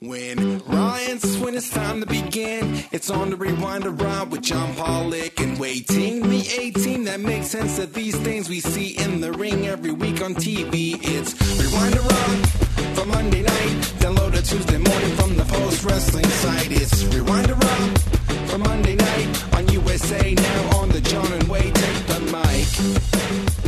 When Ryan's when it's time to begin, it's on the rewind ride with John Pollock and waiting the 18 that makes sense of these things we see in the ring every week on TV. It's rewind ride for Monday night. Download a Tuesday morning from the post wrestling site. It's rewind ride for Monday night on USA now on the John and Wade take the mic.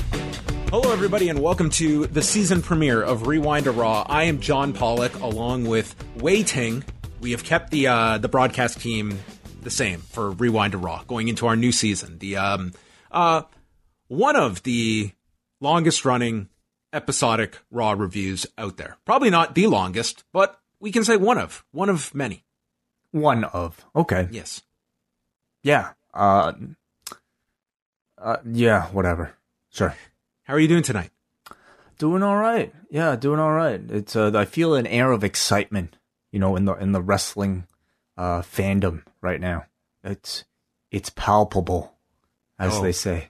Hello, everybody, and welcome to the season premiere of Rewind to Raw. I am John Pollock, along with Wai Ting. We have kept the uh, the broadcast team the same for Rewind to Raw going into our new season. The um, uh, one of the longest running episodic Raw reviews out there. Probably not the longest, but we can say one of one of many. One of. Okay. Yes. Yeah. Uh, uh yeah, whatever. Sure. How are you doing tonight? Doing all right. Yeah, doing all right. It's uh, I feel an air of excitement, you know, in the in the wrestling uh fandom right now. It's it's palpable, as Oh. they say.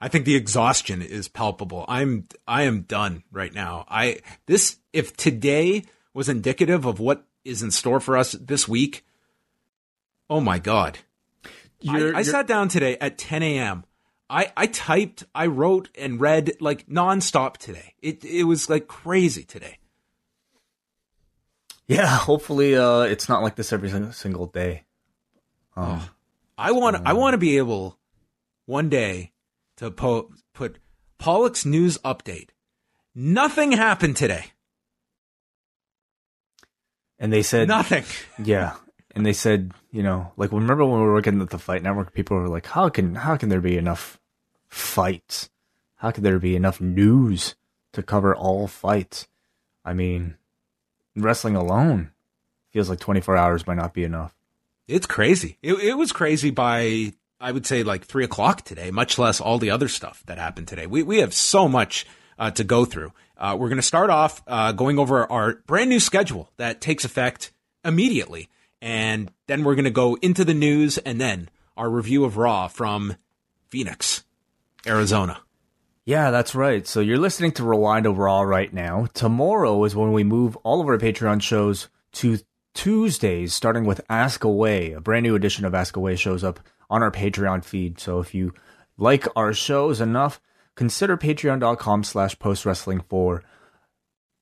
I think the exhaustion is palpable. I'm I am done right now. I this if today was indicative of what is in store for us this week. Oh my god! I, You're- I you're- sat down today at 10 a.m. I I typed, I wrote and read like nonstop today. It it was like crazy today. Yeah, hopefully uh it's not like this every single day. Um, I want I want to be able one day to po- put Pollock's news update. Nothing happened today. and they said Nothing. Yeah. And they said, you know, like remember when we were working at the Fight Network, people were like, How can how can there be enough fights? How could there be enough news to cover all fights? I mean, wrestling alone feels like twenty four hours might not be enough. It's crazy. It, it was crazy by I would say like three o'clock today. Much less all the other stuff that happened today. We we have so much uh, to go through. Uh, we're going to start off uh, going over our brand new schedule that takes effect immediately, and then we're going to go into the news and then our review of Raw from Phoenix, Arizona. Yeah, that's right. So you're listening to Rewind Overall right now. Tomorrow is when we move all of our Patreon shows to Tuesdays, starting with Ask Away. A brand new edition of Ask Away shows up on our Patreon feed. So if you like our shows enough, consider patreon.com slash post wrestling for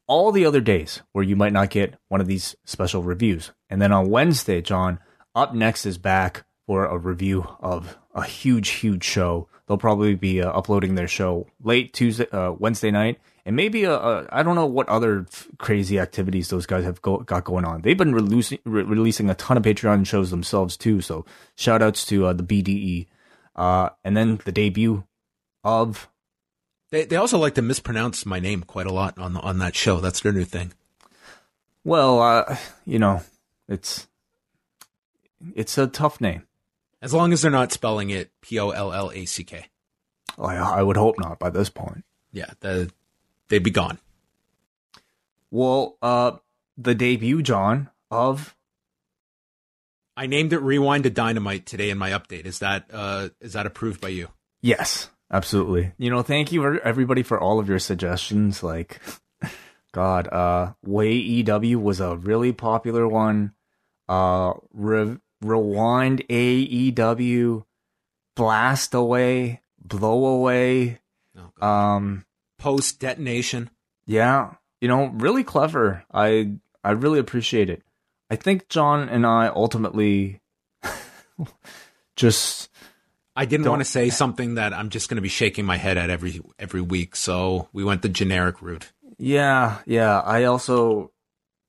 all the other days where you might not get one of these special reviews. And then on Wednesday, John, Up Next is back for a review of a huge, huge show. They'll probably be uh, uploading their show late Tuesday, uh, Wednesday night, and maybe uh, uh, I don't know what other f- crazy activities those guys have go- got going on. They've been releasing re- releasing a ton of Patreon shows themselves too. So shout outs to uh, the BDE, uh, and then the debut of They they also like to mispronounce my name quite a lot on the, on that show. That's their new thing. well, uh, you know, it's it's a tough name. As long as they're not spelling it P O L L A C K. I, I would hope not by this point. Yeah, the, they'd be gone. Well, uh, the debut, John, of I named it Rewind to Dynamite today in my update. Is that uh is that approved by you? yes, absolutely. You know, thank you for everybody for all of your suggestions. Like, God, uh, Way EW was a really popular one. Uh, Re- Rewind AEW, Blast Away, Blow Away. Oh, Um, Post detonation. Yeah, you know, really clever. I I really appreciate it. I think John and I ultimately just I didn't Don't- want to say something that I'm just going to be shaking my head at every every week, so we went the generic route. yeah, yeah. I also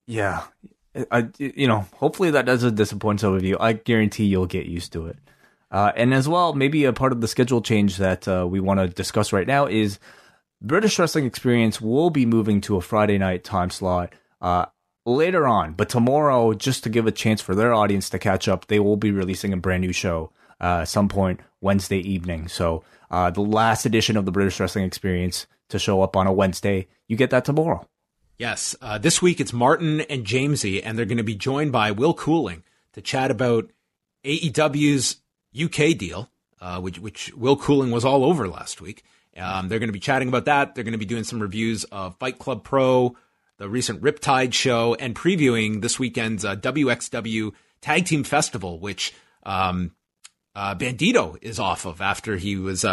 yeah. I you know, hopefully that doesn't disappoint some of you. I guarantee you'll get used to it. Uh, and as well, maybe a part of the schedule change that uh, we want to discuss right now is British Wrestling Experience will be moving to a Friday night time slot uh, later on. But tomorrow, just to give a chance for their audience to catch up, they will be releasing a brand new show uh, some point Wednesday evening. So uh, the last edition of the British Wrestling Experience to show up on a Wednesday, you get that tomorrow. Yes, uh, this week it's Martin and Jamesy, and they're going to be joined by Will Cooling to chat about AEW's UK deal, uh, which which Will Cooling was all over last week. Um, they're going to be chatting about that. They're going to be doing some reviews of Fight Club Pro, the recent Riptide show, and previewing this weekend's uh, WXW Tag Team Festival, which um, uh, Bandito is off of after he was.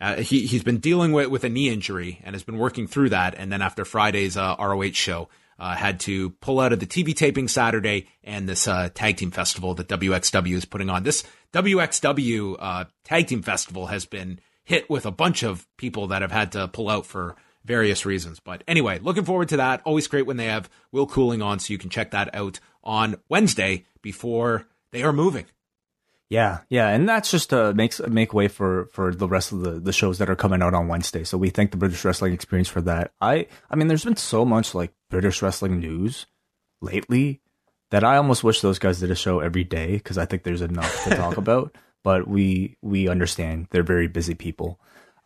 Uh, he he's been dealing with with a knee injury and has been working through that. And then after Friday's uh, ROH show, uh, had to pull out of the TV taping Saturday and this uh, tag team festival that WXW is putting on. This WXW uh, tag team festival has been hit with a bunch of people that have had to pull out for various reasons. But anyway, looking forward to that. Always great when they have Will Cooling on, so you can check that out on Wednesday before they are moving. Yeah, yeah, and that's just to makes make way for for the rest of the the shows that are coming out on Wednesday. So we thank the British Wrestling Experience for that. I I mean, there's been so much like British wrestling news lately that I almost wish those guys did a show every day because I think there's enough to talk about. But we we understand they're very busy people.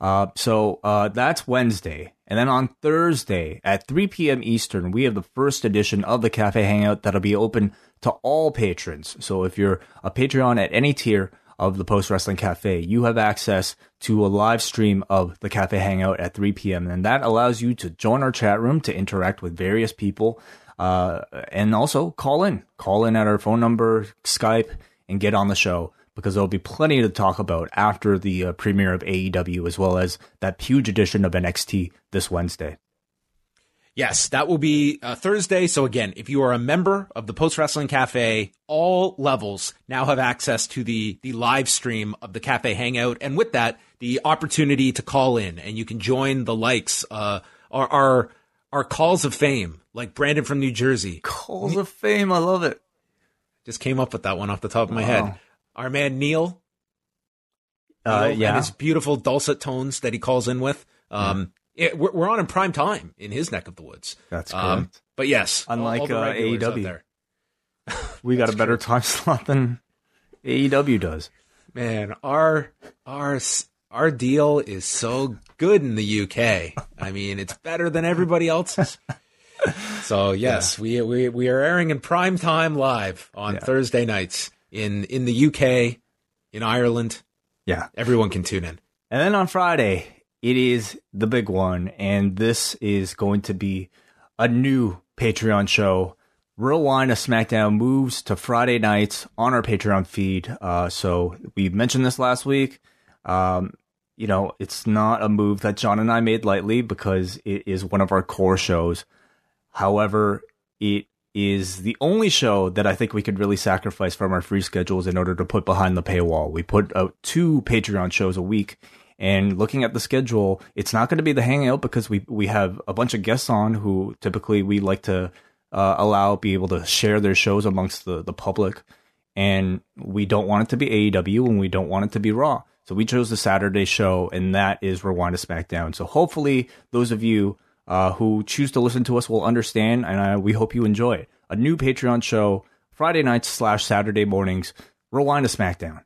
Uh, so uh, that's Wednesday. And then on Thursday at 3 p.m. Eastern, we have the first edition of the Cafe Hangout that'll be open to all patrons. So if you're a Patreon at any tier of the Post Wrestling Cafe, you have access to a live stream of the Cafe Hangout at 3 p.m. And that allows you to join our chat room to interact with various people uh, and also call in. Call in at our phone number, Skype, and get on the show because there'll be plenty to talk about after the uh, premiere of AEW as well as that huge edition of NXT this Wednesday. Yes, that will be uh, Thursday. So again, if you are a member of the Post Wrestling Cafe, all levels now have access to the the live stream of the Cafe Hangout, and with that, the opportunity to call in, and you can join the likes, uh, our our, our calls of fame, like Brandon from New Jersey. Calls of fame, I love it. Just came up with that one off the top of my wow. head. Our man Neil. Uh, Neil yeah, and his beautiful dulcet tones that he calls in with. Um, it, we're, we're, on in prime time in his neck of the woods. That's um, correct. Um, but yes, unlike all, all uh, AEW, we got a better true. time slot than AEW does. Man, our our our deal is so good in the UK. I mean, it's better than everybody else's. So yes, yeah. we we we are airing in prime time live on yeah. Thursday nights in in the UK, in Ireland. Yeah, everyone can tune in. And then on Friday, it is the big one, and this is going to be a new Patreon show. Rewind a SmackDown moves to Friday nights on our Patreon feed. Uh, so we mentioned this last week. Um, you know, it's not a move that John and I made lightly because it is one of our core shows. However, it is the only show that I think we could really sacrifice from our free schedules in order to put behind the paywall. We put out two Patreon shows a week and looking at the schedule, it's not going to be the hangout because we we have a bunch of guests on who typically we like to uh, allow be able to share their shows amongst the the public, and we don't want it to be AEW and we don't want it to be Raw. So we chose the Saturday show, and that is Rewind to SmackDown. So hopefully, those of you uh, who choose to listen to us will understand, and uh, we hope you enjoy it. A new Patreon show Friday nights slash Saturday mornings. Rewind to SmackDown.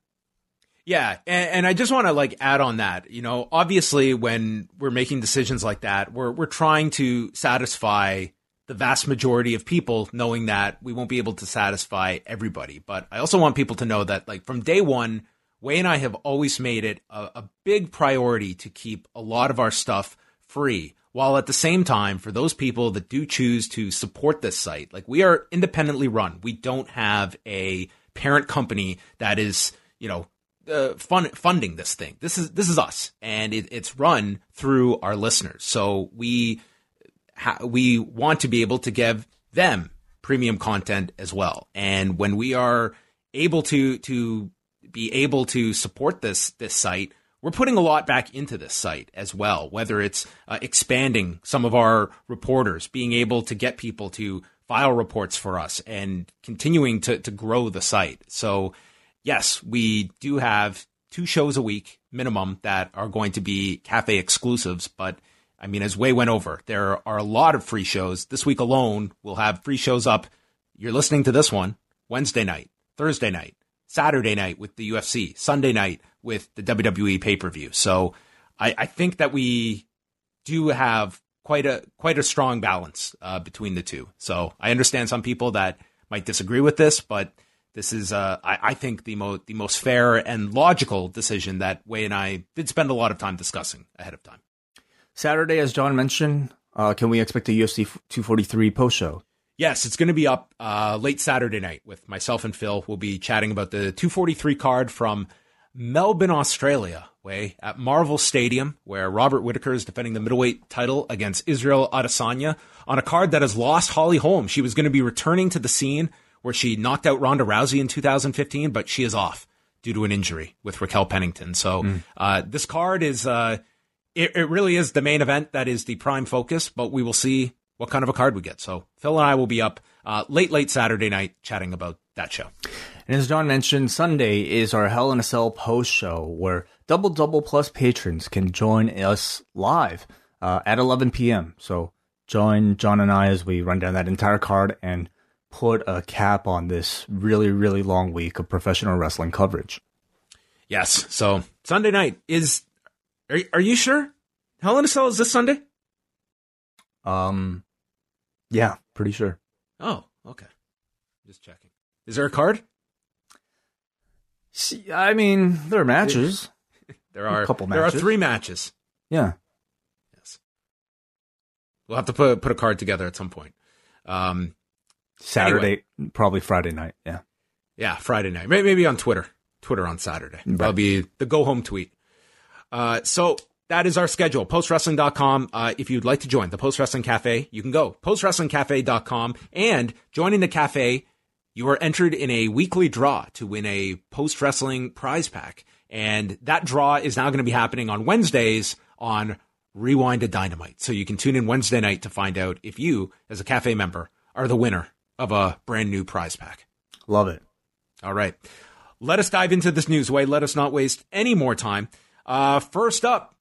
Yeah, and, and I just want to like add on that. You know, obviously, when we're making decisions like that, we're we're trying to satisfy the vast majority of people, knowing that we won't be able to satisfy everybody. But I also want people to know that, like from day one, Wai and I have always made it a, a big priority to keep a lot of our stuff free while at the same time, for those people that do choose to support this site, like we are independently run. We don't have a parent company that is, you know, uh, fun, funding this thing. This is this is us, and it, it's run through our listeners. So we ha- we want to be able to give them premium content as well. And when we are able to to be able to support this this site, we're putting a lot back into this site as well. Whether it's uh, expanding some of our reporters, being able to get people to file reports for us, and continuing to to grow the site. So yes, we do have two shows a week minimum that are going to be cafe exclusives, but I mean, as Wai went over, there are a lot of free shows. This week alone, we'll have free shows up. You're listening to this one Wednesday night, Thursday night, Saturday night with the UFC, Sunday night with the WWE pay per view. So I, I, think that we do have quite a quite a strong balance uh, between the two. So I understand some people that might disagree with this, but this is, uh, I, I, think, the most the most fair and logical decision that Wai and I did spend a lot of time discussing ahead of time. Saturday, as John mentioned, uh, can we expect a UFC 243 post show? Yes, it's going to be up uh, late Saturday night with myself and Phil. We'll be chatting about the 243 card from Melbourne, Australia, way at Marvel Stadium, where Robert Whitaker is defending the middleweight title against Israel Adesanya on a card that has lost Holly Holm. She was going to be returning to the scene where she knocked out Ronda Rousey in 2015, but she is off due to an injury with Raquel Pennington. So mm. uh, this card is uh, it, it really is the main event that is the prime focus, but we will see what kind of a card we get. So Phil and I will be up uh, late, late Saturday night chatting about that show. And as John mentioned, Sunday is our Hell in a Cell post show where Double Double Plus patrons can join us live uh, at 11 p.m. So join John and I as we run down that entire card and put a cap on this really, really long week of professional wrestling coverage. Yes. So Sunday night is. Are, are you sure? Hell in a Cell is this Sunday? Um, yeah, pretty sure. Oh, okay. Just checking. Is there a card? See, I mean, there are matches. there are a couple matches. There are three matches. Yeah. Yes. We'll have to put put a card together at some point. Um, Saturday, anyway. probably Friday night. Yeah. Yeah, Friday night. Maybe on Twitter. Twitter on Saturday. Right. That'll be the go home tweet. Uh, so that is our schedule. Postwrestling.com. Uh, if you'd like to join the Post Wrestling Cafe, you can go. Postwrestlingcafe.com. And joining the cafe, you are entered in a weekly draw to win a Post Wrestling prize pack. And that draw is now going to be happening on Wednesdays on Rewind to Dynamite. So you can tune in Wednesday night to find out if you, as a cafe member, are the winner of a brand new prize pack. Love it. All right. Let us dive into this news Wai. Let us not waste any more time. Uh, first up,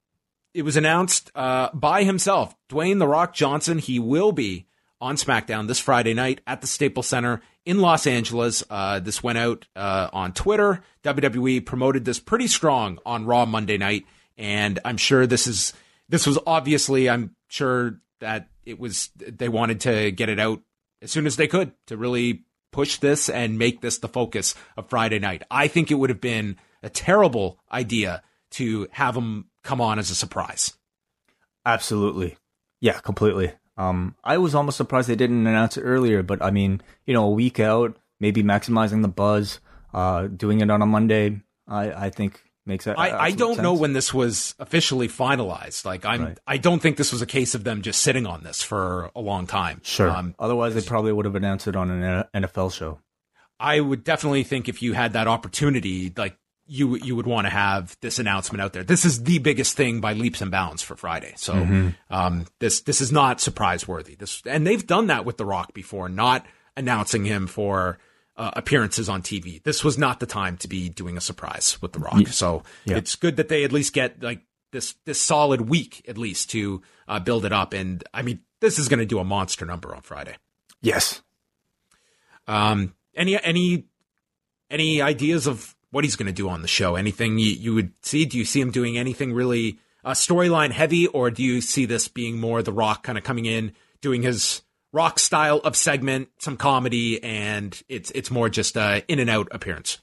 it was announced uh, by himself, Dwayne The Rock Johnson. He will be on SmackDown this Friday night at the Staples Center in Los Angeles. Uh, this went out uh, on Twitter. WWE promoted this pretty strong on Raw Monday night, and I'm sure this is this was obviously I'm sure that it was they wanted to get it out as soon as they could to really push this and make this the focus of Friday night. I think it would have been a terrible idea to have them come on as a surprise. Absolutely. Yeah, completely. Um, I was almost surprised they didn't announce it earlier, but I mean, you know, a week out, maybe maximizing the buzz, uh, doing it on a Monday, I, I think makes it. I, I don't sense. know when this was officially finalized. Like, I'm, right. I don't think this was a case of them just sitting on this for a long time. Sure. Um, Otherwise, they probably would have announced it on an NFL show. I would definitely think if you had that opportunity, like you you would want to have this announcement out there. This is the biggest thing by leaps and bounds for Friday. So mm-hmm. um, this this is not surprise worthy. This and they've done that with The Rock before, not announcing him for uh, appearances on TV. This was not the time to be doing a surprise with The Rock. Yeah. So yeah. it's good that they at least get like this this solid week at least to uh, build it up. And I mean, this is going to do a monster number on Friday. Yes. Um. Any any any ideas of what he's going to do on the show. Anything you, you would see? Do you see him doing anything really uh, storyline heavy, or do you see this being more The Rock kind of coming in, doing his rock style of segment, some comedy, and it's it's more just a in and out appearance?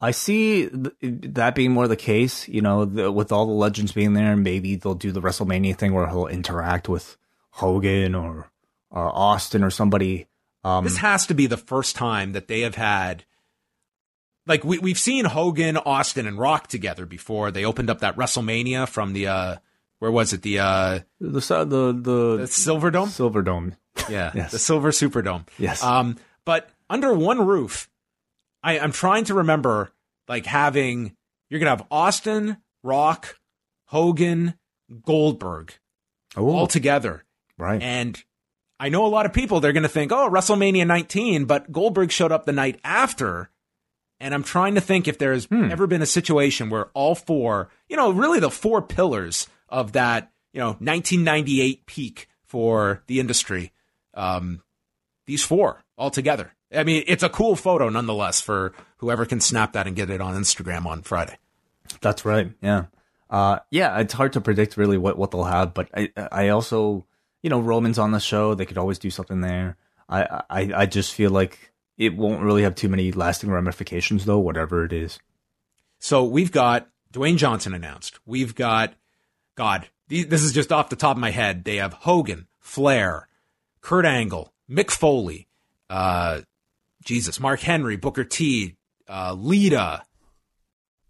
I see th- that being more the case. You know, the, with all the legends being there, maybe they'll do the WrestleMania thing where he'll interact with Hogan or uh, Austin or somebody. Um, this has to be the first time that they have had like we we've seen Hogan, Austin, and Rock together before. They opened up that WrestleMania from the uh where was it? The uh the the the, the Silver Dome? Silver Dome. Yeah yes. the Silver Superdome yes. Um but under one roof I I'm trying to remember like having you're gonna have Austin, Rock, Hogan, Goldberg Ooh. all together. Right. And I know a lot of people they're gonna think oh WrestleMania 19 but Goldberg showed up the night after and I'm trying to think if there's hmm. ever been a situation where all four, you know, really the four pillars of that, you know, 1998 peak for the industry, um, these four all together. I mean, it's a cool photo nonetheless for whoever can snap that and get it on Instagram on Friday. That's right. Yeah. Uh, yeah, it's hard to predict really what, what they'll have, but I, I also, you know, Roman's on the show. They could always do something there. I, I, I just feel like it won't really have too many lasting ramifications, though, whatever it is. So we've got Dwayne Johnson announced. We've got, God, this is just off the top of my head. They have Hogan, Flair, Kurt Angle, Mick Foley, uh, Jesus, Mark Henry, Booker T, uh, Lita.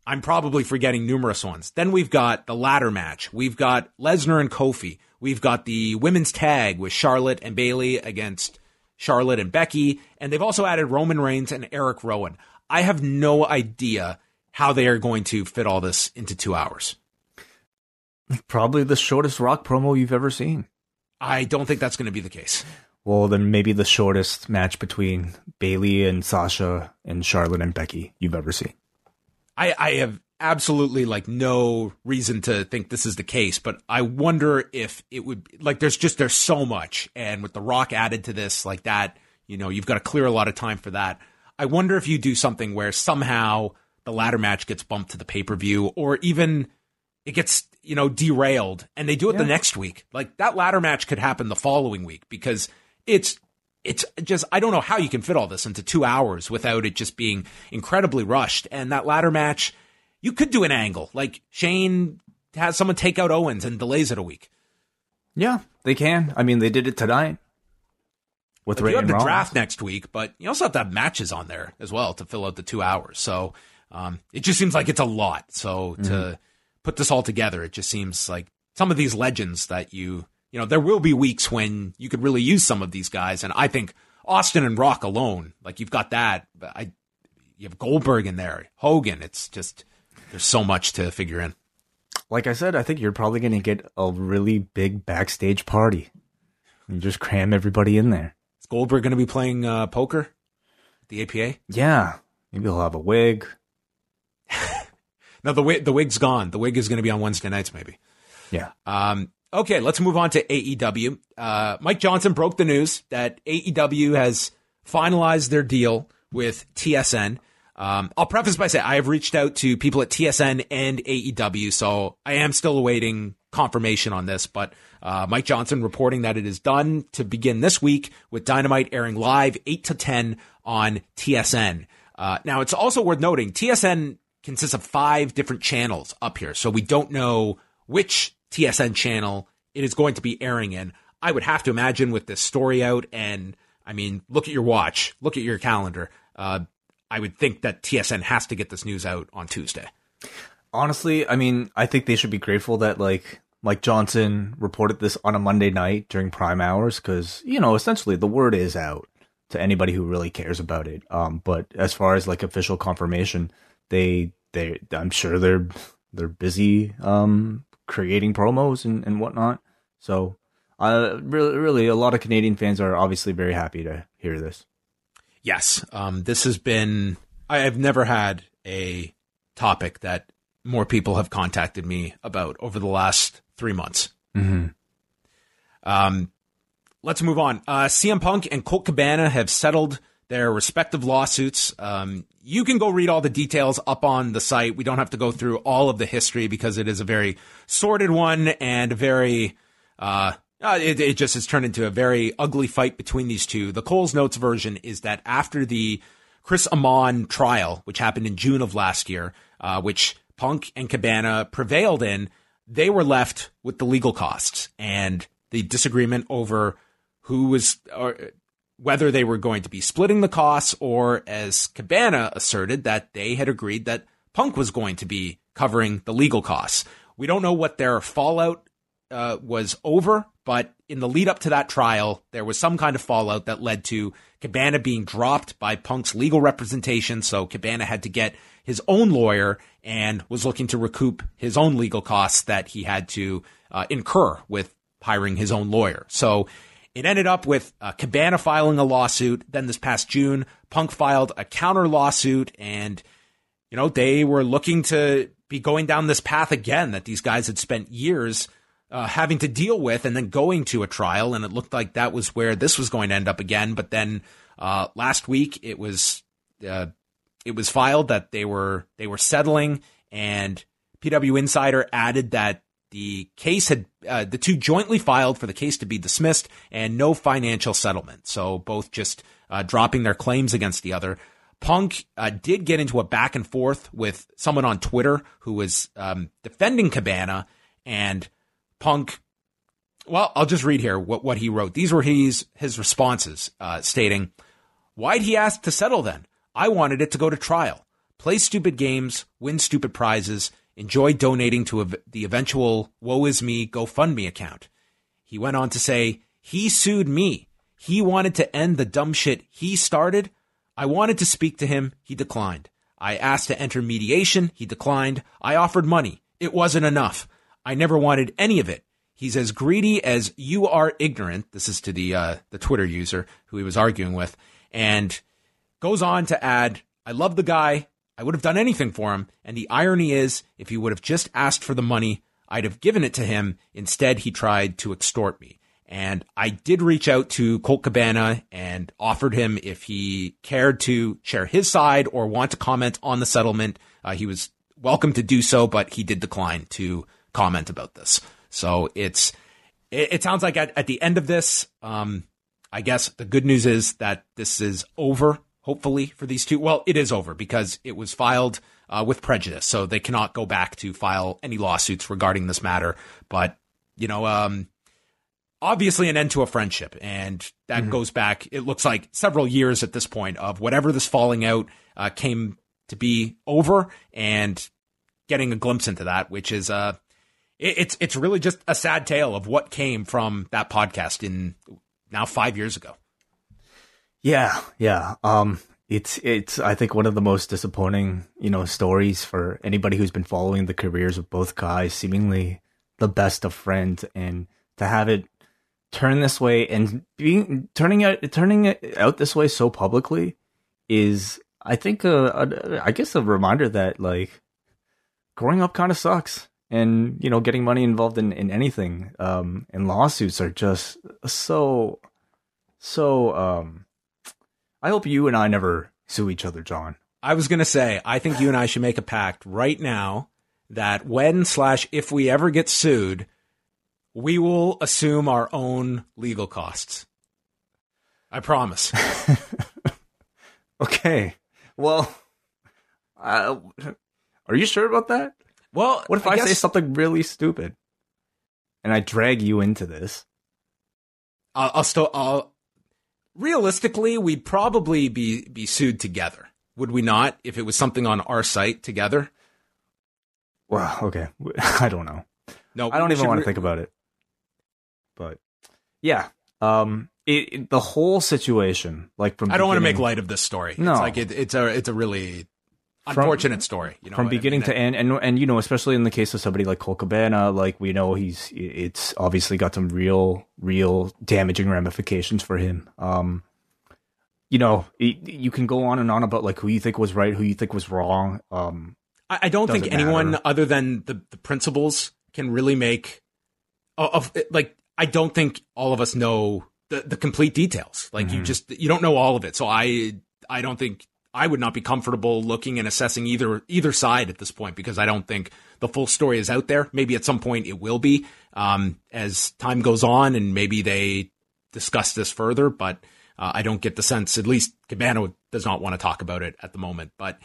I'm probably forgetting numerous ones. Then we've got the ladder match. We've got Lesnar and Kofi. We've got the women's tag with Charlotte and Bayley against Charlotte and Becky. And they've also added Roman Reigns and Eric Rowan. I have no idea how they are going to fit all this into two hours. Probably the shortest rock promo you've ever seen. I don't think that's going to be the case. Well, then maybe the shortest match between Bayley and Sasha and Charlotte and Becky you've ever seen. I, I have absolutely like no reason to think this is the case, but I wonder if it would like there's just there's so much, and with the Rock added to this like that, you know, you've got to clear a lot of time for that. I wonder if you do something where somehow the ladder match gets bumped to the pay per view, or even it gets you know derailed, and they do it yeah. the next week. Like that ladder match could happen the following week because it's it's just I don't know how you can fit all this into two hours without it just being incredibly rushed. And that ladder match, you could do an angle like Shane has someone take out Owens and delays it a week. Yeah, they can. I mean, they did it tonight with like you have the draft next week, but you also have to have matches on there as well to fill out the two hours. So um, it just seems like it's a lot. So mm-hmm. to put this all together, it just seems like some of these legends that you you know, there will be weeks when you could really use some of these guys. And I think Austin and Rock alone, like you've got that. I, you have Goldberg in there, Hogan. It's just, there's so much to figure in. Like I said, I think you're probably going to get a really big backstage party. You just cram everybody in there. Is Goldberg going to be playing uh, poker? The APA? Yeah. Maybe he'll have a wig. no, the wig, the wig's gone. The wig is going to be on Wednesday nights, maybe. Yeah. Um, Okay, let's move on to AEW. Uh, Mike Johnson broke the news that AEW has finalized their deal with TSN. Um, I'll preface by saying I have reached out to people at TSN and AEW, so I am still awaiting confirmation on this. But uh, Mike Johnson reporting that it is done to begin this week with Dynamite airing live 8 to 10 on TSN. Uh, now, it's also worth noting TSN consists of five different channels up here, so we don't know which TSN channel it is going to be airing in. I would have to imagine with this story out, and I mean, look at your watch, look at your calendar. Uh, I would think that TSN has to get this news out on Tuesday. Honestly, I mean, I think they should be grateful that like Mike Johnson reported this on a Monday night during prime hours because you know essentially the word is out to anybody who really cares about it. Um, but as far as like official confirmation, they they I'm sure they're they're busy um creating promos and, and whatnot. So, uh, really, really, a lot of Canadian fans are obviously very happy to hear this. Yes, um, this has been. I have never had a topic that more people have contacted me about over the last three months. Mm-hmm. Um, let's move on. Uh, CM Punk and Colt Cabana have settled their respective lawsuits. Um, you can go read all the details up on the site. We don't have to go through all of the history because it is a very sordid one and very, uh, uh, it, it, just has turned into a very ugly fight between these two. The Cole's Notes version is that after the Chris Amann trial, which happened in June of last year, uh, which Punk and Cabana prevailed in, they were left with the legal costs and the disagreement over who was, or whether they were going to be splitting the costs or, as Cabana asserted, that they had agreed that Punk was going to be covering the legal costs. We don't know what their fallout uh, was over, but in the lead up to that trial, there was some kind of fallout that led to Cabana being dropped by Punk's legal representation. So Cabana had to get his own lawyer and was looking to recoup his own legal costs that he had to uh, incur with hiring his own lawyer. So it ended up with uh, Cabana filing a lawsuit. Then this past June, Punk filed a counter lawsuit, and you know they were looking to be going down this path again that these guys had spent years uh, having to deal with, and then going to a trial. And it looked like that was where this was going to end up again. But then uh, last week, it was uh, it was filed that they were they were settling, and PW Insider added that the case had uh, the two jointly filed for the case to be dismissed and no financial settlement. So both just uh, dropping their claims against the other. Punk uh, did get into a back and forth with someone on Twitter who was um, defending Cabana, and Punk Well, I'll just read here what, what he wrote. These were his his responses, uh, stating, "Why'd he ask to settle then? I wanted it to go to trial, play stupid games, win stupid prizes, enjoy donating to ev- the eventual woe is me GoFundMe account." He went on to say, "He sued me. He wanted to end the dumb shit he started. I wanted to speak to him. He declined. I asked to enter mediation. He declined. I offered money. It wasn't enough. I never wanted any of it." He's as greedy as you are ignorant. This is to the uh, the Twitter user who he was arguing with, and goes on to add, "I love the guy. I would have done anything for him. And the irony is, if he would have just asked for the money, I'd have given it to him. Instead, he tried to extort me." And I did reach out to Colt Cabana and offered him if he cared to share his side or want to comment on the settlement. Uh, he was welcome to do so, but he did decline to comment about this. So it's it, it sounds like at, at the end of this, um, I guess the good news is that this is over. Hopefully for these two, well, it is over because it was filed uh, with prejudice, so they cannot go back to file any lawsuits regarding this matter. But you know, um, obviously an end to a friendship, and that mm-hmm. goes back. It looks like several years at this point of whatever this falling out uh, came to be over, and getting a glimpse into that, which is uh it's it's really just a sad tale of what came from that podcast in now five years ago. Yeah, yeah. Um, it's it's I think one of the most disappointing you know stories for anybody who's been following the careers of both guys, seemingly the best of friends, and to have it turn this way and being turning out turning it out this way so publicly is I think a I guess a reminder that like growing up kind of sucks and you know getting money involved in, in anything um in lawsuits are just so so um i hope you and i never sue each other john. I was gonna say i think you and i should make a pact right now that when slash if we ever get sued we will assume our own legal costs. I promise. Okay. Well uh, are you sure about that well, what if I, I guess... say something really stupid and I drag you into this? I'll, I'll still. I'll, realistically, we'd probably be be sued together, would we not? If it was something on our site together. Well, okay, I don't know. No, I don't even want to re- think about it. But yeah, um, it, it, the whole situation, like from I don't want to make light of this story. No, it's like it, it's a it's a really unfortunate story. You know, from beginning I mean? to end, and and you know, especially in the case of somebody like Colt Cabana, like we know he's it's obviously got some real, real damaging ramifications for him. Um, you know, it, you can go on and on about like who you think was right, who you think was wrong. Um, I, I don't think anyone matter. other than the the principals can really make of like. I don't think all of us know the the complete details. Like mm-hmm. you just you don't know all of it. So I I don't think I would not be comfortable looking and assessing either either side at this point because I don't think the full story is out there. Maybe at some point it will be um, as time goes on, and maybe they discuss this further. But uh, I don't get the sense, at least Cabana does not want to talk about it at the moment. But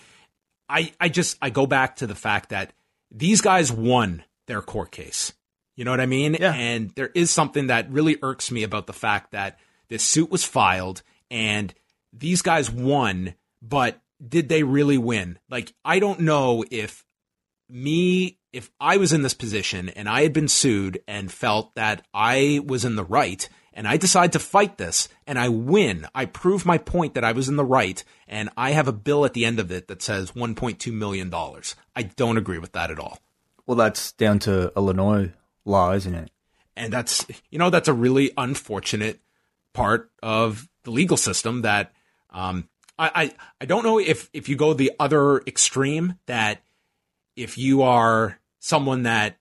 I, I just I go back to the fact that these guys won their court case. You know what I mean? Yeah. And there is something that really irks me about the fact that this suit was filed and these guys won but did they really win? Like, I don't know if me, if I was in this position and I had been sued and felt that I was in the right and I decide to fight this and I win, I prove my point that I was in the right and I have a bill at the end of it that says $1.2 million. I don't agree with that at all. Well, that's down to Illinois law, isn't it? And that's, you know, that's a really unfortunate part of the legal system that um, I, I, don't know if, if you go the other extreme that if you are someone that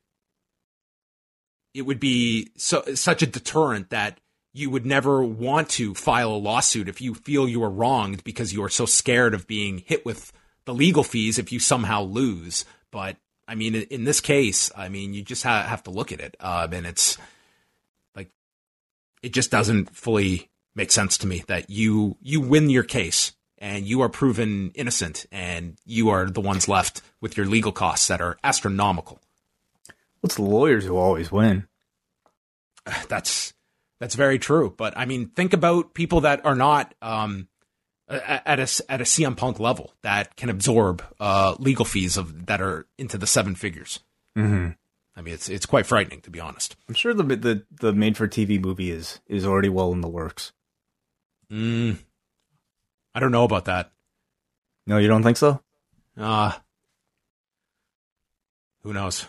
it would be so, such a deterrent that you would never want to file a lawsuit if you feel you are wronged because you are so scared of being hit with the legal fees if you somehow lose. But I mean, in this case, I mean, you just ha- have to look at it, uh, and it's like it just doesn't fully make sense to me that you you win your case and you are proven innocent and you are the ones left with your legal costs that are astronomical. It's the lawyers who always win. that's that's very true. But I mean, think about people that are not um, at a at a CM Punk level that can absorb uh, legal fees of that are into the seven figures. Mm-hmm. I mean, it's it's quite frightening to be honest. I'm sure the the the made for TV movie is is already well in the works. Mm, I don't know about that. No, you don't think so? Uh who knows?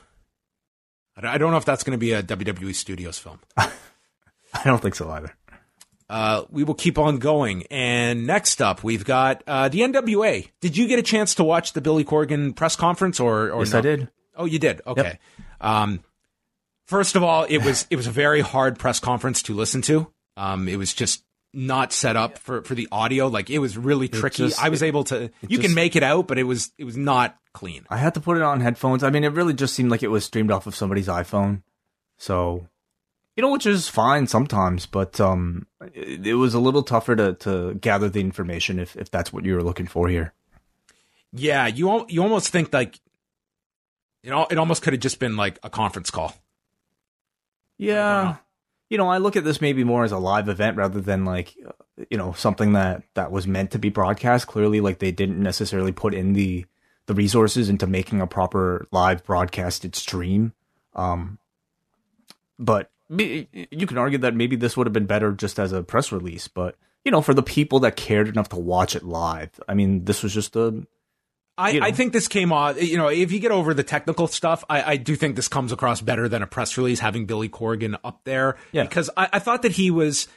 I don't know if that's going to be a WWE Studios film. I don't think so either. Uh, we will keep on going. And next up, we've got uh, the NWA. Did you get a chance to watch the Billy Corgan press conference? Or, or yes, no? I did. Oh, you did. Okay. Yep. Um, first of all, it was it was a very hard press conference to listen to. Um, it was just not set up for, for the audio. Like it was really tricky. just- I was able to. You can make it out, but it was it was not clean. I had to put it on headphones. I mean, it really just seemed like it was streamed off of somebody's iPhone. So, you know, which is fine sometimes, but um, it, it was a little tougher to, to gather the information if, if that's what you were looking for here. Yeah, you al- you almost think like, you know, it almost could have just been like a conference call. Yeah. You know, I look at this maybe more as a live event rather than like, you know, something that, that was meant to be broadcast. Clearly, like they didn't necessarily put in the, the resources into making a proper live broadcasted stream. Um, but you can argue that maybe this would have been better just as a press release. But you know, for the people that cared enough to watch it live, I mean, this was just a I, You know. I think this came off. You know, if you get over the technical stuff, I, I do think this comes across better than a press release having Billy Corgan up there. Yeah. Because I, I thought that he was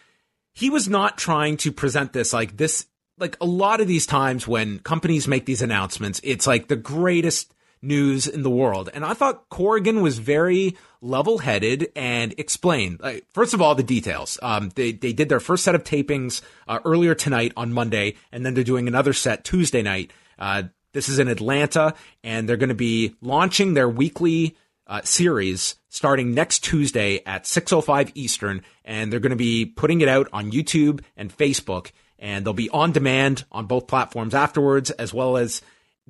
he was not trying to present this like this. Like a lot of these times when companies make these announcements, it's like the greatest news in the world. And I thought Corgan was very level headed and explained, like, first of all, the details. Um, they, they did their first set of tapings uh, earlier tonight on Monday, and then they're doing another set Tuesday night. Uh, this is in Atlanta, and they're going to be launching their weekly uh, series starting next Tuesday at 6:05 Eastern, and they're going to be putting it out on YouTube and Facebook, and they'll be on demand on both platforms afterwards, as well as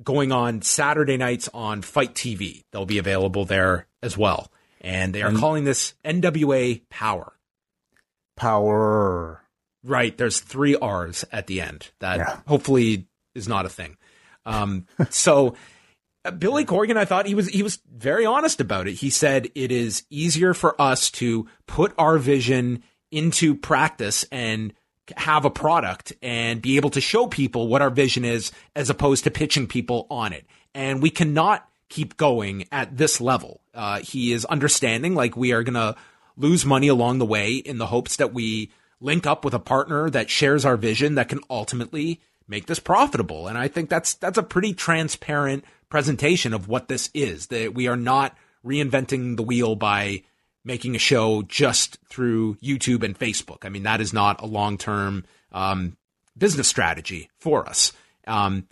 going on Saturday nights on FITE TV. They'll be available there as well, and they are calling this NWA Powerrr. power. Right. There's three R's at the end. That Yeah. hopefully is not a thing. Um, so uh, Billy Corgan, I thought he was he was very honest about it. He said it is easier for us to put our vision into practice and have a product and be able to show people what our vision is as opposed to pitching people on it. And we cannot keep going at this level. Uh, he is understanding like we are going to lose money along the way in the hopes that we link up with a partner that shares our vision that can ultimately make this profitable. And I think that's that's a pretty transparent presentation of what this is. That we are not reinventing the wheel by making a show just through YouTube and Facebook. I mean, that is not a long term um, business strategy for us. Um,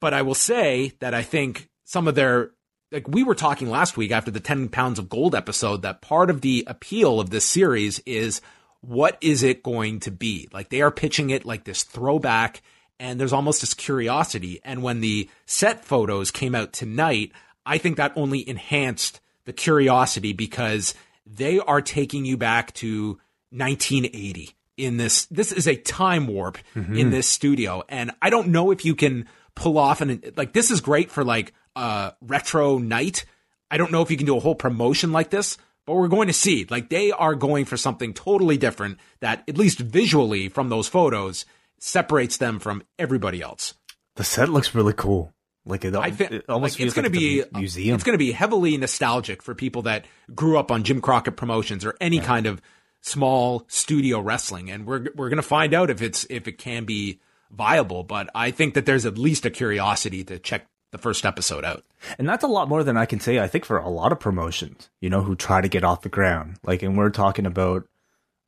but I will say that I think some of their like we were talking last week after the 10 pounds of gold episode that part of the appeal of this series is what is it going to be? Like they are pitching it like this throwback and there's almost this curiosity. And when the set photos came out tonight, I think that only enhanced the curiosity because they are taking you back to 1980 in this. This is a time warp mm-hmm. in this studio. And I don't know if you can pull off an, like, this is great for like a retro night. I don't know if you can do a whole promotion like this, but we're going to see. Like, they are going for something totally different that, at least visually from those photos, separates them from everybody else. The set looks really cool. Like it, I think it almost like, feels it's going like to be a museum. It's going to be heavily nostalgic for people that grew up on Jim Crockett Promotions or any kind of small studio wrestling, and we're we're going to find out if it's if it can be viable. But I think that there's at least a curiosity to check the first episode out. And that's a lot more than I can say, I think, for a lot of promotions, you know, who try to get off the ground. Like, and we're talking about,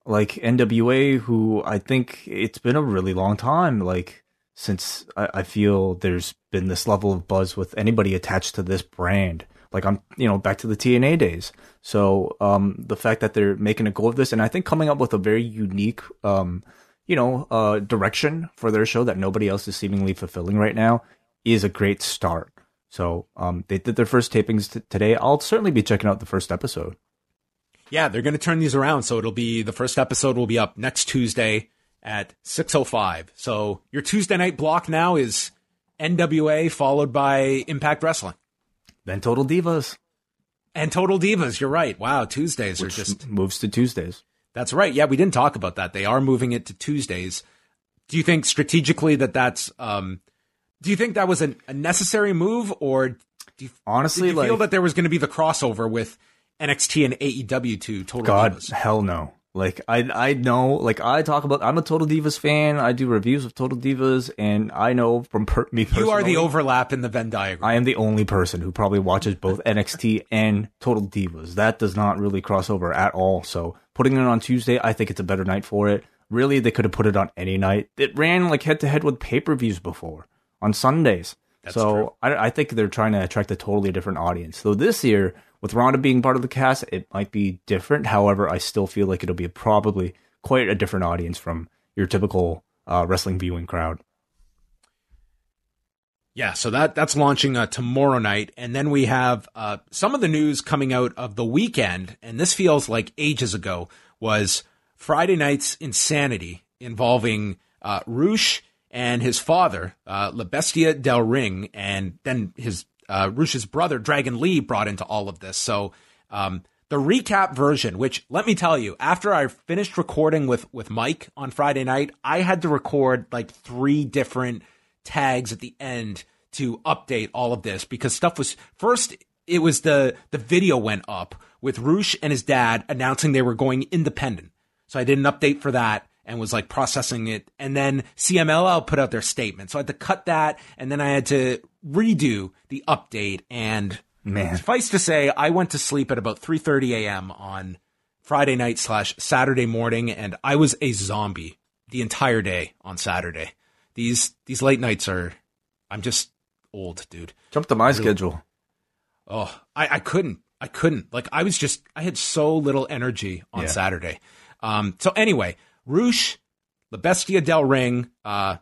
like, NWA, who I think it's been a really long time, like, since I, I feel there's been this level of buzz with anybody attached to this brand. Like, I'm, you know, back to the TNA days. So, um, the fact that they're making a go of this, and I think coming up with a very unique, um, you know, uh, direction for their show that nobody else is seemingly fulfilling right now is a great start. So um, they did their first tapings t- today. I'll certainly be checking out the first episode. Yeah, they're going to turn these around. So it'll be the first episode will be up next Tuesday at 6:05. So your Tuesday night block now is NWA followed by Impact Wrestling Then Total Divas and Total Divas. You're right. Wow, Tuesdays are just moves to Tuesdays. That's right. Yeah, we didn't talk about that. They are moving it to Tuesdays. Do you think strategically that that's um do you think that was a, a necessary move or do you, Honestly, you feel that there was going to be the crossover with NXT and AEW to Total God, Divas? hell no. Like I, I know, like I talk about. I'm a Total Divas fan. I do reviews of Total Divas, and I know from per- me personally, You are the overlap in the Venn diagram. I am the only person who probably watches both NXT and Total Divas. That does not really cross over at all. So putting it on Tuesday, I think it's a better night for it. Really, they could have put it on any night. It ran like head to head with pay per views before on Sundays. so true. I, I think they're trying to attract a totally different audience. So this year, with Ronda being part of the cast, it might be different. However, I still feel like it'll be probably quite a different audience from your typical uh, wrestling viewing crowd. Yeah, so that that's launching uh, tomorrow night, and then we have uh, some of the news coming out of the weekend, and this feels like ages ago. Was Friday night's insanity involving uh, Rush and his father, uh, La Bestia del Ring, and then his uh, Rush's brother, Dragon Lee, brought into all of this. So um, the recap version, which let me tell you, after I finished recording with with Mike on Friday night, I had to record like three different tags at the end to update all of this because stuff was first it was the the video went up with Rush and his dad announcing they were going independent. So I did an update for that and was like processing it. And then CMLL put out their statement. So I had to cut that and then I had to redo the update and Man. suffice to say I went to sleep at about 3:30 a.m. on Friday night slash Saturday morning and I was a zombie the entire day on Saturday. These these late nights are I'm just old, dude. Jump to my schedule. Oh, I, I couldn't. I couldn't. Like I was just I had so little energy on Yeah. Saturday. Um so anyway, Rush, La Bestia del Ring, uh,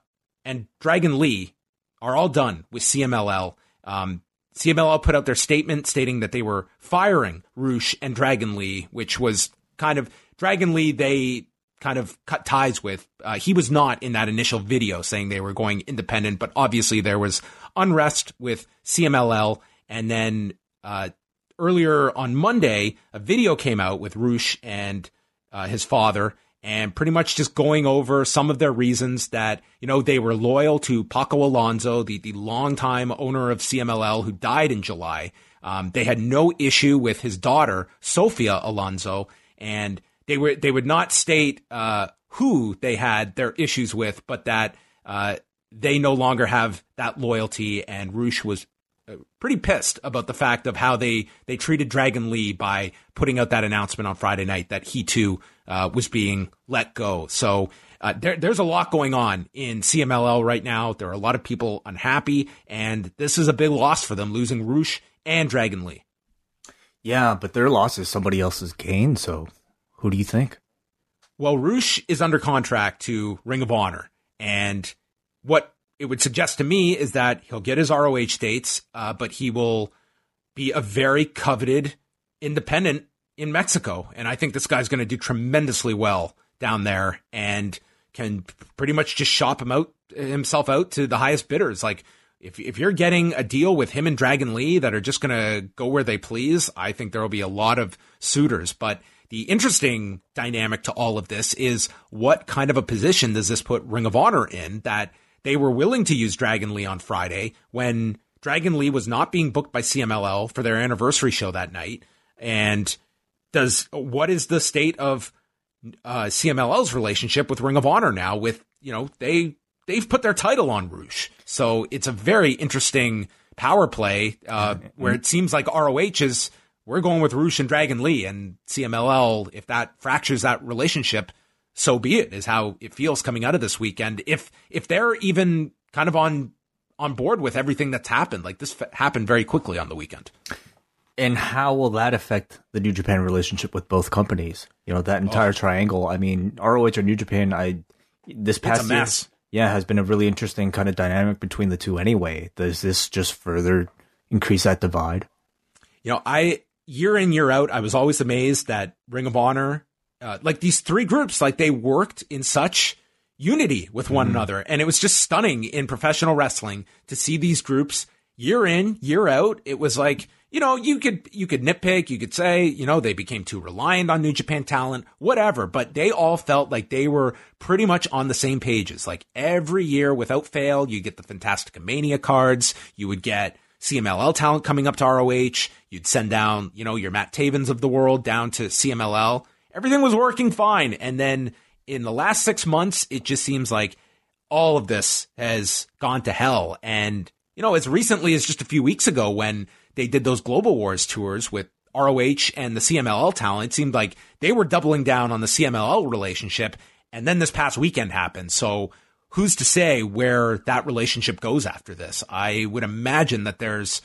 and Dragon Lee are all done with CMLL. Um CMLL put out their statement stating that they were firing Rush and Dragon Lee, which was kind of Dragon Lee they kind of cut ties with. Uh, he was not in that initial video saying they were going independent, but obviously there was unrest with CMLL. And then uh, earlier on Monday, a video came out with Rush and uh, his father, and pretty much just going over some of their reasons that you know they were loyal to Paco Alonso, the the longtime owner of CMLL who died in July. Um, they had no issue with his daughter Sofia Alonso, and they were they would not state uh, who they had their issues with, but that uh, they no longer have that loyalty. And Rush was pretty pissed about the fact of how they they treated Dragon Lee by putting out that announcement on Friday night that he too uh, was being let go. So. Uh, there, there's a lot going on in CMLL right now. There are a lot of people unhappy, and this is a big loss for them, losing Rush and Dragon Lee. Yeah, but their loss is somebody else's gain. So, who do you think? Well, Rush is under contract to Ring of Honor, and what it would suggest to me is that he'll get his ROH dates, uh, but he will be a very coveted independent in Mexico, and I think this guy's going to do tremendously well down there, and can pretty much just shop him out himself out to the highest bidders. Like if if you're getting a deal with him and Dragon Lee that are just going to go where they please, I think there will be a lot of suitors, but the interesting dynamic to all of this is what kind of a position does this put Ring of Honor in that they were willing to use Dragon Lee on Friday when Dragon Lee was not being booked by CMLL for their anniversary show that night. And does what is the state of uh, CMLL's relationship with Ring of Honor now? With you know they they've put their title on Rush, so it's a very interesting power play uh, where it seems like ROH is we're going with Rush and Dragon Lee, and CMLL if that fractures that relationship, so be it. Is how it feels coming out of this weekend. If if they're even kind of on on board with everything that's happened, like this f- happened very quickly on the weekend. And how will that affect the New Japan relationship with both companies? You know, that entire oh. triangle. I mean, ROH or New Japan, I this past year, yeah, has been a really interesting kind of dynamic between the two anyway. Does this just further increase that divide? You know, I year in year out, I was always amazed that Ring of Honor, uh, like these three groups, like they worked in such unity with one mm-hmm. another, and it was just stunning in professional wrestling to see these groups year in year out. It was like you know, you could you could nitpick, you could say, you know, they became too reliant on New Japan talent, whatever, but they all felt like they were pretty much on the same pages. Like every year without fail, you get the Fantastica Mania cards, you would get CMLL talent coming up to ROH, you'd send down, you know, your Matt Tavens of the world down to CMLL. Everything was working fine. And then in the last 6 months, it just seems like all of this has gone to hell and you know, as recently as just a few weeks ago when they did those Global Wars tours with ROH and the CMLL talent. It seemed like they were doubling down on the CMLL relationship. And then this past weekend happened. So who's to say where that relationship goes after this? I would imagine that there's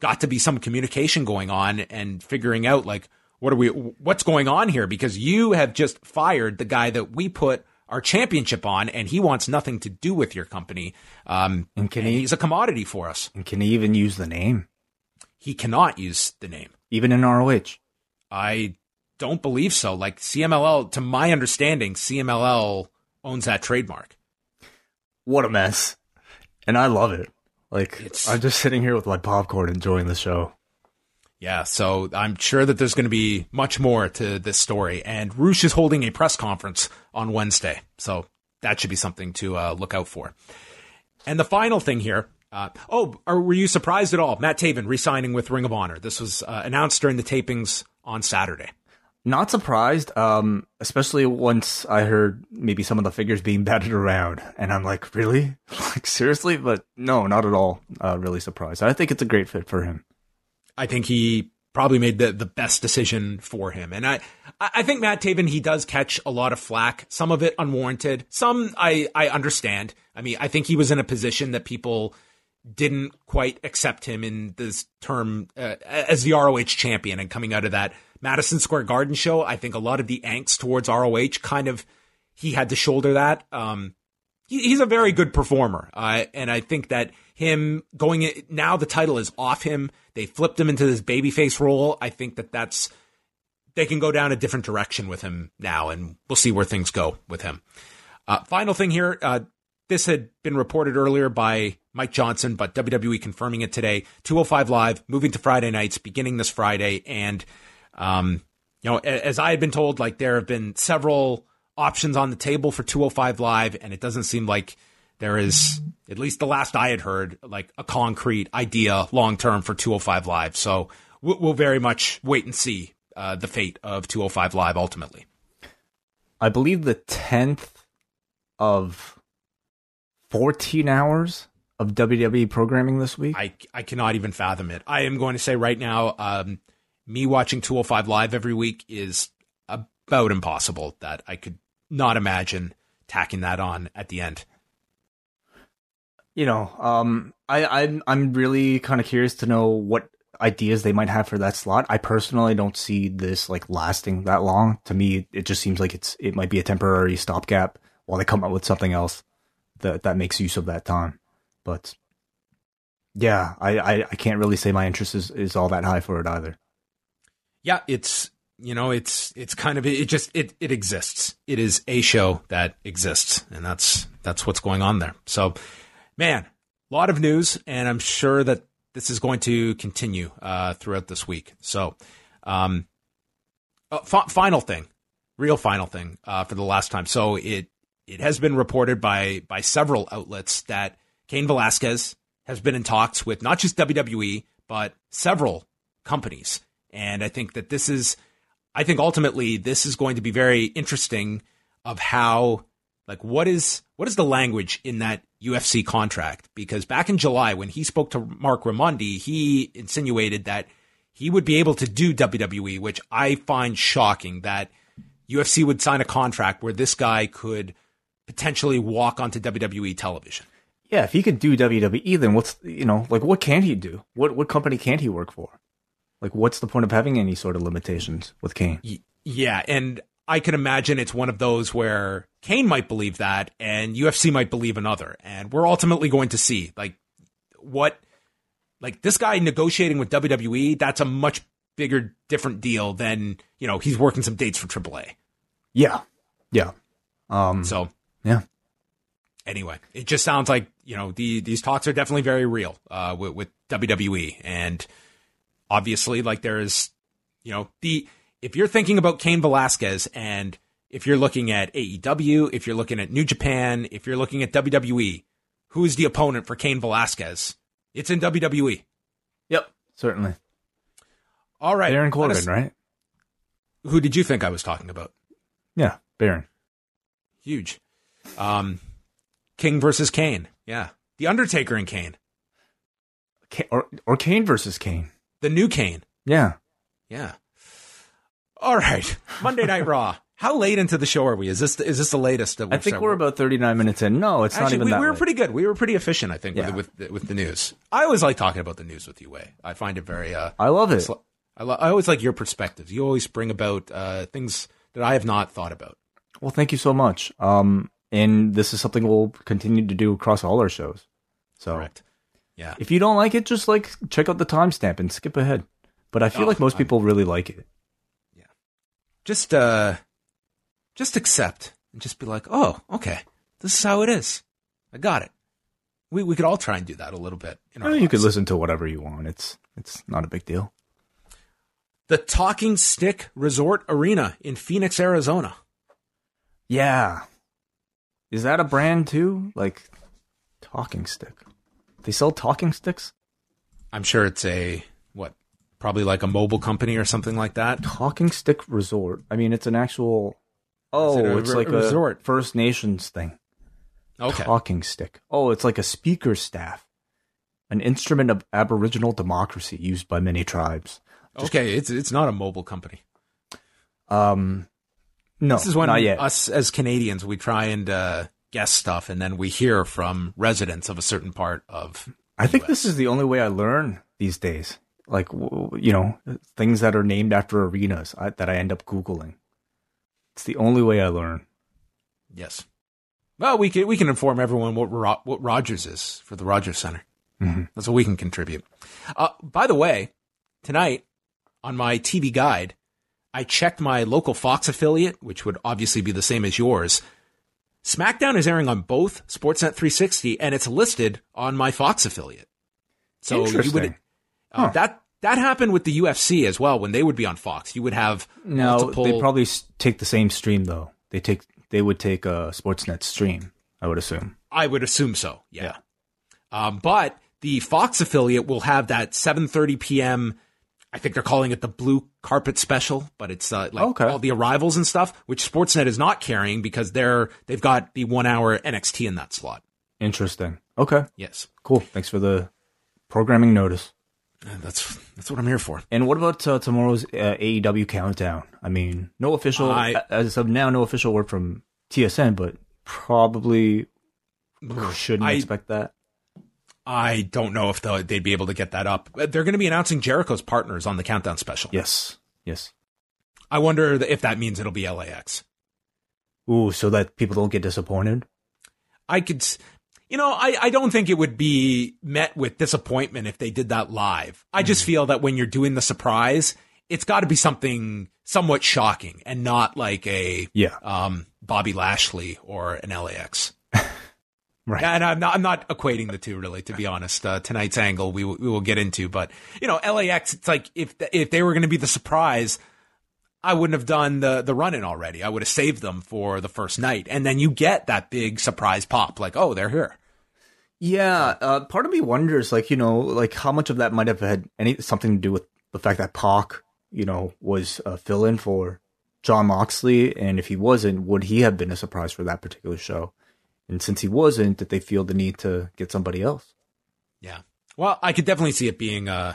got to be some communication going on and figuring out like, what are we, what's going on here? Because you have just fired the guy that we put our championship on, and he wants nothing to do with your company. Um, and can and he, he's a commodity for us. And can he even use the name? he cannot use the name. Even in ROH? I don't believe so. Like CMLL, to my understanding, CMLL owns that trademark. What a mess. And I love it. Like, it's, I'm just sitting here with my popcorn enjoying the show. Yeah, so I'm sure that there's going to be much more to this story. And Rush is holding a press conference on Wednesday. So that should be something to uh, look out for. And the final thing here uh, oh, are, were you surprised at all? Matt Taven re-signing with Ring of Honor. This was uh, announced during the tapings on Saturday. Not surprised, um, especially once I heard maybe some of the figures being batted around, and I'm like, really, like seriously? But no, not at all. Uh, really surprised. I think it's a great fit for him. I think he probably made the, the best decision for him. And I, I think Matt Taven, he does catch a lot of flack, some of it unwarranted. Some I, I understand. I mean, I think he was in a position that people didn't quite accept him in this term uh, as the ROH champion and coming out of that Madison Square Garden show. I think a lot of the angst towards ROH kind of he had to shoulder that. Um, he, he's a very good performer, uh, and I think that him going in, now the title is off him. They flipped him into this babyface role. I think that that's they can go down a different direction with him now, and we'll see where things go with him. Uh, final thing here. Uh, this had been reported earlier by Mike Johnson, but WWE confirming it today. 205 Live moving to Friday nights beginning this Friday. And, um, you know, as I had been told, like there have been several options on the table for 205 Live, and it doesn't seem like there is, at least the last I had heard, like a concrete idea long term for 205 Live. So we'll very much wait and see uh, the fate of 205 Live ultimately. I believe the 10th of 14 hours of WWE programming this week? I, I cannot even fathom it. I am going to say right now, um, me watching 205 Live every week is about impossible that I could not imagine tacking that on at the end. You know, um, I, I'm I'm really kind of curious to know what ideas they might have for that slot. I personally don't see this like lasting that long. To me, it just seems like it's it might be a temporary stopgap while they come up with something else that that makes use of that time. But yeah, I, I, I can't really say my interest is, is all that high for it either. Yeah, it's you know, it's it's kind of it just it it exists. It is a show that exists, and that's that's what's going on there. So, man, a lot of news, and I'm sure that this is going to continue uh, throughout this week. So, um, uh, f- final thing, real final thing uh, for the last time. So it it has been reported by by several outlets that Cain Velasquez has been in talks with not just WWE, but several companies. And I think that this is, I think ultimately this is going to be very interesting of how, like, what is, what is the language in that UFC contract? Because back in July, when he spoke to Marc Raimondi, he insinuated that he would be able to do WWE, which I find shocking that UFC would sign a contract where this guy could potentially walk onto WWE television. Yeah, if he could do WWE, then what's you know like what can he do? What what company can't he work for? Like, what's the point of having any sort of limitations with Cain? Yeah, and I can imagine it's one of those where Cain might believe that, and UFC might believe another, and we're ultimately going to see like what like this guy negotiating with WWE. That's a much bigger, different deal than you know he's working some dates for AAA. Yeah, yeah. Um, So yeah, anyway, it just sounds like you know the these talks are definitely very real uh, with, with WWE, and obviously, like there is, you know, the if you're thinking about Cain Velasquez, and if you're looking at AEW, if you're looking at New Japan, if you're looking at WWE, who is the opponent for Cain Velasquez? It's in WWE. yep, certainly. All right, Baron Corbin, us- right? Who did you think I was talking about? Yeah, Baron. Huge. Um, King versus Kane. Yeah, the Undertaker and Kane, or or Kane versus Kane. the new Kane. Yeah. Yeah. All right. Monday Night Raw. How late into the show are we? Is this is this the latest? I think we're about 39 minutes in. No, it's not even we, that we were late. pretty good. We were pretty efficient, I think, Yeah. with, with with the news. I always like talking about the news with you, Wai. I find it very. Uh, I love it. I, lo- I always like your perspectives. You always bring about uh, things that I have not thought about. Well, thank you so much. Um, and this is something we'll continue to do across all our shows. So Correct. Yeah. if you don't like it, just like check out the timestamp and skip ahead. But I feel Oh, like most I'm- people really like it. Just uh, just accept and just be like, oh, okay, this is how it is. I got it. We we could all try and do that a little bit. In our Eh, you could listen to whatever you want. It's it's not a big deal. the Talking Stick Resort Arena in Phoenix, Arizona. Yeah. Is that a brand too? Like talking stick. They sell talking sticks? I'm sure it's a probably like a mobile company or something like that. Talking stick resort. I mean, it's an actual Oh, it it's re- like a resort? First Nations thing. Okay, Talking stick. Oh, it's like a speaker staff. An instrument of Aboriginal democracy used by many tribes. okay, it's it's not a mobile company. Um no, This is when not yet. us as Canadians we try and uh, guess stuff, and then we hear from residents of a certain part of. I think this is the only way I learn these days. Like, you know, things that are named after arenas I, that I end up Googling. It's the only way I learn. Yes. Well, we can we can inform everyone what Ro- what Rogers is for the Rogers Center. Mhm. That's what we can contribute. Uh, by the way, tonight on my TV guide, I checked my local Fox affiliate, which would obviously be the same as yours. SmackDown is airing on both Sportsnet 360, and it's listed on my Fox affiliate. So you Interesting. Would uh, that that happened with the UFC as well when they would be on Fox. You would have No, multiple. they probably take the same stream though. They take they would take a Sportsnet stream. I would assume. I would assume so. Yeah. Um, but the Fox affiliate will have that 7:30 p.m. I think they're calling it the blue carpet special, but it's uh, like Okay. all the arrivals and stuff, which Sportsnet is not carrying because they're they've got the one hour NXT in that slot. Interesting. Okay, Yes, cool. Thanks for the programming notice. And that's that's what I'm here for. And what about uh, tomorrow's uh, AEW countdown? I mean, no official I- as of now, no official word from TSN, but probably shouldn't I- expect that. I don't know if they'll- they'd be able to get that up. They're going to be announcing Jericho's partners on the countdown special. Yes, yes. I wonder if that means it'll be LAX. Ooh, so that people don't get disappointed. I could, s- you know, I, I don't think it would be met with disappointment if they did that live. I just feel that when you're doing the surprise, it's got to be something somewhat shocking and not like a Yeah. um, Bobby Lashley or an LAX. Right. And I'm not, I'm not equating the two really, to be honest. Uh, tonight's angle we will, we will get into, but you know, LAX, it's like if, if they were going to be the surprise, I wouldn't have done the, the run in already. I would have saved them for the first night. And then you get that big surprise pop, like, oh, they're here. Yeah, uh, part of me wonders, like you know, like how much of that might have had any something to do with the fact that Pac, you know, was a fill-in for Jon Moxley, and if he wasn't, would he have been a surprise for that particular show? And since he wasn't, did they feel the need to get somebody else? Yeah. Well, I could definitely see it being uh,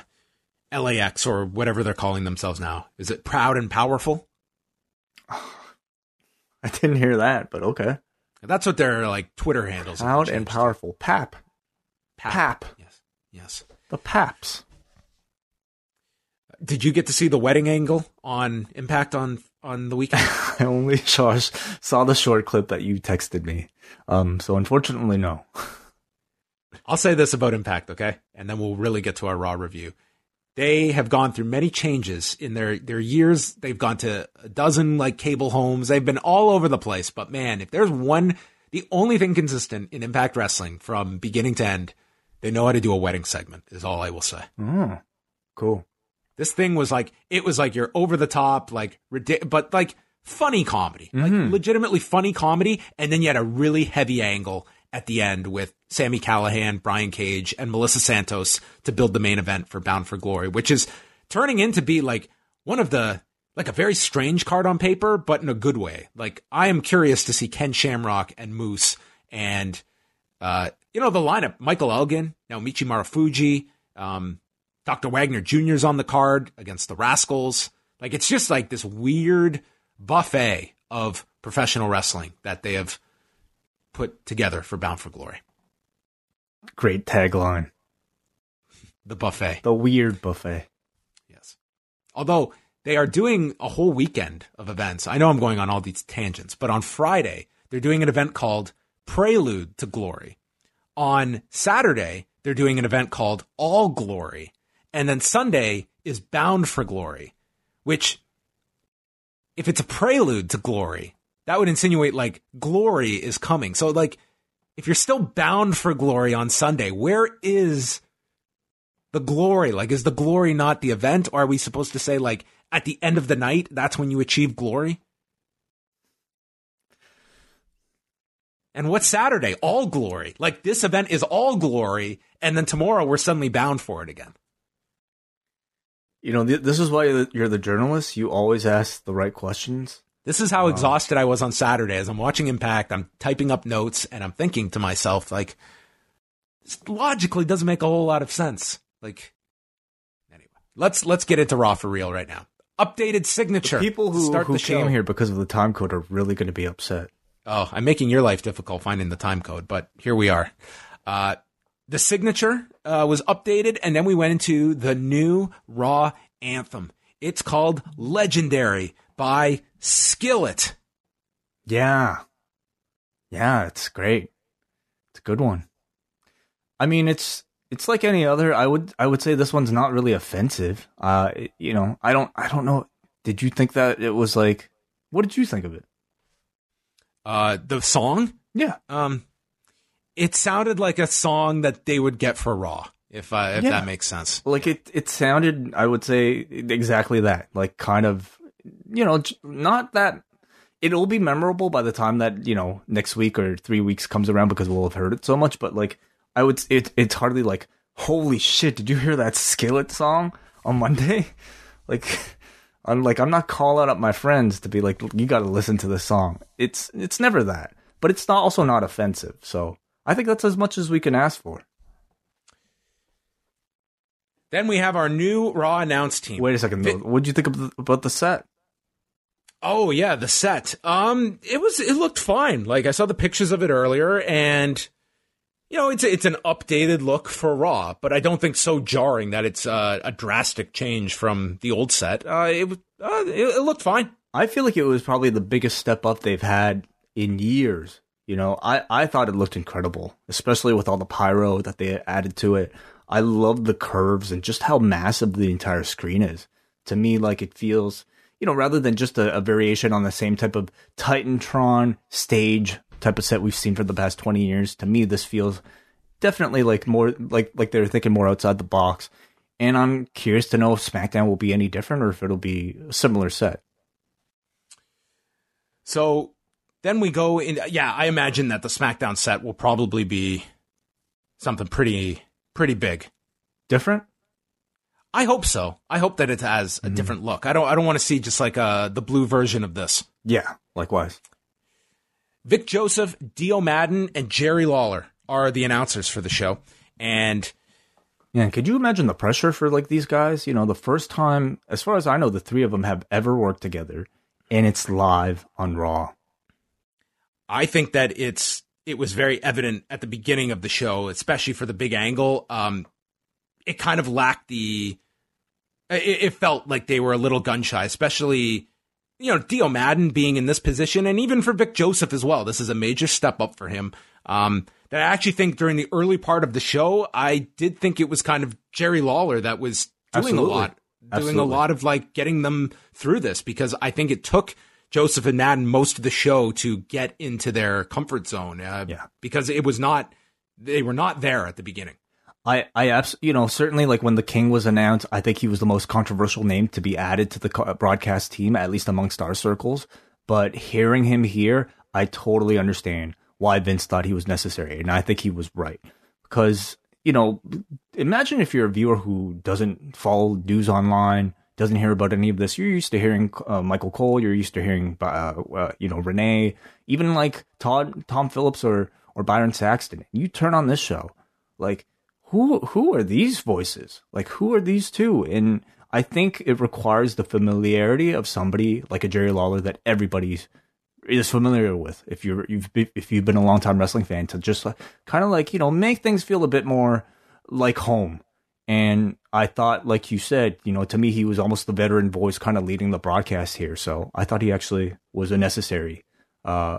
LAX or whatever they're calling themselves now. Is it proud and powerful? I didn't hear that, but okay. That's what their like Twitter handles. Proud and powerful, Pap, Pap. Pap. Yes. Yes. the Paps. Did you get to see the wedding angle on Impact on on the weekend? I only saw saw the short clip that you texted me. Um, so unfortunately, no. I'll say this about Impact, okay? And then we'll really get to our Raw review. They have gone through many changes in their, their years. They've gone to a dozen like cable homes. They've been all over the place. But man, if there's one, the only thing consistent in Impact Wrestling from beginning to end, they know how to do a wedding segment is all I will say. Oh, cool. This thing was like, it was like you're over the top, like, but like funny comedy, like mm-hmm. legitimately funny comedy. And then you had a really heavy angle at the end with Sami Callihan, Brian Cage, and Melissa Santos to build the main event for Bound for Glory, which is turning into be like one of the like a very strange card on paper, but in a good way. Like I am curious to see Ken Shamrock and Moose and uh, you know the lineup: Michael Elgin, Naomichi Marufuji, um, Dr. Wagner Jr. is on the card against the Rascalz. Like it's just like this weird buffet of professional wrestling that they have put together for Bound for Glory. Great tagline. The buffet. The weird buffet. Yes. Although they are doing a whole weekend of events. I know I'm going on all these tangents, but on Friday, they're doing an event called Prelude to Glory. On Saturday, they're doing an event called All Glory. And then Sunday is Bound for Glory, which, if it's a prelude to glory, that would insinuate like glory is coming. So, like, if you're still bound for glory on Sunday, where is the glory? Like, is the glory not the event? Or are we supposed to say, like, at the end of the night, that's when you achieve glory? And what's Saturday? All glory. Like, this event is all glory. And then tomorrow we're suddenly bound for it again. You know, th- this is why you're the, you're the journalist. You always ask the right questions. This is how exhausted I was on Saturday as I'm watching Impact. I'm typing up notes and I'm thinking to myself, like, this logically doesn't make a whole lot of sense. Like, anyway, let's let's get into Raw for real right now. Updated signature. People who, start who the show. came here because of the time code are really going to be upset. Oh, I'm making your life difficult finding the time code, but here we are. Uh, the signature uh, was updated, and then we went into the new Raw anthem. It's called Legendary by Skillet. Yeah. Yeah, it's great. It's a good one. I mean, it's it's like any other. I would I would say this one's not really offensive. Uh, it- you know, I don't I don't know. Did you think that it was like? What did you think of it? Uh, the song, Yeah, um, it sounded like a song that they would get for Raw, if uh, if Yeah. that makes sense. like it it sounded. I would say exactly that. Like kind of, you know, not that. It'll be memorable by the time that you know next week or three weeks comes around because we'll have heard it so much. But like, I would. It, it's hardly like, holy shit! Did you hear that Skillet song on Monday? Like, I'm like, I'm not calling up my friends to be like, you got to listen to this song. It's it's never that, but it's not also not offensive. So I think that's as much as we can ask for. Then we have our new Raw announce team. Wait a second. What did you think about the set? Oh yeah, the set. Um, it was it looked fine. Like I saw the pictures of it earlier, and you know it's it's an updated look for Raw, but I don't think so jarring that it's uh, a drastic change from the old set. Uh, it was uh, it, it looked fine. I feel like it was probably the biggest step up they've had in years. You know, I, I thought it looked incredible, especially with all the pyro that they added to it. I love the curves and just how massive the entire screen is. To me, like it feels, you know, rather than just a, a variation on the same type of Titantron stage type of set we've seen for the past 20 years, to me, this feels definitely like more like like they're thinking more outside the box. And I'm curious to know if SmackDown will be any different or if it'll be a similar set. So then we go in. Yeah, I imagine that the SmackDown set will probably be something pretty pretty big. Different? I hope so. I hope that it has a different look. I don't. I don't want to see just like uh the blue version of this. Yeah, likewise. Vic Joseph, Dio Maddin, and Jerry Lawler are the announcers for the show. And Yeah, could you imagine the pressure for like these guys? You know, the first time, as far as I know, the three of them have ever worked together, and it's live on Raw. I think that it's it was very evident at the beginning of the show, especially for the big angle. Um, it kind of lacked the. It, it felt like they were a little gun shy, especially you know Dio Maddin being in this position, and even for Vic Joseph as well. This is a major step up for him. Um, that I actually think during the early part of the show, I did think it was kind of Jerry Lawler that was doing a lot, doing Absolutely. a lot of like getting them through this because I think it took Joseph and Maddin most of the show to get into their comfort zone. Uh, Yeah. because it was not, they were not there at the beginning. I, I abs- you know, certainly like when the King was announced, I think he was the most controversial name to be added to the co- broadcast team, at least amongst our circles. But hearing him here, I totally understand why Vince thought he was necessary. And I think he was right. Because, you know, imagine if you're a viewer who doesn't follow news online, doesn't hear about any of this. You're used to hearing uh, Michael Cole, you're used to hearing, uh, uh, you know, Renee, even like Todd, Tom Phillips or, or Byron Saxton. You turn on this show, like, who who are these voices? Like who are these two? And I think it requires the familiarity of somebody like a Jerry Lawler that everybody is familiar with. If you're you've if you've been a long time wrestling fan, to just kind of like you know make things feel a bit more like home. And I thought, like you said, you know, to me he was almost the veteran voice, kind of leading the broadcast here. So I thought he actually was a necessary uh,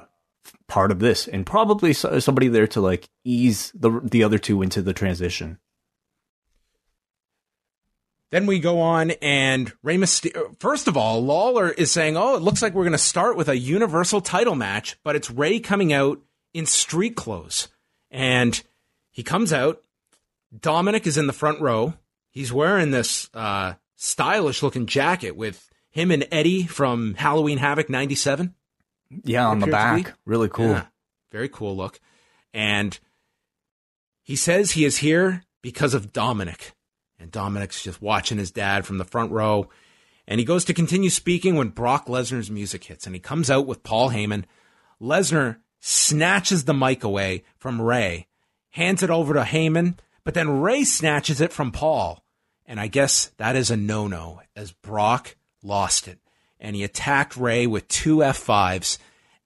part of this, and probably somebody there to like ease the the other two into the transition. Then we go on and Rey Mysterio. First of all, Lawler is saying, "Oh, it looks like we're going to start with a Universal Title match, but it's Rey coming out in street clothes." And he comes out. Dominic is in the front row. He's wearing this uh, stylish-looking jacket with him and Eddie from Halloween Havoc '97. Yeah, on the appeared to be. back, really cool. Yeah, very cool look. And he says he is here because of Dominic. And Dominic's just watching his dad from the front row. And he goes to continue speaking when Brock Lesnar's music hits. And he comes out with Paul Heyman. Lesnar snatches the mic away from Rey, hands it over to Heyman, but then Rey snatches it from Paul. And I guess that is a no no, as Brock lost it. And he attacked Rey with two F5s.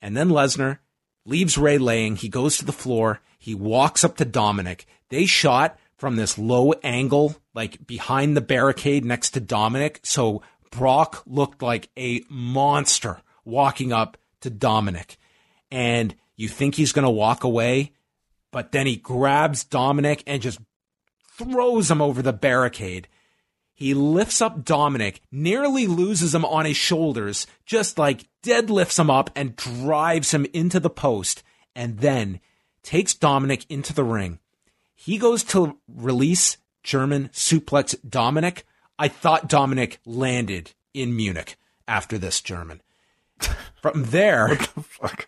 And then Lesnar leaves Rey laying. He goes to the floor. He walks up to Dominic. They shot from this low angle, like behind the barricade next to Dominic. So Brock looked like a monster walking up to Dominic. And you think he's going to walk away, but then he grabs Dominic and just throws him over the barricade. He lifts up Dominic, nearly loses him on his shoulders, just like deadlifts him up and drives him into the post, and then takes Dominic into the ring. He goes to release German suplex Dominic. I thought Dominic landed in Munich after this German. From there, Fuck.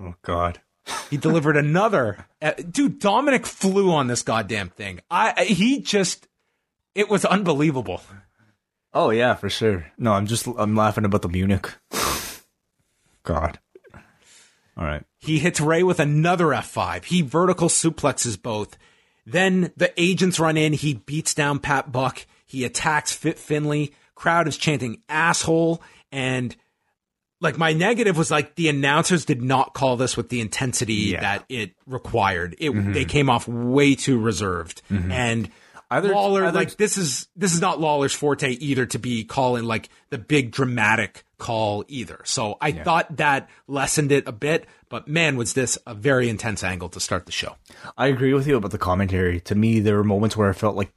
oh God. He delivered another. Uh, dude, Dominic flew on this goddamn thing. I I- he just it was unbelievable. Oh yeah, for sure. No, I'm just I'm laughing about the Munich. God. All right. He hits Rey with another F5. He vertical suplexes both. Then the agents run in. He beats down Pat Buck. He attacks Fit Finley. Crowd is chanting asshole. And like my negative was like the announcers did not call this with the intensity Yeah. that it required. It mm-hmm. they came off way too reserved. Mm-hmm. And Either- Lawler either- like this is this is not Lawler's forte either to be calling like the big dramatic call either. So I thought that lessened it a bit, but man was this a very intense angle to start the show. I agree with you about the commentary. To me, there were moments where I felt like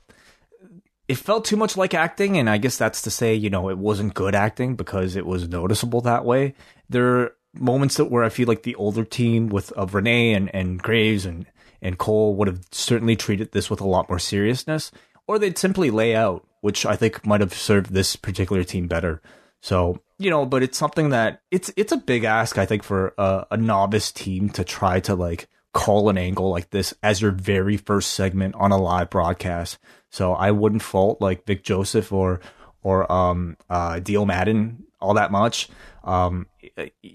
it felt too much like acting, and I guess that's to say, you know, it wasn't good acting because it was noticeable that way. There are moments that where I feel like the older team with of Renee and, and Graves and, and Cole would have certainly treated this with a lot more seriousness, or they'd simply lay out, which I think might have served this particular team better. So you know, but it's something that it's it's a big ask, I think, for a, a novice team to try to like call an angle like this as your very first segment on a live broadcast. So I wouldn't fault like Vic Joseph or or um uh Dio Maddin all that much. Um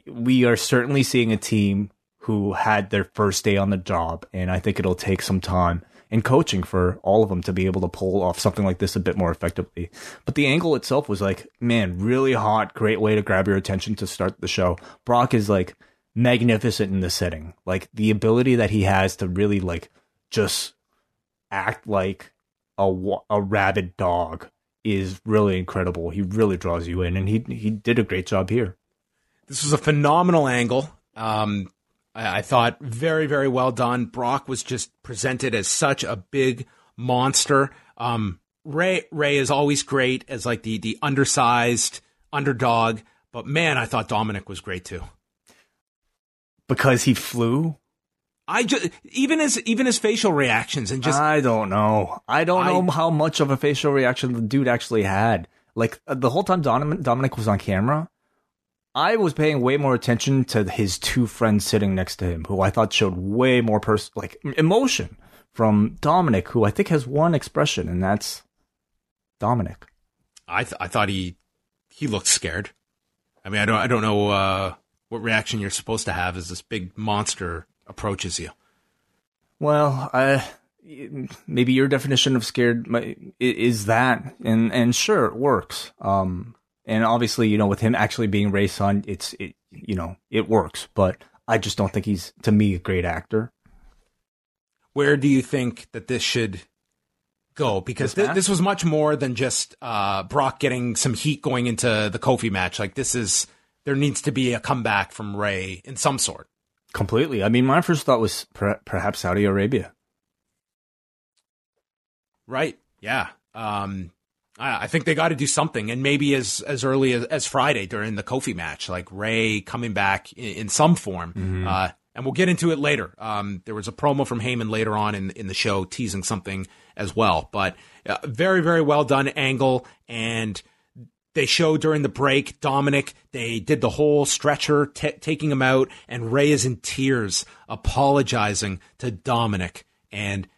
we are certainly seeing a team who had their first day on the job and I think it'll take some time and coaching for all of them to be able to pull off something like this a bit more effectively. But the angle itself was like, man, really hot, great way to grab your attention to start the show. Brock is like magnificent in this setting. Like the ability that he has to really like just act like a a rabid dog is really incredible. He really draws you in, and he he did a great job here. This was a phenomenal angle. Um, I, I thought very, very well done. Brock was just presented as such a big monster. Um, Rey Rey is always great as like the the undersized underdog, but man, I thought Dominic was great too. Because he flew? I just even his even his facial reactions and just I don't know. I don't I- know how much of a facial reaction the dude actually had. Like uh, the whole time Dominic, Dominic was on camera, I was paying way more attention to his two friends sitting next to him, who I thought showed way more pers- like emotion from Dominic, who I think has one expression, and that's Dominic. I th- I thought he he looked scared. I mean, I don't I don't know uh, what reaction you're supposed to have as this big monster approaches you. Well, I maybe your definition of scared is that, and and sure it works. Um, and obviously, you know, with him actually being Rey's son, it's it, you know, it works. But I just don't think he's to me a great actor. Where do you think that this should go? Because This thi- match? this was much more than just uh, Brock getting some heat going into the Kofi match. Like this is there needs to be a comeback from Rey in some sort. Completely. I mean, my first thought was per- perhaps Saudi Arabia. Right. Yeah. Um, I, I think they got to do something, and maybe as as early as, as Friday during the Kofi match, like Rey coming back in, in some form. Uh, and we'll get into it later. Um, there was a promo from Heyman later on in in the show teasing something as well, but uh, very very well done angle and. They showed during the break Dominic. They did the whole stretcher, t- taking him out, and Rey is in tears, apologizing to Dominic. And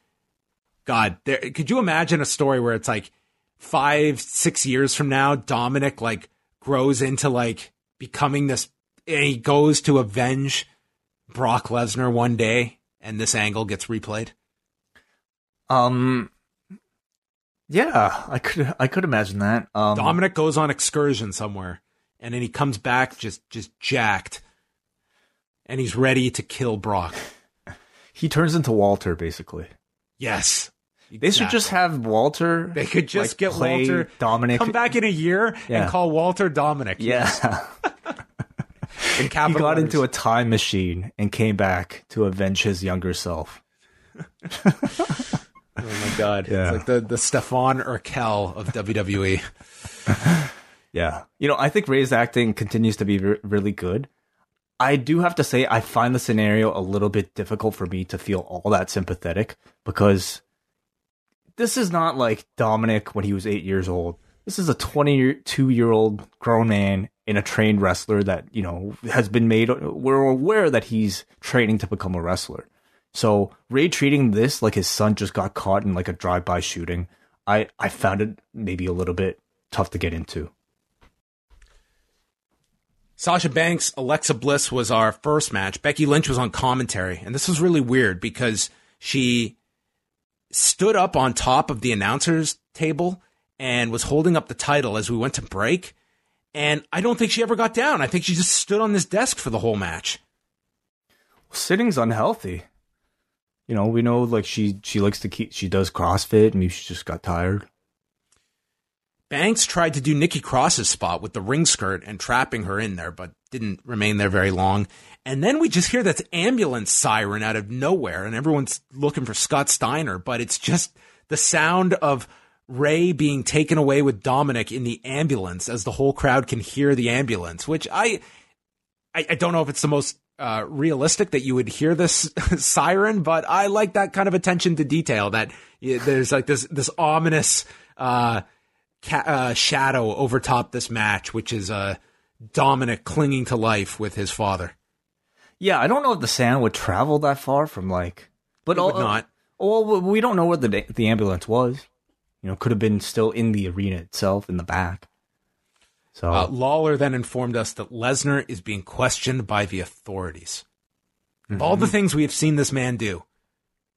God, there, could you imagine a story where it's like five, six years from now, Dominic like grows into like becoming this, and he goes to avenge Brock Lesnar one day, and this angle gets replayed? Um, yeah, I could I could imagine that. Um, Dominic goes on excursion somewhere, and then he comes back just just jacked, and he's ready to kill Brock. he turns into Walter basically. Yes, They should just have Walter. They could just like, get Walter Dominic. come back in a year Yeah. and call Walter Dominic. Yeah. in he got letters. into a time machine and came back to avenge his younger self. Oh my god! Yeah. It's like the the Stefan Urkel of WWE. Yeah. You know, I think Rey's acting continues to be re- really good. I do have to say, I find the scenario a little bit difficult for me to feel all that sympathetic because this is not like Dominic when he was eight years old. This is a 22 year old grown man in a trained wrestler that, you know, has been made, we're aware that he's training to become a wrestler. So Rey treating this like his son just got caught in like a drive by shooting, I, I found it maybe a little bit tough to get into. Sasha Banks, Alexa Bliss was our first match. Becky Lynch was on commentary, and this was really weird because she stood up on top of the announcer's table and was holding up the title as we went to break. And I don't think she ever got down. I think she just stood on this desk for the whole match. sitting's unhealthy. You know, we know like she she likes to keep she does CrossFit. Maybe she just got tired. Banks tried to do Nikki Cross's spot with the ring skirt and trapping her in there, but didn't remain there very long. And then we just hear this ambulance siren out of nowhere, and everyone's looking for Scott Steiner, but it's just the sound of Rey being taken away with Dominic in the ambulance as the whole crowd can hear the ambulance, which I I, I don't know if it's the most uh, realistic that you would hear this siren, but I like that kind of attention to detail. That there's like this this ominous uh, ca- uh, shadow over top this match, which is uh, Dominic clinging to life with his father. Yeah, I don't know if the sound would travel that far from like, but It all- not. Well, we don't know where the the ambulance was. You know, could have been still in the arena itself in the back. So Uh, Lawler then informed us that Lesnar is being questioned by the authorities. Of all the things we have seen this man do,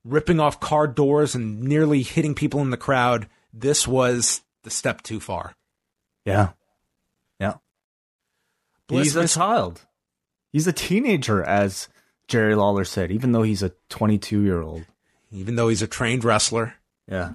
ripping off car doors and nearly hitting people in the crowd, this was the step too far. yeah, yeah. Bliss he's a child. He's a teenager, as Jerry Lawler said, even though he's a 22 year old. even though he's a trained wrestler. Yeah.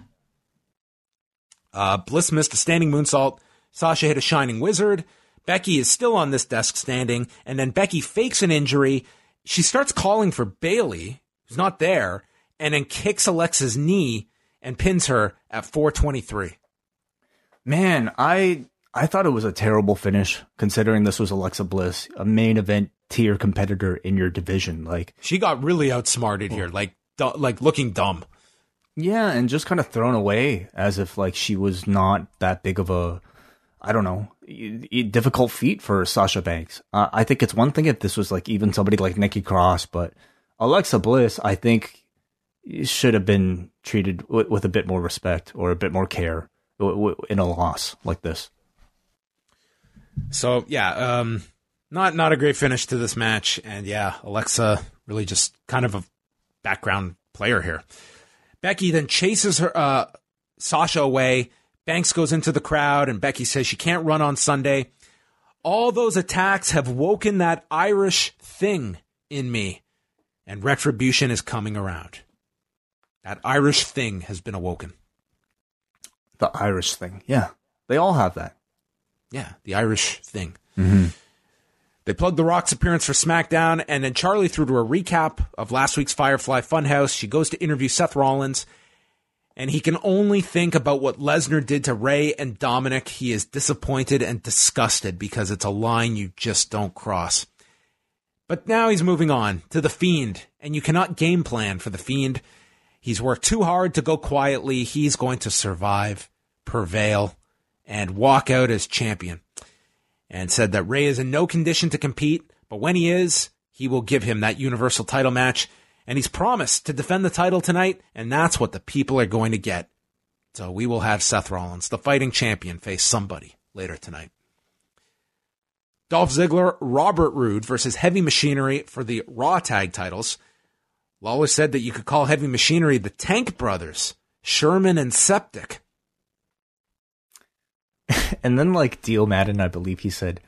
Uh, Bliss missed a standing moonsault. Sasha hit a shining wizard. Becky is still on this desk standing, and then Becky fakes an injury. She starts calling for Bayley, who's not there, and then kicks Alexa's knee. and pins her at 423. Man, I I thought it was a terrible finish considering this was Alexa Bliss, a main event tier competitor in your division. Like she got really outsmarted here, like like looking dumb. Yeah, and just kind of thrown away as if like she was not that big of a I don't know, difficult feat for Sasha Banks. Uh, I think it's one thing if this was like even somebody like Nikki Cross, but Alexa Bliss, I think should have been treated w- with a bit more respect or a bit more care w- w- in a loss like this. So yeah, um, not not a great finish to this match, and yeah, Alexa really just kind of a background player here. Becky then chases her uh, Sasha away. Banks goes into the crowd, and Becky says she can't run on Sunday. All those attacks have woken that Irish thing in me, and retribution is coming around. That Irish thing has been awoken. The Irish thing, yeah, they all have that. Yeah, the Irish thing. Mm-hmm. They plugged The Rock's appearance for SmackDown, and then Charlie threw to a recap of last week's Firefly Funhouse. She goes to interview Seth Rollins, and he can only think about what Lesnar did to Rey and Dominic. He is disappointed and disgusted because it's a line you just don't cross. But now he's moving on to The Fiend, and you cannot game plan for The Fiend. He's worked too hard to go quietly. He's going to survive, prevail, and walk out as champion and said that Rey is in no condition to compete, but when he is, he will give him that universal title match. And he's promised to defend the title tonight, and that's what the people are going to get. So we will have Seth Rollins, the fighting champion, face somebody later tonight. Dolph Ziggler, Robert Roode versus Heavy Machinery for the Raw Tag titles. Lawler said that you could call Heavy Machinery the Tank Brothers, Sherman and Septic. and then like Dio Maddin, I believe he said,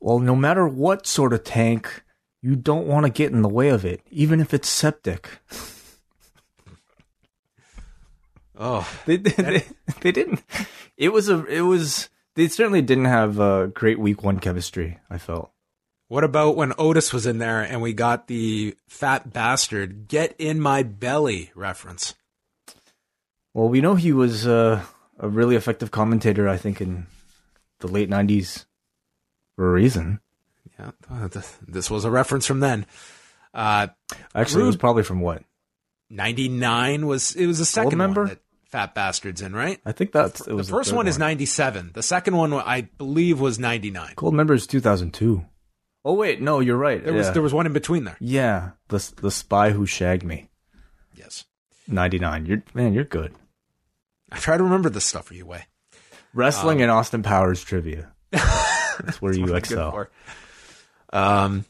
"Well, no matter what sort of tank, you don't want to get in the way of it, even if it's septic." Oh, they, they, they, they didn't. It was a. It was. They certainly didn't have a great week one chemistry. I felt. What about when Otis was in there and we got the fat bastard get in my belly reference? Well, we know he was uh, a really effective commentator, I think, in the late 90s for a reason. Yeah, this was a reference from then. Uh, Actually, Rude, it was probably from what? 99 was, it was the second member? that Fat Bastard's in, right? I think that's, it was the first the one, one is 97. The second one, I believe, was 99. Goldmember is 2002. Oh, wait, no, you're right. There yeah. was, there was one in between there. Yeah, the, the spy who shagged me. Yes. 99. You're, man, you're good. I try to remember this stuff for you, Wai. Wrestling um, and Austin Powers trivia. That's where That's you excel. Um,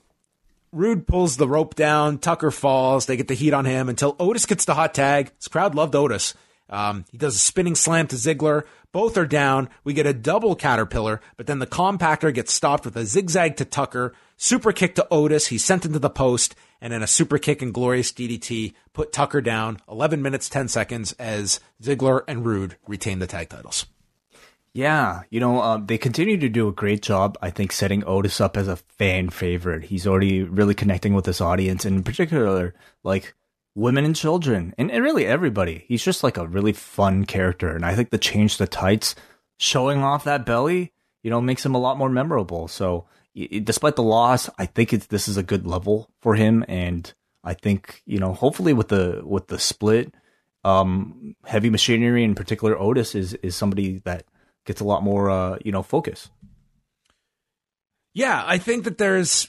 Roode pulls the rope down. Tucker falls. They get the heat on him until Otis gets the hot tag. This crowd loved Otis. Um, he does a spinning slam to Ziggler. Both are down. We get a double caterpillar, but then the compactor gets stopped with a zigzag to Tucker, super kick to Otis. He's sent into the post, and then a super kick and glorious DDT put Tucker down. 11 minutes, 10 seconds as Ziggler and Roode retain the tag titles. Yeah, you know, uh, they continue to do a great job, I think, setting Otis up as a fan favorite. He's already really connecting with this audience, and in particular, like women and children, and, and really everybody. He's just like a really fun character, and I think the change the tights, showing off that belly, you know, makes him a lot more memorable. So, despite the loss, I think it's this is a good level for him, and I think you know, hopefully with the with the split, um, heavy machinery in particular, Otis is is somebody that gets a lot more uh, you know focus. Yeah, I think that there's.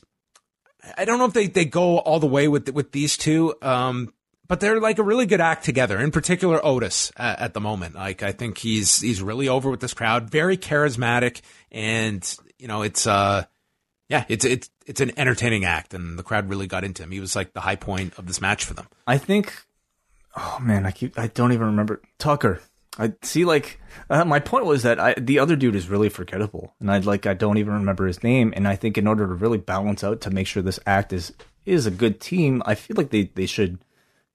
I don't know if they, they go all the way with with these two, um, but they're like a really good act together. In particular, Otis at, at, the moment. Like I think he's he's really over with this crowd. Very charismatic, and you know it's uh yeah it's it's it's an entertaining act, and the crowd really got into him. He was like the high point of this match for them. I think. Oh man, I keep I don't even remember Tucker. I see. Like uh, my point was that I, the other dude is really forgettable, and I like I don't even remember his name. And I think in order to really balance out to make sure this act is is a good team, I feel like they they should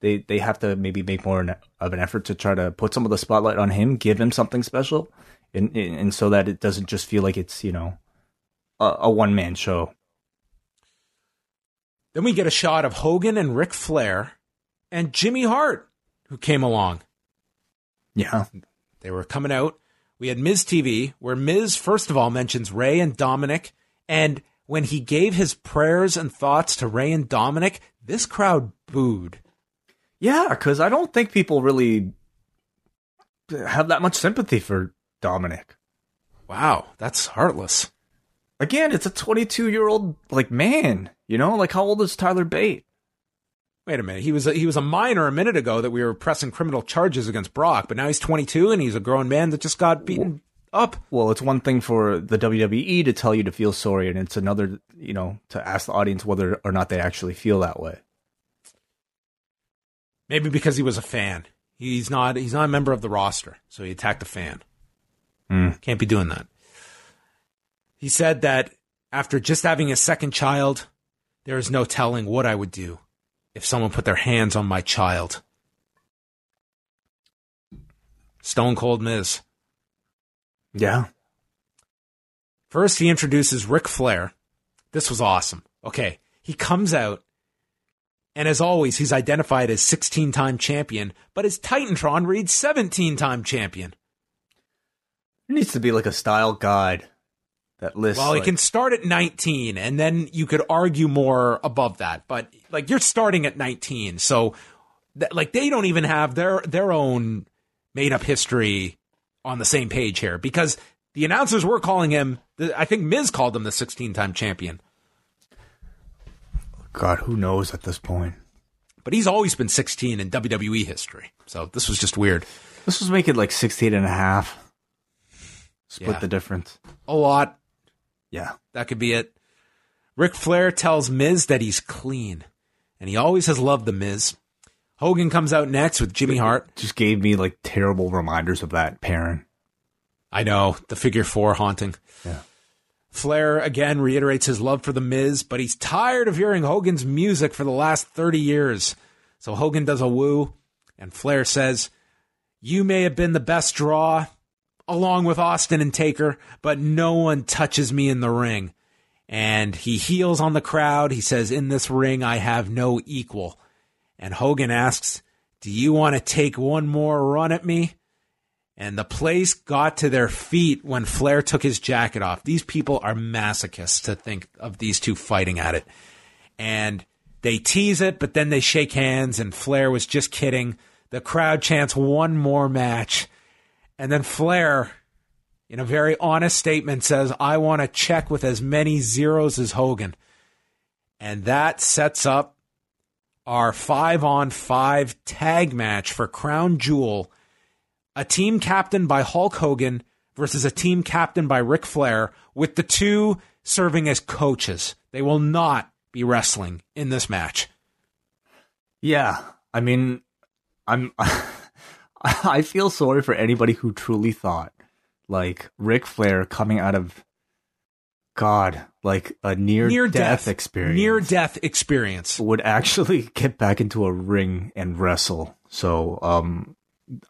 they they have to maybe make more of an effort to try to put some of the spotlight on him, give him something special, and and so that it doesn't just feel like it's you know a, a one man show. Then we get a shot of Hogan and Ric Flair and Jimmy Hart, who came along. Yeah. They were coming out. We had Miz TV, where Miz, first of all, mentions Rey and Dominic. And when he gave his prayers and thoughts to Rey and Dominic, this crowd booed. Yeah, because I don't think people really have that much sympathy for Dominic. Wow, that's heartless. Again, it's a 22 year old like man. You know, like how old is Tyler Bate? Wait a minute. He was a, he was a minor a minute ago that we were pressing criminal charges against Brock, but now he's 22 and he's a grown man that just got beaten up. Well, it's one thing for the WWE to tell you to feel sorry, and it's another, you know, to ask the audience whether or not they actually feel that way. Maybe because he was a fan. He's not he's not a member of the roster, so he attacked a fan. Mm. Can't be doing that. He said that after just having a second child, there is no telling what I would do if someone put their hands on my child. Stone Cold Miz. Yeah. First, he introduces Ric Flair. This was awesome. Okay. He comes out, and as always, he's identified as 16 time champion, but his Titantron reads 17 time champion. There needs to be like a style guide that lists. Well, like, he can start at 19, and then you could argue more above that. But like you're starting at 19, so th- like they don't even have their their own made up history on the same page here because the announcers were calling him. The, I think Miz called him the 16 time champion, God, who knows at this point? but he's always been 16 in WWE history. So this was just weird. This was making like 16 and a half. Split Yeah. the difference. A lot. Yeah. That could be it. Ric Flair tells Miz that he's clean, and he always has loved the Miz. Hogan comes out next with Jimmy Hart. Just gave me like terrible reminders of that pairing. I know, the figure four haunting. Yeah. Flair again reiterates his love for The Miz, but he's tired of hearing Hogan's music for the last 30 years. So Hogan does a woo, and Flair says, You may have been the best draw, along with Austin and Taker, but no one touches me in the ring. And he heels on the crowd. He says, In this ring, I have no equal. And Hogan asks, Do you want to take one more run at me? And the place got to their feet when Flair took his jacket off. These people are masochists to think of these two fighting at it. And they tease it, but then they shake hands, and Flair was just kidding. The crowd chants one more match. And then Flair, in a very honest statement, says, I want to check with as many zeros as Hogan. And that sets up our five on five tag match for Crown Jewel a team captained by Hulk Hogan versus a team captained by Ric Flair, with the two serving as coaches. They will not be wrestling in this match. Yeah. I mean, I'm. I feel sorry for anybody who truly thought like Ric Flair coming out of God, like a near, Near death, death experience. Near death experience. would actually get back into a ring and wrestle. So, um,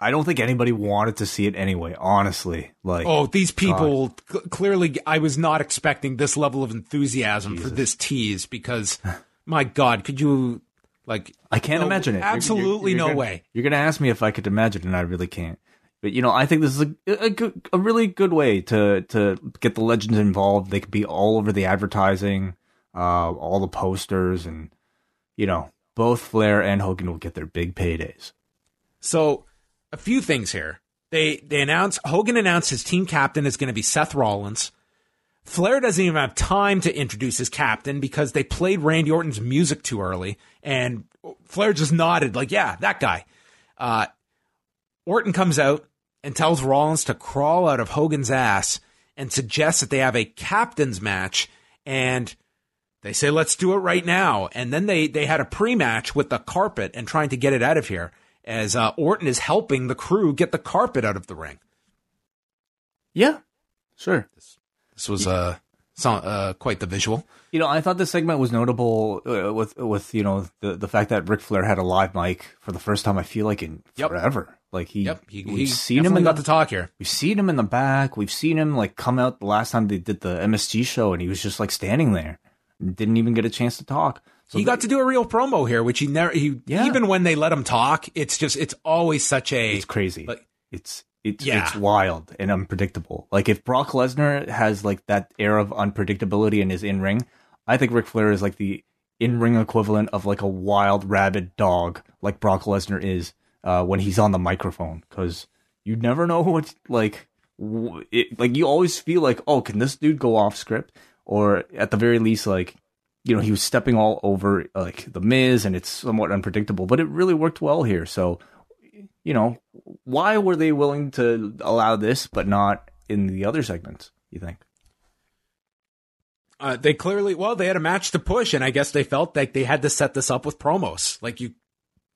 I don't think anybody wanted to see it anyway. Honestly, like, Oh, these people clearly, I was not expecting this level of enthusiasm for this tease because, my God, could you, like, I can't no, imagine it. You're- Absolutely you're- you're no gonna- way. You're gonna ask me if I could imagine, and I really can't. But you know, I think this is a a, good, a really good way to to get the legends involved. They could be all over the advertising, uh, all the posters, and you know, both Flair and Hogan will get their big paydays. So, a few things here. They they announce Hogan announced his team captain is going to be Seth Rollins. Flair doesn't even have time to introduce his captain because they played Randy Orton's music too early, and Flair just nodded like, "Yeah, that guy." Uh, Orton comes out and tells Rollins to crawl out of Hogan's ass and suggests that they have a captain's match, and they say, "Let's do it right now." And then they they had a pre-match with the carpet and trying to get it out of here as uh, Orton is helping the crew get the carpet out of the ring. Yeah, sure. This was uh, uh quite the visual. You know, I thought this segment was notable uh, with with you know the the fact that Ric Flair had a live mic for the first time. I feel like in Yep. forever. Like he, Yep, he, we've he seen him in got the to talk here. We've seen him in the back. We've seen him like come out the last time they did the MSG show, and he was just like standing there, didn't even get a chance to talk. So he got to do a real promo here, which he never. He Yeah. even when they let him talk, it's just it's always such a It's crazy. Like It's it's Yeah. it's wild and unpredictable. Like if Brock Lesnar has like that air of unpredictability in his in ring, I think Ric Flair is like the in ring equivalent of like a wild rabid dog, like Brock Lesnar is uh, when he's on the microphone, because you never know what like w- it, like you always feel like oh can this dude go off script or at the very least like you know he was stepping all over like the Miz and it's somewhat unpredictable, but it really worked well here. So you know why were they willing to allow this but not in the other segments? You think? Uh, they clearly, well, they had a match to push, and I guess they felt like they had to set this up with promos. Like you,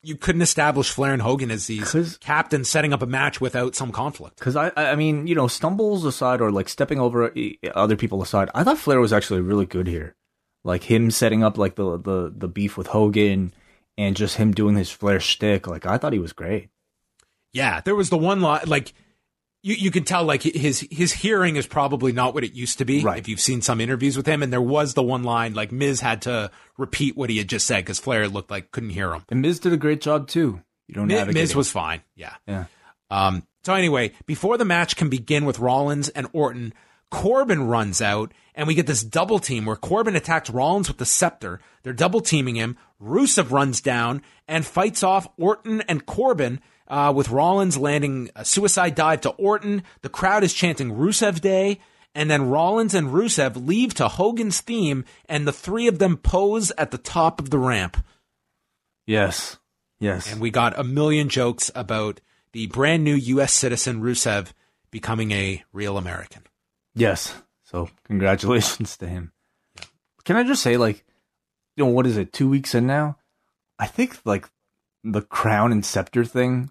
you couldn't establish Flair and Hogan as these captains setting up a match without some conflict. Because I, I mean, you know, stumbles aside or like stepping over other people aside, I thought Flair was actually really good here. Like him setting up like the the the beef with Hogan and just him doing his Flair shtick. Like I thought he was great. Yeah, there was the one line like you you can tell like his his hearing is probably not what it used to be Right. if you've seen some interviews with him and there was the one line like Miz had to repeat what he had just said cuz Flair looked like couldn't hear him. And Miz did a great job too. You don't Mi- navigate Miz was fine. Yeah. yeah. Um, so anyway, before the match can begin with Rollins and Orton, Corbin runs out, and we get this double team where Corbin attacks Rollins with the scepter. They're double teaming him. Rusev runs down and fights off Orton and Corbin. Uh, with Rollins landing a suicide dive to Orton, the crowd is chanting Rusev Day, and then Rollins and Rusev leave to Hogan's theme, and the three of them pose at the top of the ramp. Yes. Yes. And we got a million jokes about the brand new U.S. citizen Rusev becoming a real American. Yes. So congratulations to him. Can I just say, like, you know, what is it? Two weeks in now. I think like the crown and scepter thing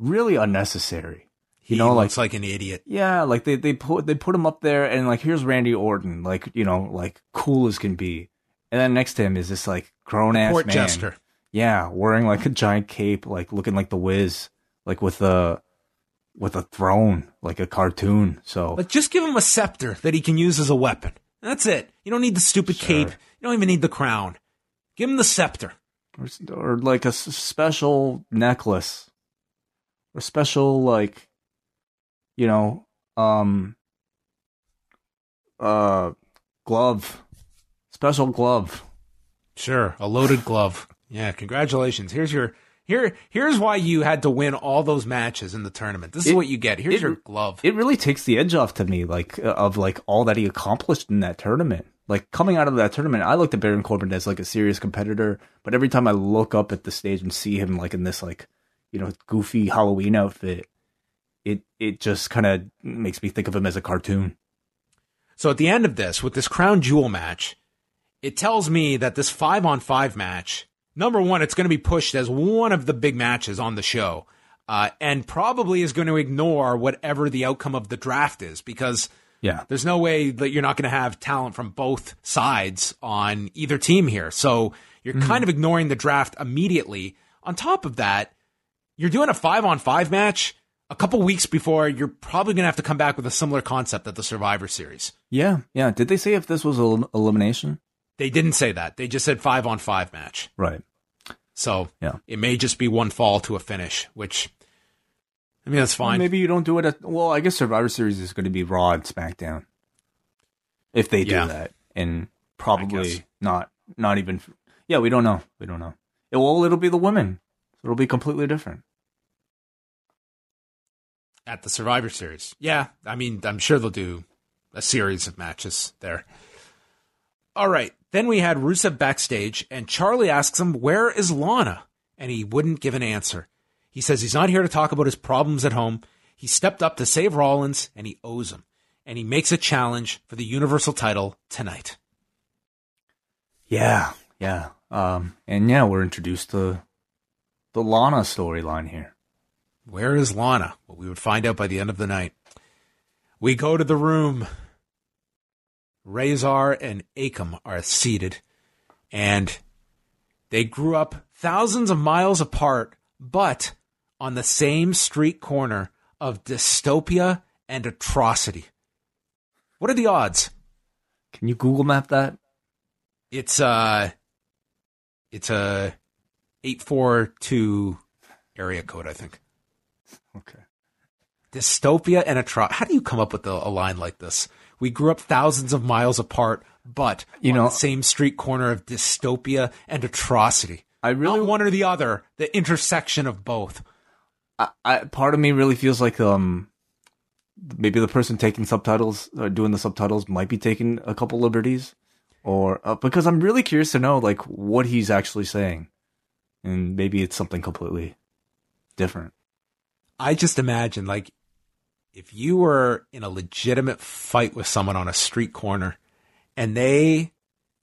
really unnecessary. He You know, like looks like an idiot. Yeah, like they they put they put him up there, and like here's Randy Orton, like you know, like cool as can be, and then next to him is this like grown ass man, jester. yeah, wearing like a giant cape, like looking like the Wiz, like with a with a throne, like a cartoon. So Like, just give him a scepter that he can use as a weapon. That's it. You don't need the stupid cape. You don't even need the crown. Give him the scepter. or, or like a special necklace, or special like, you know, um, uh, glove, special glove. Sure, a loaded glove. Yeah, congratulations. Here's your here. Here's why you had to win all those matches in the tournament. This is It- what you get. Here's it- your glove. it really takes the edge off to me, like uh, of like all that he accomplished in that tournament. Like coming out of that tournament, I looked at Baron Corbin as like a serious competitor, but every time I look up at the stage and see him like in this like you know goofy Halloween outfit, it it just kind of makes me think of him as a cartoon. So at the end of this, with this crown jewel match, it tells me that this five on five match, number one, it's going to be pushed as one of the big matches on the show, uh, and probably is going to ignore whatever the outcome of the draft is because Yeah, there's no way that you're not going to have talent from both sides on either team here. So you're kind of ignoring the draft immediately. On top of that, you're doing a five on five match a couple weeks before you're probably going to have to come back with a similar concept at the Survivor Series. yeah, yeah. Did they say if this was an elimination? They didn't say that. They just said five on five match. Right. So Yeah. it may just be one fall to a finish, which I mean that's fine. Maybe you don't do it at. Well, I guess Survivor Series is going to be Raw and SmackDown. If they do Yeah. that, and probably not, not even. Yeah, we don't know. We don't know. It, well, it'll be the women. So it'll be completely different. At the Survivor Series. Yeah, I mean, I'm sure they'll do a series of matches there. All right. Then we had Rusev backstage, and Charlie asks him, Where is Lana? And he wouldn't give an answer. He says he's not here to talk about his problems at home. He stepped up to save Rollins, and he owes him. And he makes a challenge for the Universal title tonight. Yeah, yeah. Um, and yeah, we're introduced to the Lana storyline here. Where is Lana? Well, we would find out by the end of the night. We go to the room. Rezar and Akam are seated, and they grew up thousands of miles apart, but on the same street corner of dystopia and atrocity. What are the odds? Can you Google map that? It's uh it's a eight four two area code, I think. Okay. Dystopia and atrocity. How do you come up with a, a, line like this? We grew up thousands of miles apart, but you know, the same street corner of dystopia and atrocity. I really Not one or the other, the intersection of both. I, I, part of me really feels like um maybe the person taking subtitles or uh, doing the subtitles might be taking a couple liberties or uh, because I'm really curious to know like what he's actually saying and maybe it's something completely different. I just imagine like if you were in a legitimate fight with someone on a street corner and they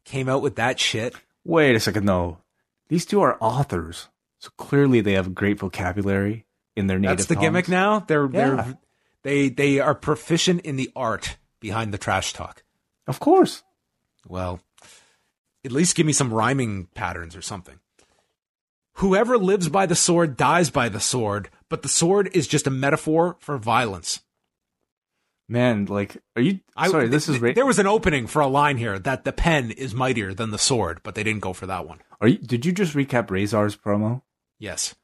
came out with that shit. Wait a second though. These two are authors. So clearly they have great vocabulary in their native That's the tongues. gimmick now. They're Yeah. they're they they are proficient in the art behind the trash talk. Of course. Well, at least give me some rhyming patterns or something. Whoever lives by the sword dies by the sword, but the sword is just a metaphor for violence. Man, like are you I- sorry, this th- is ra- there was an opening for a line here that the pen is mightier than the sword, but they didn't go for that one. are you did you just recap Rezar's promo? Yes,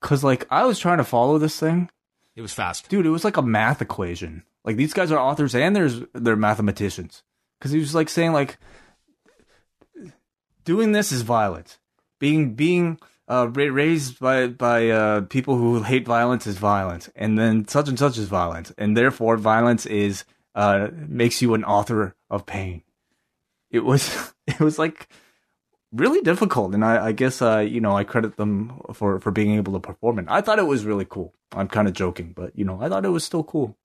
Cuz like I was trying to follow this thing it was fast. dude, it was like a math equation. Like these guys are authors and there's they're mathematicians. Because he was like saying like doing this is violent. Being being uh, raised by by uh, people who hate violence is violent, and then such and such is violent, and therefore violence is uh, makes you an author of pain. It was it was like really difficult, and I, I guess uh, you know I credit them for for being able to perform it. I thought it was really cool. I'm kind of joking, but you know I thought it was still cool.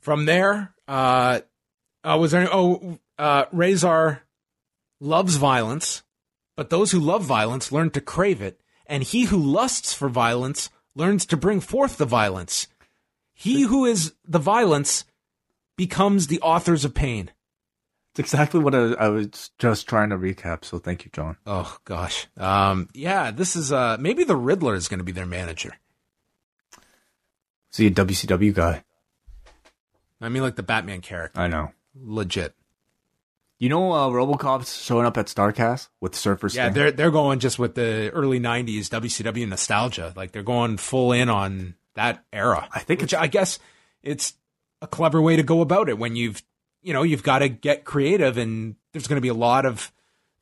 From there, uh, uh, was there? Oh, uh, Rezar loves violence, but those who love violence learn to crave it, and he who lusts for violence learns to bring forth the violence. He who is the violence becomes the authors of pain. It's exactly what I, I was just trying to recap. So thank you, John. Oh gosh, um, yeah, this is uh, maybe the Riddler is going to be their manager. See a WCW guy. I mean, like the Batman character, I know. legit. You know, uh, RoboCop's showing up at Starrcast with Surfer Yeah, they're they're going just with the early '90s WCW nostalgia. Like they're going full in on that era. I think which I guess it's a clever way to go about it when you've you know you've got to get creative and there's going to be a lot of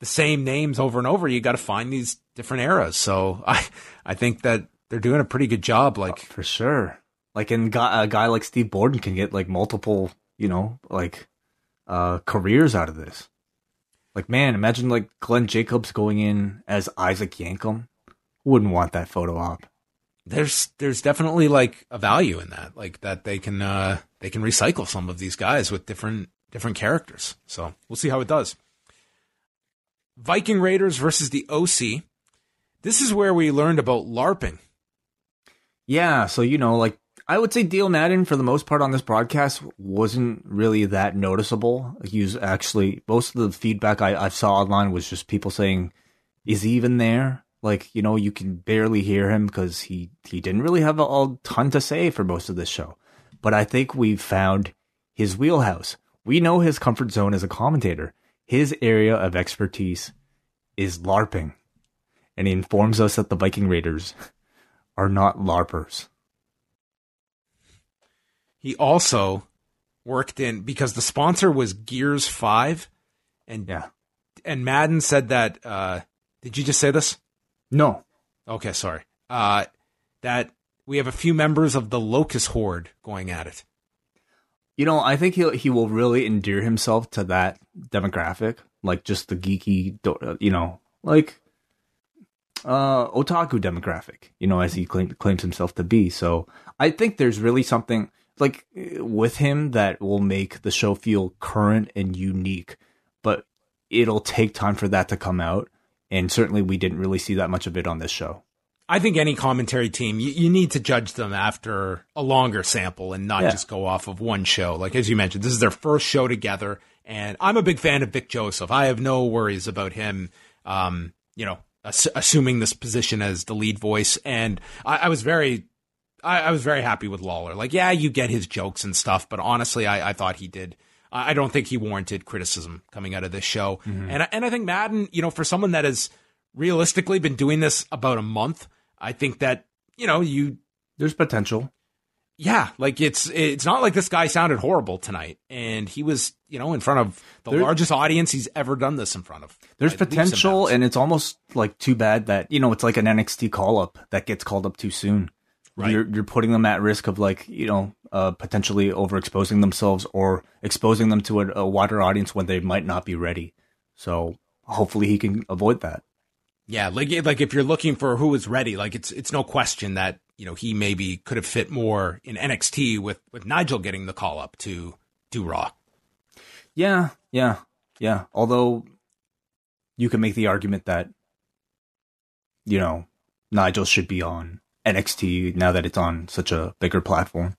the same names over and over. You got to find these different eras. So I I think that they're doing a pretty good job. Like for sure. Like, and guy, a guy like Steve Borden can get like multiple, you know, like uh careers out of this. Like, man, imagine like Glenn Jacobs going in as Isaac Yankem. Wouldn't want that photo op. there's there's definitely like a value in that. Like that they can uh they can recycle some of these guys with different different characters. So we'll see how it does. Viking Raiders versus the OC. This is where we learned about LARPing. Yeah, so you know, like I would say Dio Maddin for the most part on this broadcast wasn't really that noticeable. He was actually most of the feedback I, I saw online was just people saying, "Is he even there?" Like you know, you can barely hear him because he he didn't really have a, a ton to say for most of this show. But I think we've found his wheelhouse. We know his comfort zone as a commentator. His area of expertise is LARPing, and he informs us that the Viking Raiders are not LARPers. He also worked in because the sponsor was Gears 5 and Yeah. and Maddin said that uh did you just say this? No. Okay, sorry. Uh that we have a few members of the Locust Horde going at it. You know, I think he he will really endear himself to that demographic, like just the geeky, you know, like uh otaku demographic, you know, as he claim, claims himself to be. So I think there's really something like with him that will make the show feel current and unique, but it'll take time for that to come out. And certainly, we didn't really see that much of it on this show. I think any commentary team, you, you need to judge them after a longer sample and not Yeah. just go off of one show. Like, as you mentioned, this is their first show together. And I'm a big fan of Vic Joseph. I have no worries about him, um, you know, ass- assuming this position as the lead voice. And I, I was very, I, I was very happy with Lawler. Like, yeah, you get his jokes and stuff, but honestly, I, I thought he did. I I don't think he warranted criticism coming out of this show. Mm-hmm. And I- and I think Maddin, you know, for someone that has realistically been doing this about a month, I think that you know you There's potential. Yeah, like it's it's not like this guy sounded horrible tonight, and he was you know in front of the There- largest audience he's ever done this in front of. There's potential, and it's almost like too bad that you know it's like an NXT call up that gets called up too soon. Right. You're you're putting them at risk of like you know uh, potentially overexposing themselves or exposing them to a, a wider audience when they might not be ready. So hopefully he can avoid that. Yeah, like like if you're looking for who is ready, like it's it's no question that you know he maybe could have fit more in NXT with with Nigel getting the call up to do Raw. Yeah, yeah, yeah. Although you can make the argument that you know Nigel should be on NXT now that it's on such a bigger platform.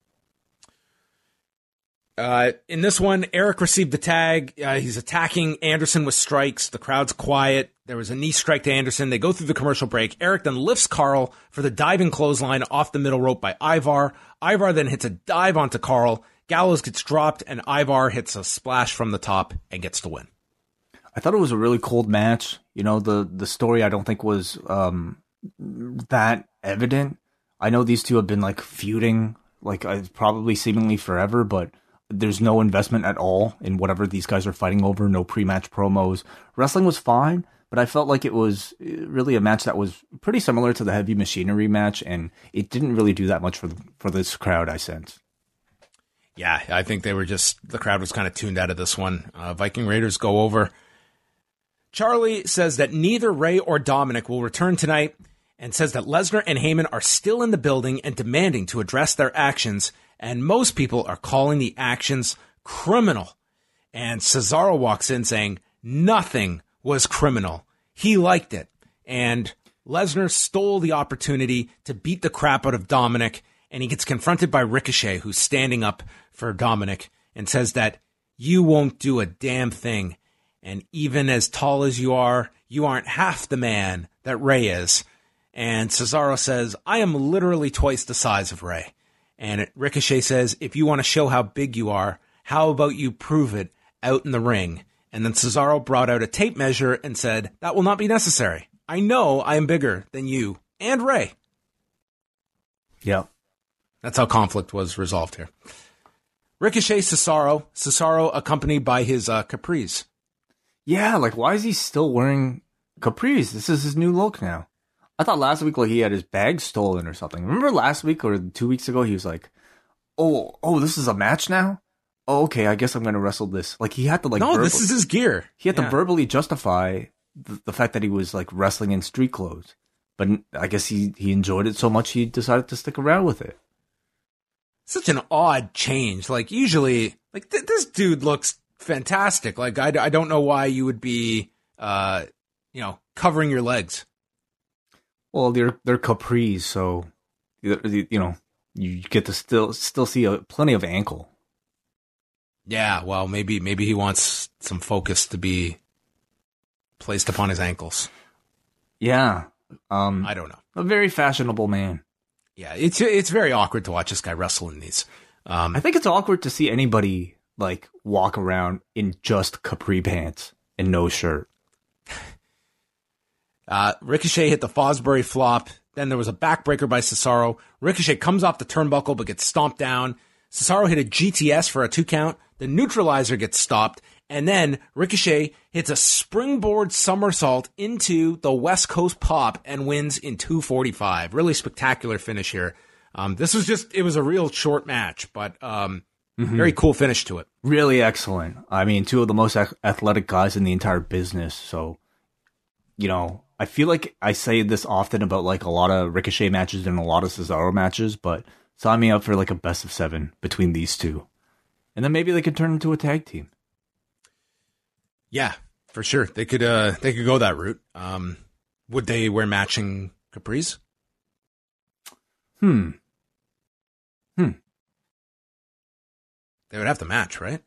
Uh, in this one, Erik received the tag. Uh, he's attacking Anderson with strikes. The crowd's quiet. There was a knee strike to Anderson. They go through the commercial break. Erik then lifts Karl for the diving clothesline off the middle rope by Ivar. Ivar then hits a dive onto Karl. Gallows gets dropped, and Ivar hits a splash from the top and gets the win. I thought it was a really cold match. You know, the the story I don't think was um that evident. I know these two have been like feuding like uh, probably seemingly forever, but there's no investment at all in whatever these guys are fighting over, no pre-match promos. Wrestling was fine, but I felt like it was uh, really a match that was pretty similar to the heavy machinery match and it didn't really do that much for for this crowd I sense. Yeah, I think they were just the crowd was kind of tuned out of this one. Uh, Viking Raiders go over. Charlie says that neither Rey or Dominic will return tonight, and says that Lesnar and Heyman are still in the building and demanding to address their actions. And most people are calling the actions criminal. And Cesaro walks in saying nothing was criminal. He liked it. And Lesnar stole the opportunity to beat the crap out of Dominic. And he gets confronted by Ricochet, who's standing up for Dominic and says that you won't do a damn thing. And even as tall as you are, you aren't half the man that Rey is. And Cesaro says, I am literally twice the size of Rey. And Ricochet says, if you want to show how big you are, how about you prove it out in the ring? And then Cesaro brought out a tape measure and said, that will not be necessary. I know I am bigger than you and Rey. Yeah. That's how conflict was resolved here. Ricochet Cesaro, Cesaro accompanied by his uh, capris. Yeah, like why is he still wearing capris? This is his new look now. I thought last week like he had his bag stolen or something. Remember last week or two weeks ago he was like, "Oh, oh, this is a match now." Oh, okay, I guess I'm gonna wrestle this. Like he had to like no, this is his gear. he had Yeah. to verbally justify the, the fact that he was like wrestling in street clothes. But I guess he he enjoyed it so much he decided to stick around with it. such an odd change. Like usually, like th- this dude looks fantastic. Like I, I don't know why you would be, uh, you know, covering your legs. Well, they're they're capris, so you know you get to still still see a, plenty of ankle. Yeah, well, maybe maybe he wants some focus to be placed upon his ankles. Yeah, um, I don't know. a very fashionable man. Yeah, it's it's very awkward to watch this guy wrestle in these. Um, I think it's awkward to see anybody like walk around in just capri pants and no shirt. Uh, Ricochet hit the Fosbury flop. Then there was a backbreaker by Cesaro. Ricochet comes off the turnbuckle but gets stomped down. Cesaro hit a GTS for a two count. The neutralizer gets stopped. And then Ricochet hits a springboard somersault into the West Coast pop and wins in 245. Really spectacular finish here. Um, this was just, it was a real short match, but um, very cool finish to it. Really excellent. I mean, two of the most athletic guys in the entire business. So, you know, I feel like I say this often about like a lot of Ricochet matches and a lot of Cesaro matches, but sign me up for like a best of seven between these two. And then maybe they could turn into a tag team. Yeah, for sure. They could uh they could go that route. Um would they wear matching capris? Hmm. Hmm. They would have to match, right?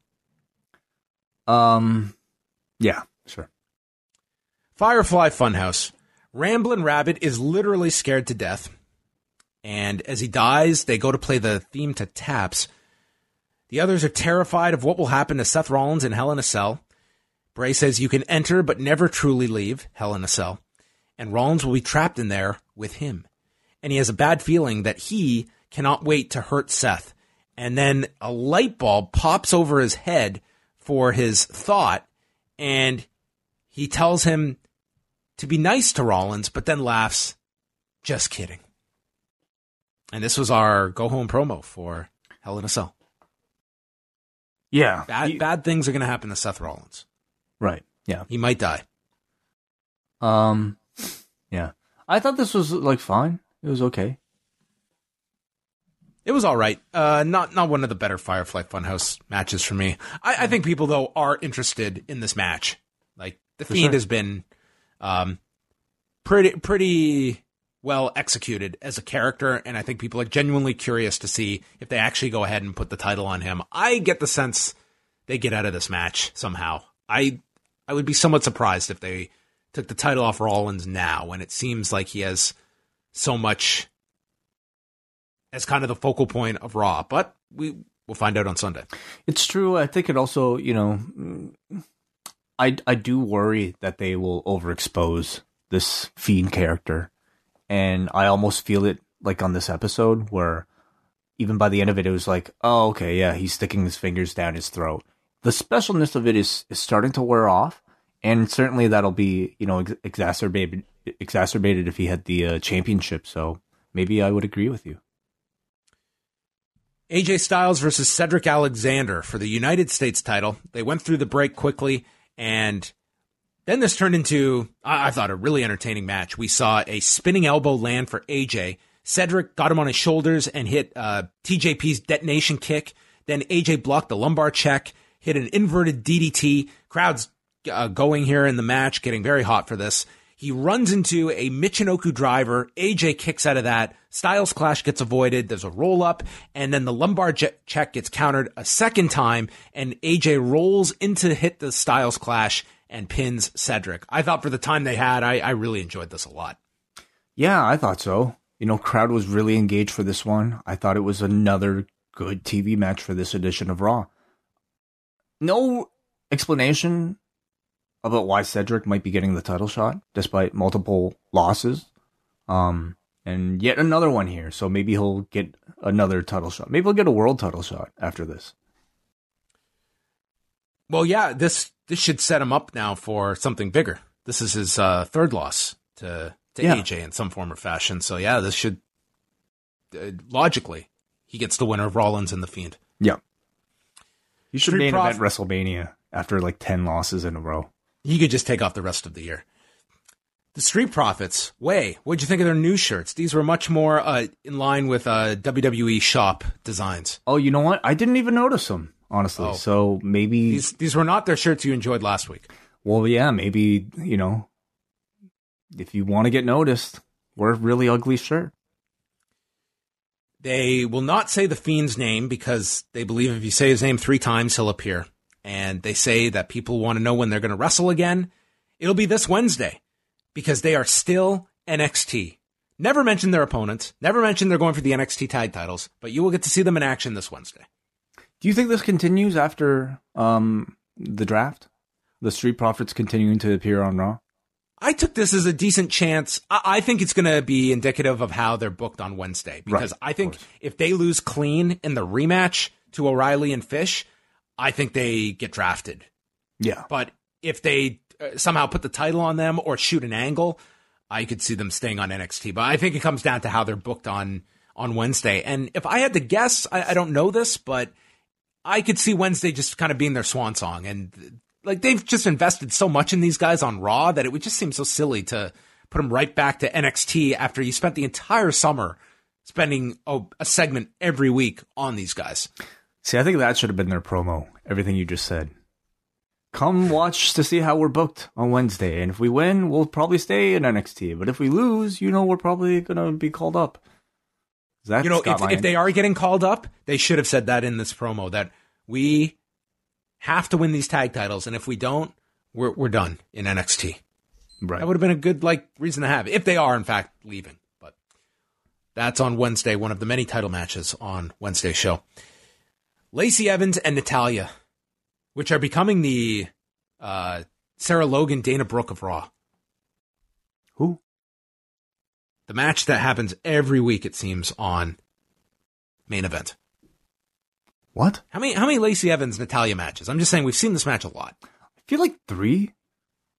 Um, yeah, sure. Firefly Funhouse. Ramblin' Rabbit is literally scared to death. And as he dies, they go to play the theme to Taps. The others are terrified of what will happen to Seth Rollins in Hell in a Cell. Bray says you can enter but never truly leave Hell in a Cell. And Rollins will be trapped in there with him. And he has a bad feeling that he cannot wait to hurt Seth. And then a light bulb pops over his head for his thought, and he tells him to be nice to Rollins, but then laughs, just kidding. And this was our go home promo for Hell in a Cell. Yeah. Bad, He- bad things are going to happen to Seth Rollins. right. Yeah. He might die. Um, yeah. I thought this was like fine. It was okay. It was all right. Uh, not not one of the better Firefly Funhouse matches for me. I, I think people though are interested in this match. Like the For Fiend sure. has been um, pretty pretty well executed as a character, and I think people are genuinely curious to see if they actually go ahead and put the title on him. I get the sense they get out of this match somehow. I I would be somewhat surprised if they took the title off Rollins now, when it seems like he has so much as kind of the focal point of Raw. But we will find out on Sunday. It's true. I think it also, you know, I I do worry that they will overexpose this fiend character, and I almost feel it like on this episode where even by the end of it, it was like, oh, okay, yeah, he's sticking his fingers down his throat. The specialness of it is is starting to wear off, and certainly that'll be you know ex- exacerbated exacerbated if he had the uh, championship. So maybe I would agree with you. AJ Styles versus Cedric Alexander for the United States title. They went through the break quickly, and then this turned into, I, I thought, a really entertaining match. We saw a spinning elbow land for AJ. Cedric got him on his shoulders and hit uh, TJP's detonation kick. Then AJ blocked the lumbar check, hit an inverted DDT. Crowds uh, going here in the match, getting very hot for this. He runs into a Michinoku driver. AJ kicks out of that. Styles Clash gets avoided. There's a roll up, and then the lumbar check gets countered a second time, and AJ rolls into hit the Styles Clash and pins Cedric. I thought for the time they had, I, I really enjoyed this a lot. Yeah, I thought so. You know, crowd was really engaged for this one. I thought it was another good TV match for this edition of Raw. No explanation about why Cedric might be getting the title shot despite multiple losses. Um, and yet another one here. So maybe he'll get another title shot. Maybe he'll get a world title shot after this. Well, yeah, this this should set him up now for something bigger. This is his uh, third loss to to Yeah. AJ in some form or fashion. So yeah, this should uh, logically he gets the winner of Rollins and the Fiend. Yeah. You should Street main Prof- event WrestleMania after like 10 losses in a row. He could just take off the rest of the year. The Street Profits, Wai, what'd you think of their new shirts? These were much more uh, in line with uh, WWE shop designs. Oh, you know what? I didn't even notice them, honestly. Oh. So maybe These these were not their shirts you enjoyed last week. Well, yeah, maybe, you know, if you want to get noticed, wear a really ugly shirt. They will not say the Fiend's name because they believe if you say his name three times, he'll appear. And they say that people want to know when they're going to wrestle again. It'll be this Wednesday because they are still NXT. Never mention their opponents, never mention they're going for the NXT tag titles, but you will get to see them in action this Wednesday. Do you think this continues after um the draft? The Street Profits continuing to appear on Raw? I took this as a decent chance. I, I think it's going to be indicative of how they're booked on Wednesday because Right, I think if they lose clean in the rematch to O'Reilly and Fish, I think they get drafted. Yeah. But if they uh, somehow put the title on them or shoot an angle, I could see them staying on NXT. But I think it comes down to how they're booked on on Wednesday. And if I had to guess, I, I don't know this, but I could see Wednesday just kind of being their swan song. And like they've just invested so much in these guys on Raw that it would just seem so silly to put them right back to NXT after you spent the entire summer spending a, a segment every week on these guys. See, I think that should have been their promo. Everything you just said. Come watch to see how we're booked on Wednesday, and if we win, we'll probably stay in NXT. But if we lose, you know, we're probably gonna be called up. That's you know, if, if they are getting called up, they should have said that in this promo that we have to win these tag titles, and if we don't, we're we're done in NXT. right. That would have been a good like reason to have if they are in fact leaving. But that's on Wednesday, one of the many title matches on Wednesday show. Lacey Evans and Natalya, which are becoming the uh, Sarah Logan, Dana Brooke of Raw. Who? The match that happens every week, it seems, on main event. What? How many how many Lacey Evans Natalya matches? I'm just saying we've seen this match a lot. I feel like three.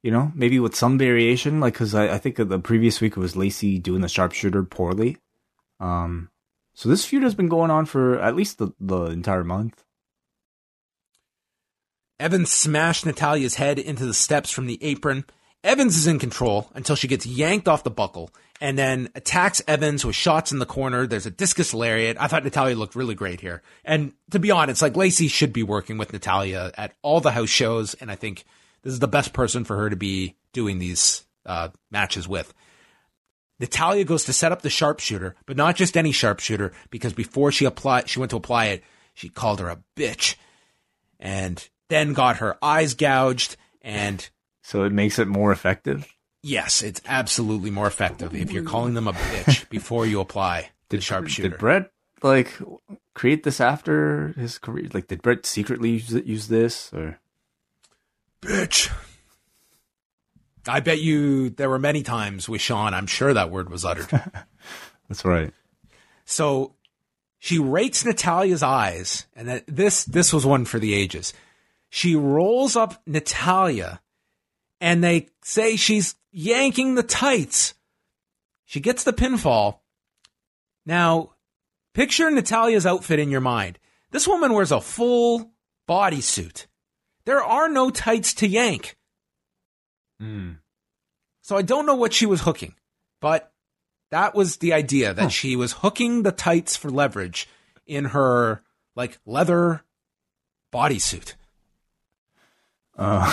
You know, maybe with some variation, like because I, I think the previous week it was Lacey doing the sharpshooter poorly. Um, so this feud has been going on for at least the, the entire month. Evans smashed Natalya's head into the steps from the apron. Evans is in control until she gets yanked off the buckle and then attacks Evans with shots in the corner. There's a discus lariat. I thought Natalya looked really great here. And to be honest, like Lacey should be working with Natalya at all the house shows. And I think this is the best person for her to be doing these uh, matches with. Natalya goes to set up the sharpshooter, but not just any sharpshooter, because before she applied, she went to apply it, she called her a bitch and then got her eyes gouged and So it makes it more effective. Yes, it's absolutely more effective if you're calling them a bitch before you apply the sharpshooter. Did Brett like create this after his career? Like, did Brett secretly use, use this or? bitch. I bet you there were many times with Shawn, I'm sure that word was uttered. That's right. so she rakes Natalya's eyes, and this this was one for the ages. She rolls up Natalya, and they say she's yanking the tights. She gets the pinfall. Now, picture Natalya's outfit in your mind. This woman wears a full bodysuit. There are no tights to yank. So I don't know what she was hooking, but that was the idea that she was hooking the tights for leverage in her like leather bodysuit. Uh,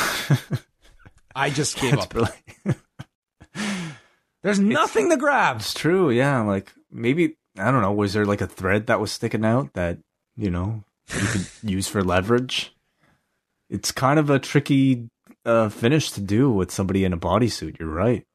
I just gave that's up. really There's nothing to grab. it's true. Yeah, like maybe I don't know. Was there like a thread that was sticking out that you know you could use for leverage? It's kind of a tricky uh, finish to do with somebody in a bodysuit. You're right.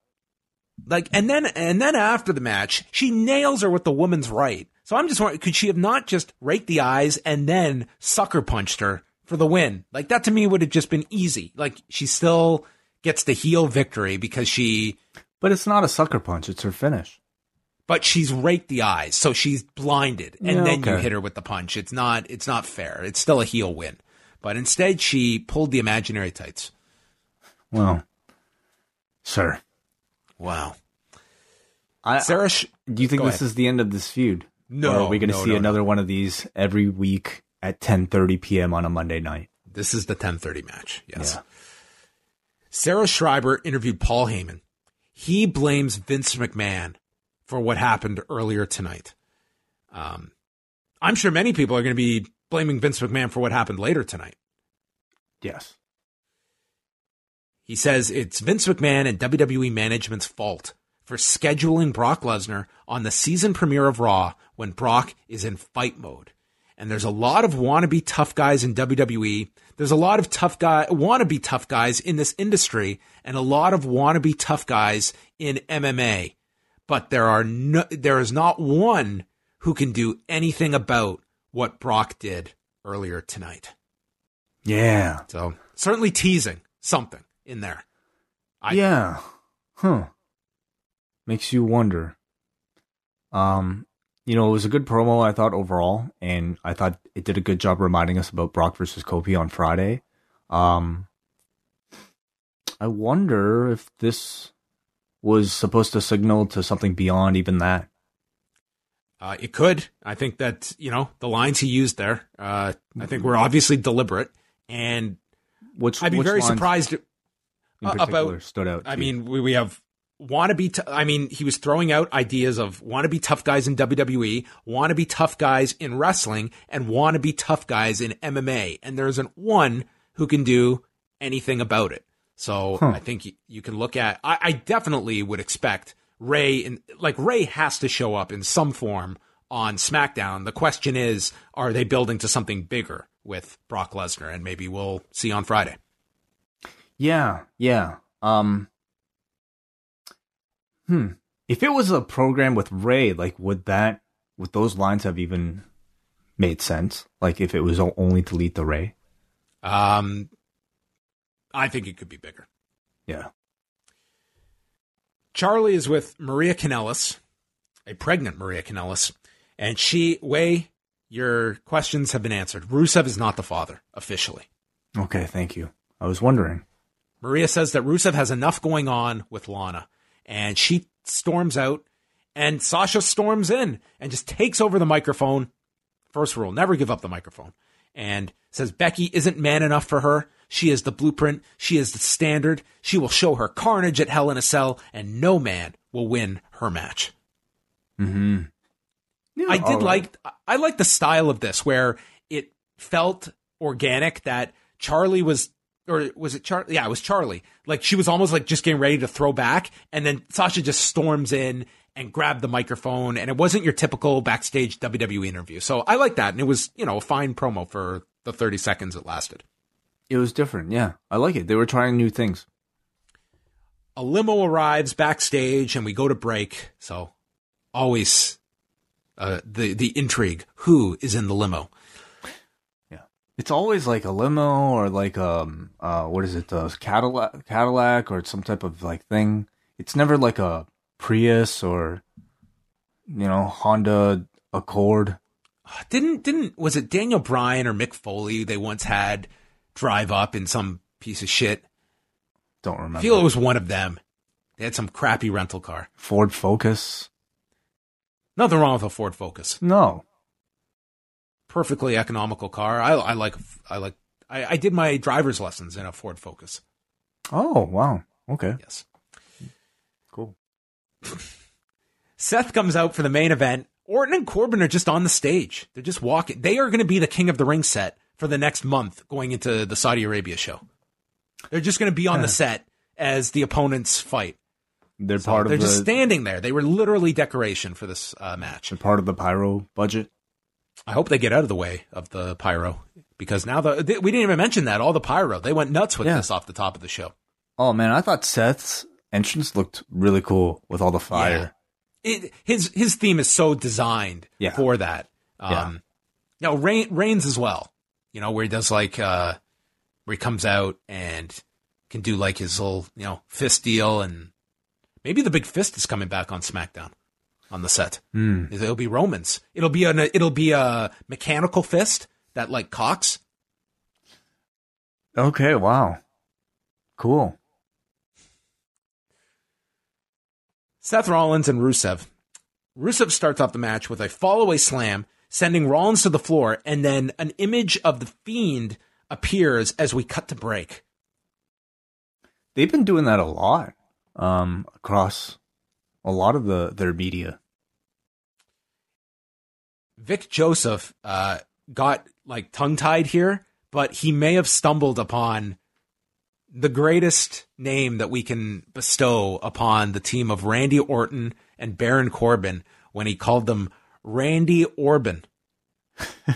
Like, and then, and then after the match, she nails her with the woman's right. So I'm just wondering, could she have not just raked the eyes and then sucker punched her for the win? Like that to me would have just been easy. Like she still gets the heel victory because she, But it's not a sucker punch. It's her finish. but she's raked the eyes, so she's blinded, and Yeah, then you hit her with the punch. It's not, it's not fair. It's still a heel win, but instead she pulled the imaginary tights. Well, sir. Wow. I, Sarah, Sh- do you think this ahead. is the end of this feud? No, Or are we going to no, see no, another one of these every week at 10:30 p.m. on a Monday night? This is the 10:30 match. Yes. Yeah. Sarah Schreiber interviewed Paul Heyman. He blames Vince McMahon for what happened earlier tonight. Um, I'm sure many people are going to be blaming Vince McMahon for what happened later tonight. Yes. He says it's Vince McMahon and WWE management's fault for scheduling Brock Lesnar on the season premiere of Raw when Brock is in fight mode. And there's a lot of wannabe tough guys in WWE. There's a lot of tough guy, wannabe tough guys in this industry and a lot of wannabe tough guys in MMA. But there are no, there is not one who can do anything about what Brock did earlier tonight. Yeah. So certainly teasing something in there. I- yeah. Huh. Makes you wonder. Um, you know, it was a good promo, I thought, overall, and I thought it did a good job reminding us about Brock versus Kofi on Friday. Um, I wonder if this was supposed to signal to something beyond even that. Uh, it could. I think that you know the lines he used there. Uh, I think were obviously deliberate, and Which I'd be which very lines surprised. In uh, particular about- stood out. I you? mean, we, we have wannabe. T- I mean, he was throwing out ideas of wannabe tough guys in WWE, wannabe tough guys in wrestling, and wannabe tough guys in MMA. And there isn't one who can do anything about it. So Huh. I think you, you can look at. I, I definitely would expect Rey and like Rey has to show up in some form on SmackDown. The question is, are they building to something bigger with Brock Lesnar? And maybe we'll see on Friday. Yeah, yeah. Um Hmm. If it was a program with Rey, like would that would those lines have even made sense? Like if it was only to lead the Rey? Um, I think it could be bigger. Yeah. Charlie is with Maria Kanellis, a pregnant Maria Kanellis, and she Wai your questions have been answered. Rusev is not the father officially. Okay, thank you. I was wondering. Maria says that Rusev has enough going on with Lana, and she storms out, and Sasha storms in and just takes over the microphone. First rule: never give up the microphone. And says Becky isn't man enough for her. She is the blueprint. She is the standard. She will show her carnage at Hell in a Cell, and no man will win her match. Mm-hmm. Yeah, I did right. like I like the style of this where it felt organic that Charlie was or was it Charlie? Yeah, it was Charlie. Like she was almost like just getting ready to throw back, and then Sasha just storms in and grabbed the microphone, and it wasn't your typical backstage WWE interview. So I like that, and it was you know a fine promo for the thirty seconds it lasted. It was different, yeah. I like it. They were trying new things. A limo arrives backstage, and we go to break. So always uh, the the intrigue: who is in the limo? It's always like a limo or like um uh what is it, a Cadillac Cadillac or some type of like thing. It's never like a Prius or you know, Honda Accord. Didn't didn't was it Daniel Bryan or Mick Foley they once had drive up in some piece of shit? Don't remember. I feel it was one of them. They had some crappy rental car. Ford Focus. Nothing wrong with a Ford Focus. No perfectly economical car. I, I like I like I, I did my driver's lessons in a Ford Focus. Oh wow! Okay. Yes. Cool. Seth comes out for the main event. Orton and Corbin are just on the stage. They're just walking. They are going to be the King of the Ring set for the next month going into the Saudi Arabia show. They're just going to be on the set as the opponents fight. They're so part of. They're the, just standing there. They were literally decoration for this uh, match. They're part of the pyro budget. I hope they get out of the way of the pyro because now the they, we didn't even mention that all the pyro they went nuts with yeah. this off the top of the show. Oh man, I thought Seth's entrance looked really cool with all the fire. Yeah. It, his his theme is so designed yeah. for that. Um, yeah. Rain, Reigns as well. You know, where he does like uh, where he comes out and can do like his little you know fist deal, and maybe the big fist is coming back on SmackDown on the set. Mm. It'll be Romans. It'll be an it'll be a mechanical fist that like cocks. Okay, wow. Cool. Seth Rollins and Rusev. Rusev starts off the match with a fallaway slam, sending Rollins to the floor, and then an image of the Fiend appears as we cut to break. They've been doing that a lot um, across a lot of the their media. Vic Joseph uh, got like tongue tied here, but he may have stumbled upon the greatest name that we can bestow upon the team of Randy Orton and Baron Corbin when he called them Randy Orban.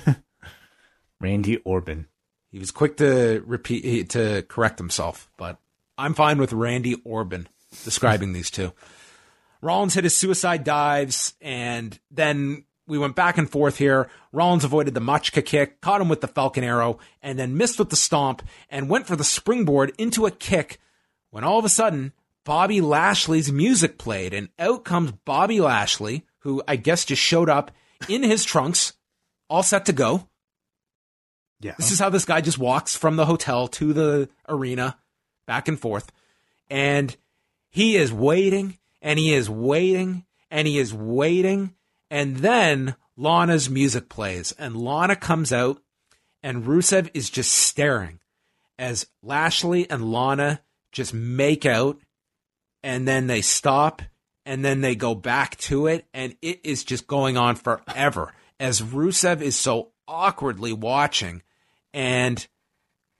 Randy Orban. He was quick to repeat to correct himself, but I'm fine with Randy Orban describing these two. Rollins hit his suicide dives, and then we went back and forth here. Rollins avoided the Machka kick, caught him with the Falcon Arrow, and then missed with the stomp and went for the springboard into a kick when all of a sudden Bobby Lashley's music played, and out comes Bobby Lashley, who I guess just showed up in his trunks, all set to go. Yeah. This is how this guy just walks from the hotel to the arena, back and forth. And he is waiting and he is waiting and he is waiting. And then Lana's music plays and Lana comes out and Rusev is just staring as Lashley and Lana just make out and then they stop and then they go back to it and it is just going on forever as Rusev is so awkwardly watching and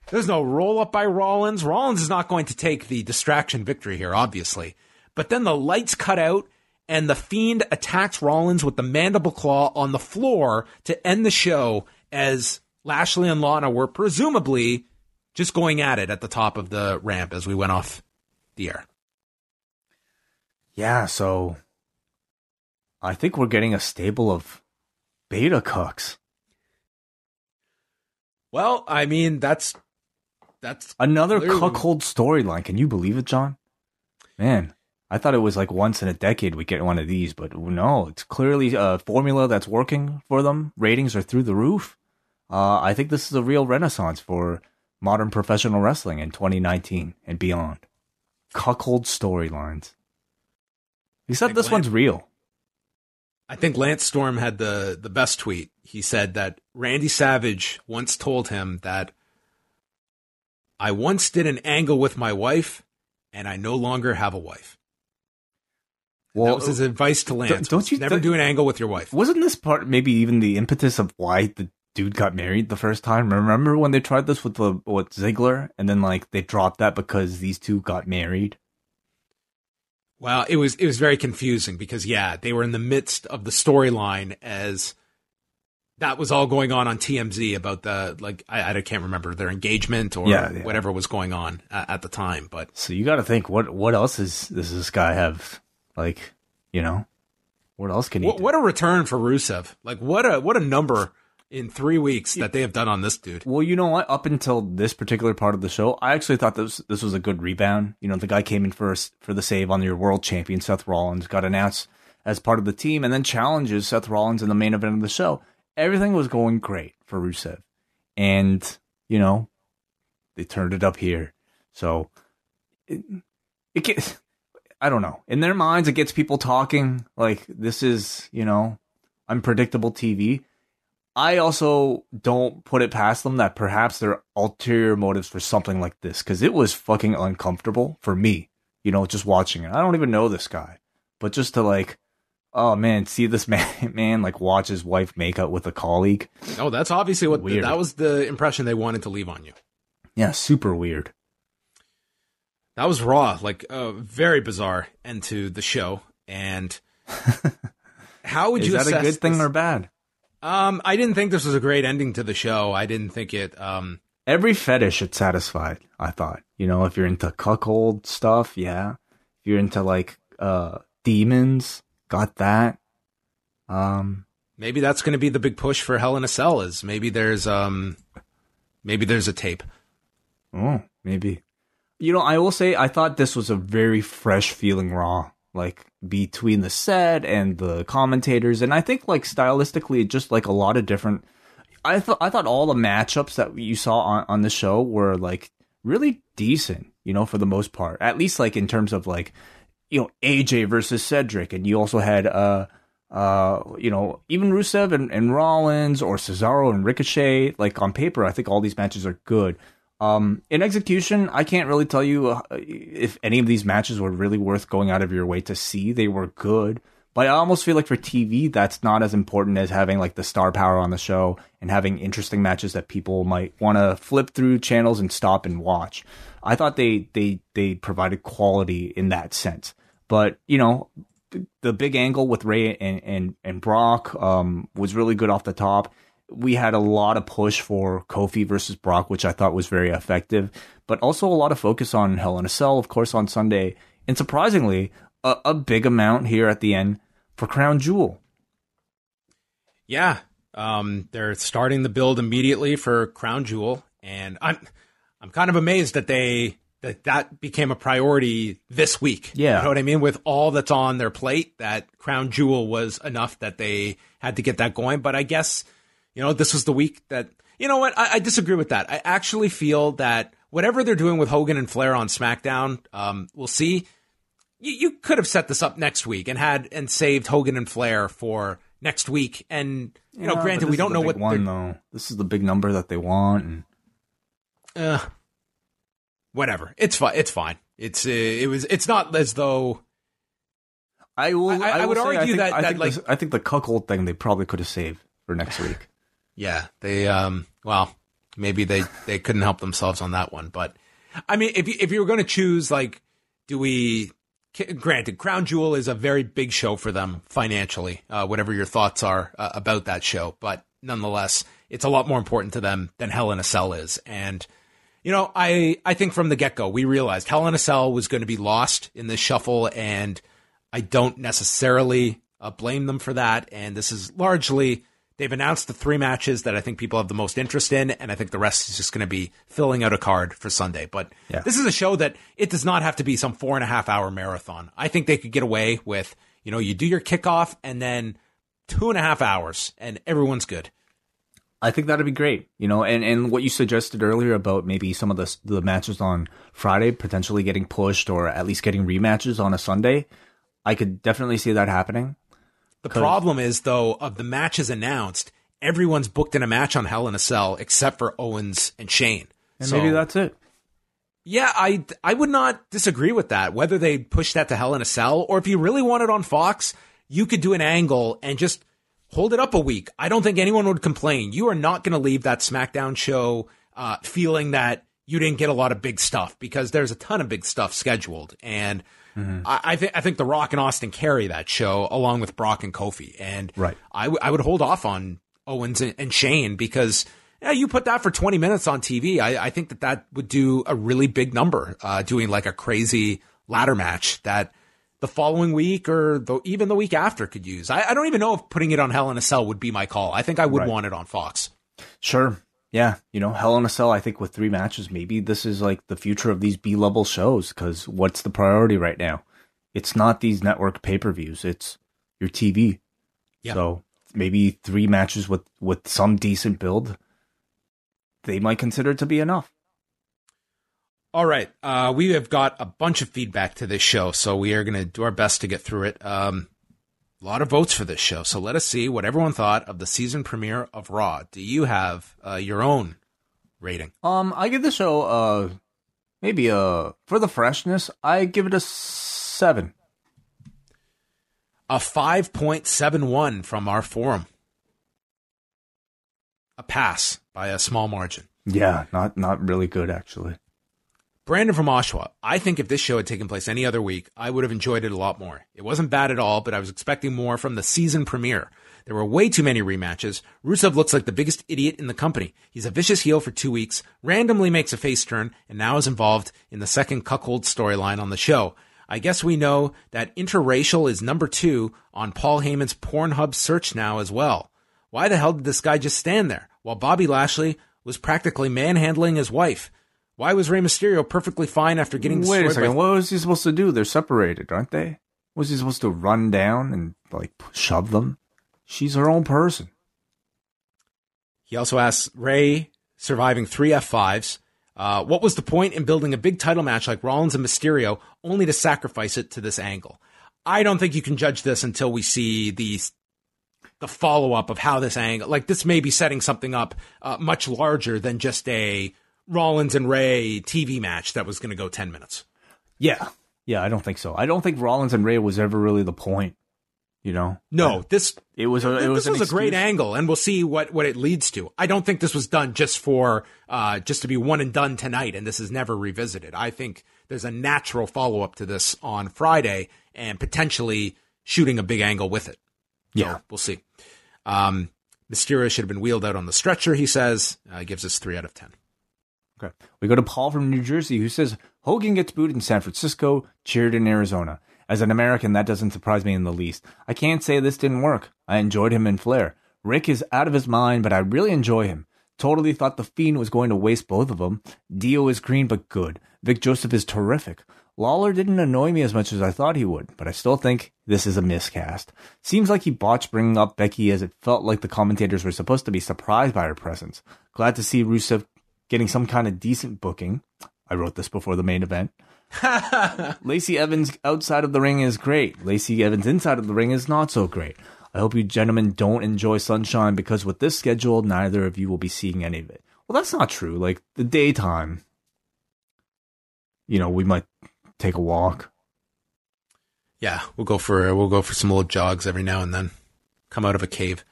there's no roll up by Rollins. Rollins is not going to take the distraction victory here, obviously. But then the lights cut out and the Fiend attacks Rollins with the mandible claw on the floor to end the show as Lashley and Lana were presumably just going at it at the top of the ramp as we went off the air. Yeah, so I think we're getting a stable of beta cucks. Well, I mean, that's that's another clearly... cuckold storyline. Can you believe it, John? Man. I thought it was like once in a decade we get one of these, but no, it's clearly a formula that's working for them. Ratings are through the roof. Uh, I think this is a real renaissance for modern professional wrestling in 2019 and beyond. Cuckold storylines. Except this one's real. I think Lance Storm had the the best tweet. He said that Randy Savage once told him that I once did an angle with my wife, and I no longer have a wife. Well, that was his uh, advice to Lance. Don't you never th- do an angle with your wife? Wasn't this part maybe even the impetus of why the dude got married the first time? Remember when they tried this with the with Ziggler, and then like they dropped that because these two got married? Well, it was it was very confusing because yeah, they were in the midst of the storyline as that was all going on on TMZ about the like I, I can't remember their engagement or yeah, yeah. whatever was going on at, at, the time. But so you got to think what what else is does this guy have like you know what else can he? What, what, a return for Rusev! Like what a what a number in three weeks that they have done on this dude. Well, you know what? Up until this particular part of the show, I actually thought this this was a good rebound. You know, the guy came in first for the save on your world champion Seth Rollins, got announced as part of the team, and then challenges Seth Rollins in the main event of the show everything was going great for Rusev. And, you know, they turned it up here. So it, it gets, I don't know. In their minds, it gets people talking like this is, you know, unpredictable TV. I also don't put it past them that perhaps there are ulterior motives for something like this because it was fucking uncomfortable for me, you know, just watching it. I don't even know this guy, but just to like oh man, see this man, man like watch his wife make out with a colleague. Oh, that's obviously what the, that was the impression they wanted to leave on you. Yeah, super weird. That was raw, like a very bizarre end to the show. And how would you? Is that a good thing this? or bad? Um, I didn't think this was a great ending to the show. I didn't think it. Um, every fetish it satisfied. I thought, you know, if you're into cuckold stuff, yeah. If you're into like uh demons, got that. Um, maybe that's going to be the big push for Hell in a Cell. Is maybe there's um, maybe there's a tape. Oh, maybe. You know, I will say I thought this was a very fresh feeling Raw, like between the set and the commentators, and I think like stylistically, just like a lot of different. I thought I thought all the matchups that you saw on on the show were like really decent, you know, for the most part. At least like in terms of like you know AJ versus Cedric, and you also had uh uh you know even Rusev and, and Rollins or Cesaro and Ricochet. Like on paper, I think all these matches are good. Um, in execution, I can't really tell you uh, if any of these matches were really worth going out of your way to see. They were good, but I almost feel like for TV, that's not as important as having like the star power on the show and having interesting matches that people might want to flip through channels and stop and watch. I thought they they they provided quality in that sense. But you know, the, big angle with Rey and and, and Brock um, was really good off the top. We had a lot of push for Kofi versus Brock, which I thought was very effective, but also a lot of focus on Hell in a Cell, of course, on Sunday, and surprisingly, a, a big amount here at the end for Crown Jewel. Yeah, um, they're starting the build immediately for Crown Jewel, and I'm I'm kind of amazed that they that that became a priority this week. Yeah, you know what I mean. With all that's on their plate, that Crown Jewel was enough that they had to get that going. But I guess you know this was the week that you know what I, I disagree with that. I actually feel that whatever they're doing with Hogan and Flair on SmackDown, um, we'll see. You, you could have set this up next week and had and saved Hogan and Flair for next week. And you yeah, know, granted, we don't know what one though. This is the big number that they want. And... Uh, whatever. It's fine. It's fine. It's uh, it was. It's not as though. I will. I, I, I would say, argue think, that, that like this, I think the cuckold thing they probably could have saved for next week. Yeah, they um. Well, maybe they they couldn't help themselves on that one, but I mean, if you, if you were going to choose, like, do we? Granted, Crown Jewel is a very big show for them financially. Uh, whatever your thoughts are uh, about that show, but nonetheless, it's a lot more important to them than Hell in a Cell is, and you know, I, I think from the get go, we realized Hell in a Cell was going to be lost in this shuffle, and I don't necessarily uh, blame them for that. And this is largely They've announced the three matches that I think people have the most interest in, and I think the rest is just going to be filling out a card for Sunday. But Yeah. this is a show that it does not have to be some four and a half hour marathon. I think they could get away with, you know, you do your kickoff and then two and a half hours, and everyone's good. I think that'd be great, you know, and, and what you suggested earlier about maybe some of the the matches on Friday potentially getting pushed or at least getting rematches on a Sunday, I could definitely see that happening. The problem is, though, of the matches announced, everyone's booked in a match on Hell in a Cell except for Owens and Shane. And So- maybe that's it. Yeah, I I would not disagree with that. Whether they push that to Hell in a Cell or if you really want it on Fox, you could do an angle and just hold it up a week. I don't think anyone would complain. You are not going to leave that SmackDown show uh, feeling that you didn't get a lot of big stuff because there's a ton of big stuff scheduled, and I, I think I think The Rock and Austin carry that show along with Brock and Kofi, and Right. I, w- I would hold off on Owens and, and Shane because yeah, you put that for 20 minutes on TV. I, I think that that would do a really big number, uh, doing like a crazy ladder match that the following week or the, even the week after could use. I, I don't even know if putting it on Hell in a Cell would be my call. I think I would Right. want it on Fox. Sure. Yeah, you know, Hell in a Cell. I think with three matches, maybe this is like the future of these B level shows. Because what's the priority right now? It's not these network pay per views. It's your TV. Yeah. So maybe three matches with with some decent build, they might consider it to be enough. All right. Uh, we have got a bunch of feedback to this show, so we are going to do our best to get through it. Um, a lot of votes for this show, so let us see what everyone thought of the season premiere of Raw. Do you have uh, your own rating? Um, I give the show uh maybe uh for the freshness, I give it a seven. A 5.71 from our forum. A pass by a small margin. Yeah, not not really good actually. Brandon from Oshawa. I think if this show had taken place any other week, I would have enjoyed it a lot more. It wasn't bad at all, but I was expecting more from the season premiere. There were way too many rematches. Rusev looks like the biggest idiot in the company. He's a vicious heel for two weeks, randomly makes a face turn, and now is involved in the second cuckold storyline on the show. I guess we know that interracial is number two on Paul Heyman's Pornhub search now as well. Why the hell did this guy just stand there while Bobby Lashley was practically manhandling his wife? Why was Rey Mysterio perfectly fine after getting Wait a second, by what was he supposed to do? They're separated, aren't they? Was he supposed to run down and like shove them? She's her own person. He also asks Rey, surviving three F5s, uh, what was the point in building a big title match like Rollins and Mysterio only to sacrifice it to this angle? I don't think you can judge this until we see the the follow up of how this angle, like this, may be setting something up uh, much larger than just a Rollins and Rey TV match that was going to go 10 minutes. Yeah. Yeah, I don't think so. I don't think Rollins and Rey was ever really the point, you know. No, this it was a it was, was a great angle and we'll see what what it leads to. I don't think this was done just for uh just to be one and done tonight and this is never revisited. I think there's a natural follow-up to this on Friday and potentially shooting a big angle with it. Yeah, we'll see. Um Mysterio should have been wheeled out on the stretcher, he says. Uh, gives us 3 out of 10. We go to Paul from New Jersey who says Hogan gets booed in San Francisco, cheered in Arizona. As an American, that doesn't surprise me in the least. I can't say this didn't work. I enjoyed him in Flair. Rick is out of his mind, but I really enjoy him. Totally thought The Fiend was going to waste both of them. Dio is green but good. Vic Joseph is terrific. Lawler didn't annoy me as much as I thought he would, but I still think this is a miscast. Seems like he botched bringing up Becky as it felt like the commentators were supposed to be surprised by her presence. Glad to see Rusev getting some kind of decent booking. I wrote this before the main event. Lacey Evans outside of the ring is great. Lacey Evans inside of the ring is not so great. I hope you gentlemen don't enjoy Sunshine because with this schedule, neither of you will be seeing any of it. Well, that's not true. Like the daytime, you know, we might take a walk. Yeah, we'll go for we'll go for some little jogs every now and then. Come out of a cave.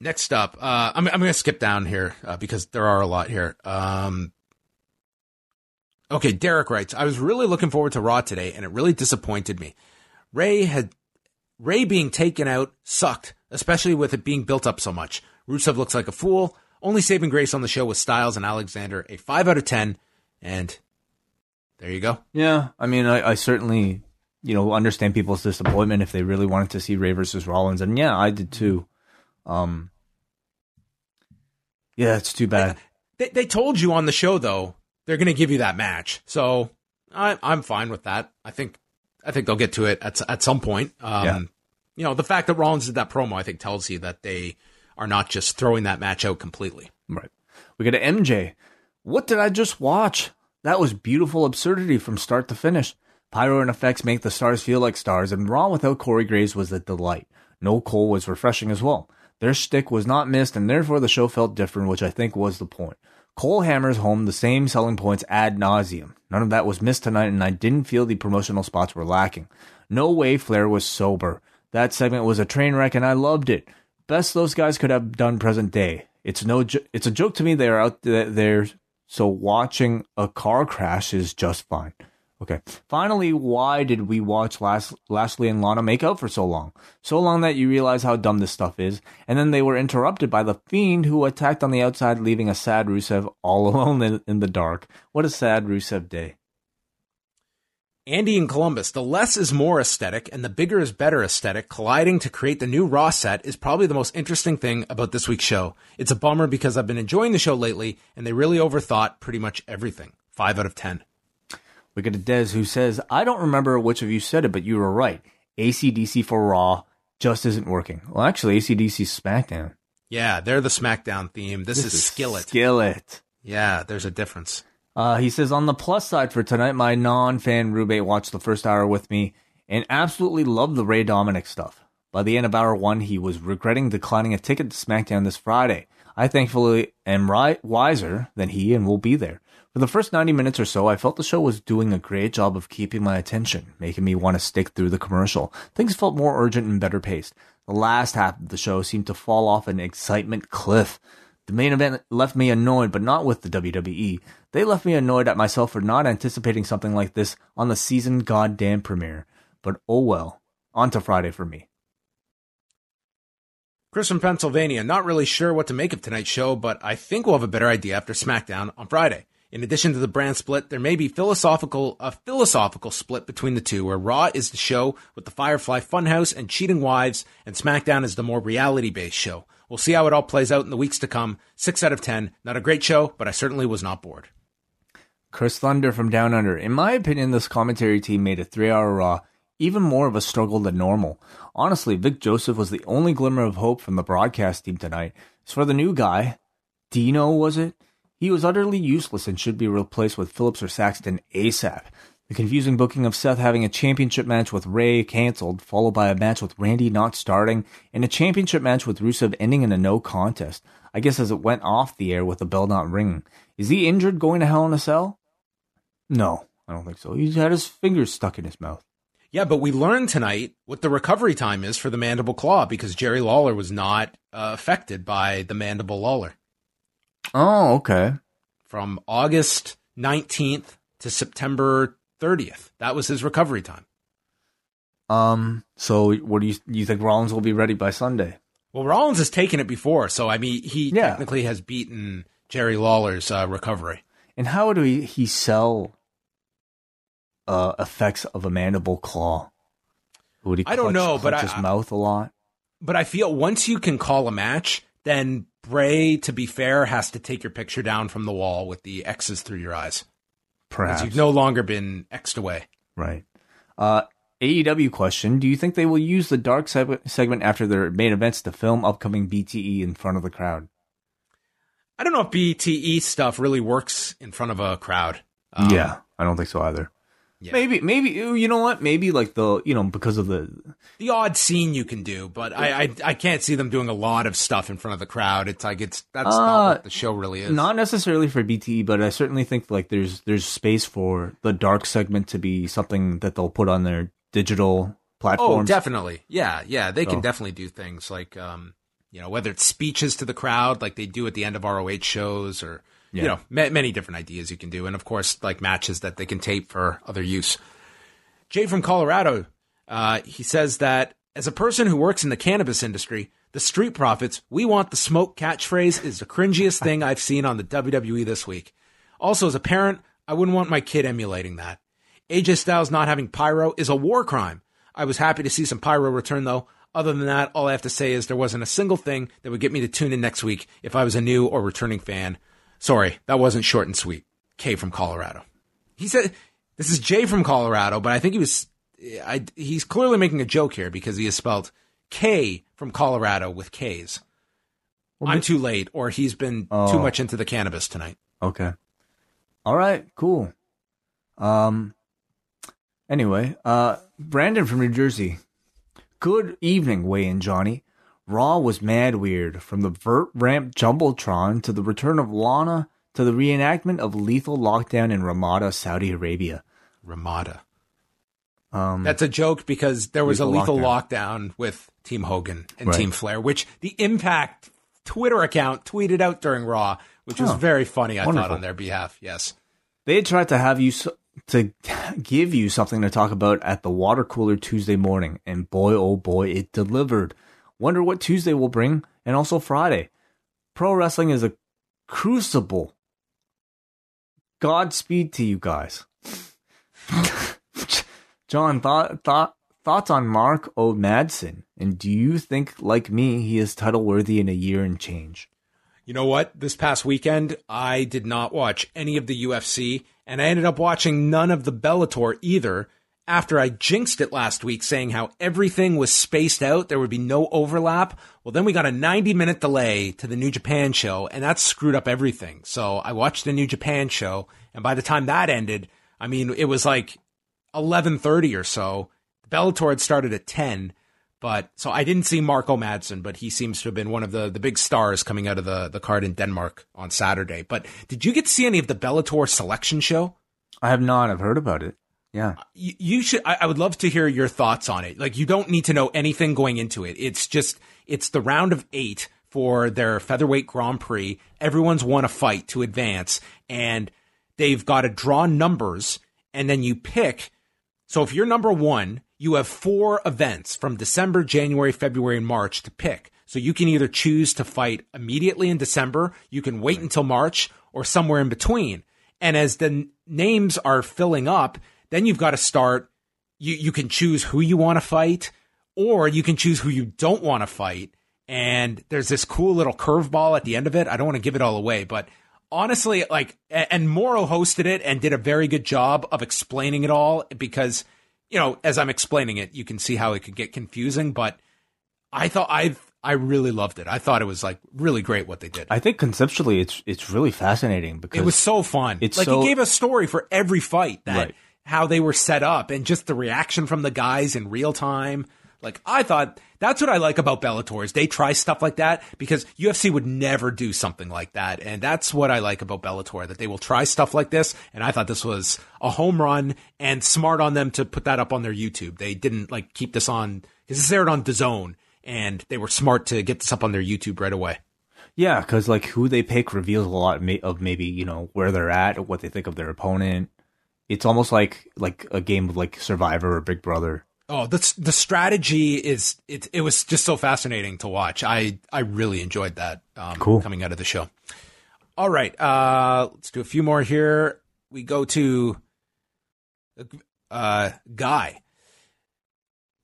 Next up, uh, I'm I'm going to skip down here uh, because there are a lot here. Um, okay, Derek writes, I was really looking forward to Raw today, and it really disappointed me. Rey had Rey being taken out sucked, especially with it being built up so much. Rusev looks like a fool. Only saving grace on the show was Styles and Alexander, a five out of ten, and there you go. Yeah, I mean, I, I certainly, you know, understand people's disappointment if they really wanted to see Rey versus Rollins, and yeah, I did too. Um, yeah, it's too bad. They, they told you on the show though they're going to give you that match, so I, I'm fine with that. I think I think they'll get to it at at some point. Um, Yeah. You know, the fact that Rollins did that promo, I think, tells you that they are not just throwing that match out completely. Right. We got to MJ. What did I just watch? That was beautiful absurdity from start to finish. Pyro and effects make the stars feel like stars, and Raw without Corey Graves was a delight. No Cole was refreshing as well. Their stick was not missed, and therefore the show felt different, which I think was the point. Cole hammers home the same selling points ad nauseum. None of that was missed tonight, and I didn't feel the promotional spots were lacking. No way Flair was sober. That segment was a train wreck, and I loved it. Best those guys could have done present day. It's no, jo- it's a joke to me they are out th- there, so watching a car crash is just fine. Okay. Finally, why did we watch Las- Lashley and Lana make out for so long? So long that you realize how dumb this stuff is, and then they were interrupted by the Fiend who attacked on the outside, leaving a sad Rusev all alone in, in the dark. What a sad Rusev day. Andy in Columbus, the less is more aesthetic and the bigger is better aesthetic colliding to create the new Raw set is probably the most interesting thing about this week's show. It's a bummer because I've been enjoying the show lately and they really overthought pretty much everything. 5 out of 10. We got a Dez who says, I don't remember which of you said it, but you were right. ACDC for Raw just isn't working. Well, actually, ACDC SmackDown. Yeah, they're the SmackDown theme. This, is, Skillet. Skillet. yeah, there's a difference. Uh, he says, on the plus side for tonight, my non fan roommate watched the first hour with me and absolutely loved the Rey Dominik stuff. By the end of hour one, he was regretting declining a ticket to SmackDown this Friday. I thankfully am right, wiser than he and will be there. For the first 90 minutes or so, I felt the show was doing a great job of keeping my attention, making me want to stick through the commercial. Things felt more urgent and better paced. The last half of the show seemed to fall off an excitement cliff. The main event left me annoyed, but not with the WWE. They left me annoyed at myself for not anticipating something like this on the season goddamn premiere. But oh well. On to Friday for me. Chris from Pennsylvania, not really sure what to make of tonight's show, but I think we'll have a better idea after SmackDown on Friday. In addition to the brand split, there may be philosophical a philosophical split between the two, where Raw is the show with the Firefly Funhouse and cheating wives, and SmackDown is the more reality based show. We'll see how it all plays out in the weeks to come. Six out of ten. Not a great show, but I certainly was not bored. Chris Thunder from Down Under. In my opinion, this commentary team made a three hour Raw even more of a struggle than normal. Honestly, Vic Joseph was the only glimmer of hope from the broadcast team tonight. As for the new guy, Dino, was it? He was utterly useless and should be replaced with Phillips or Saxton ASAP. The confusing booking of Seth having a championship match with Rey cancelled, followed by a match with Randy not starting, and a championship match with Rusev ending in a no contest. I guess as it went off the air with the bell not ringing. Is he injured going to Hell in a Cell? No, I don't think so. He had his fingers stuck in his mouth. Yeah, but we learned tonight what the recovery time is for the mandible claw because Jerry Lawler was not uh, affected by the mandible Lawler. Oh, okay. From August 19th to September 30th. That was his recovery time. Um. So, what do you you think Rollins will be ready by Sunday? Well, Rollins has taken it before, so I mean, he Yeah. technically has beaten Jerry Lawler's uh, recovery. And how do he, he sell uh, effects of a mandible claw? Would he? I don't know, but clutch I- his mouth a lot. But I feel once you can call a match, then Bray, to be fair, has to take your picture down from the wall with the X's through your eyes. Because Perhaps you've no longer been X'd away. right. Uh, AEW question: Do you think they will use the dark seg- segment after their main events to film upcoming BTE in front of the crowd? I don't know if BTE stuff really works in front of a crowd. Um, yeah, I don't think so either. Yeah. Maybe, maybe you know what? Maybe like the you know because of the the odd scene you can do, but I, I I can't see them doing a lot of stuff in front of the crowd. It's like it's that's not Uh, what the show really is. Not necessarily for BTE, but I certainly think like there's there's space for the dark segment to be something that they'll put on their digital platform. oh, definitely. Yeah, yeah, they So- can definitely do things like um, you know, whether it's speeches to the crowd like they do at the end of ROH shows or you know, ma- many different ideas you can do and of course like matches that they can tape for other use. Jay from Colorado, uh, he says that as a person who works in the cannabis industry, the Street Profits, we want the smoke catchphrase is the cringiest thing I've seen on the WWE this week. Also, as a parent, I wouldn't want my kid emulating that. AJ Styles not having pyro is a war crime. I was happy to see some pyro return though. Other than that, all I have to say is there wasn't a single thing that would get me to tune in next week if I was a new or returning fan. Sorry, that wasn't short and sweet. K from Colorado. He said, this is Jay from Colorado, but I think he was, I, he's clearly making a joke here because he has spelled K from Colorado with K's. I'm too late, or he's been Oh. too much into the cannabis tonight. Okay. All right, cool. Um anyway, uh Brandon from New Jersey. Good evening, Wai and Johnny. Raw was mad weird from the vert ramp jumbotron to the return of Lana to the reenactment of lethal lockdown in Ramada, Saudi Arabia. Ramada. Um That's a joke because there was Lethal a lethal lockdown. with Team Hogan and Right. Team Flair, which the Impact Twitter account tweeted out during Raw, which was Oh, very funny, I thought, on their behalf. Yes. They tried to have you s- to give you something to talk about at the water cooler Tuesday morning, and boy, oh boy, it delivered. Wonder what Tuesday will bring, and also Friday. Pro wrestling is a crucible. Godspeed to you guys. John, thought, thought, thoughts on Mark O. Madsen, and do you think, like me, he is title worthy in a year and change? You know what? This past weekend, I did not watch any of the UFC, and I ended up watching none of the Bellator either. After I jinxed it last week, saying how everything was spaced out, there would be no overlap. Well, then we got a 90 minute delay to the New Japan show, and that screwed up everything. So I watched the New Japan show, and by the time that ended, I mean, it was like 11:30 or so. Bellator had started at 10, but so I didn't see Mark O. Madsen, but he seems to have been one of the the big stars coming out of the the card in Denmark on Saturday. But did you get to see any of the Bellator selection show? I have not. I've heard about it. Yeah. Uh, you, you should. I, I would love to hear your thoughts on it. Like you don't need to know anything going into it. It's just it's the round of eight for their featherweight Grand Prix. Everyone's won a fight to advance, and they've got to draw numbers, and then you pick. So if you're number one, you have four events from December, January, February, and March to pick. So you can either choose to fight immediately in December, you can wait until March, or somewhere in between. And as the n- names are filling up, then you've got to start. You you can choose who you want to fight, or you can choose who you don't want to fight. And there's this cool little curveball at the end of it. I don't want to give it all away, but honestly, like, and Mauro hosted it and did a very good job of explaining it all because, you know, as I'm explaining it, you can see how it could get confusing. But I thought I I really loved it. I thought it was like really great what they did. I think conceptually it's it's really fascinating because It was so fun. It's like so- he gave a story for every fight that Right. How they were set up and just the reaction from the guys in real time. Like I thought that's what I like about Bellator is they try stuff like that because UFC would never do something like that. And that's what I like about Bellator, that they will try stuff like this. And I thought this was a home run and smart on them to put that up on their YouTube. They didn't like keep this on because this aired on DAZN and they were smart to get this up on their YouTube right away. yeah, because like who they pick reveals a lot of maybe you know where they're at what they think of their opponent. It's almost like like a game of like Survivor or Big Brother. Oh, the the strategy is it. It was just so fascinating to watch. I I really enjoyed that. Um, Cool. coming out of the show. All right, uh, let's do a few more here. We go to uh, Guy.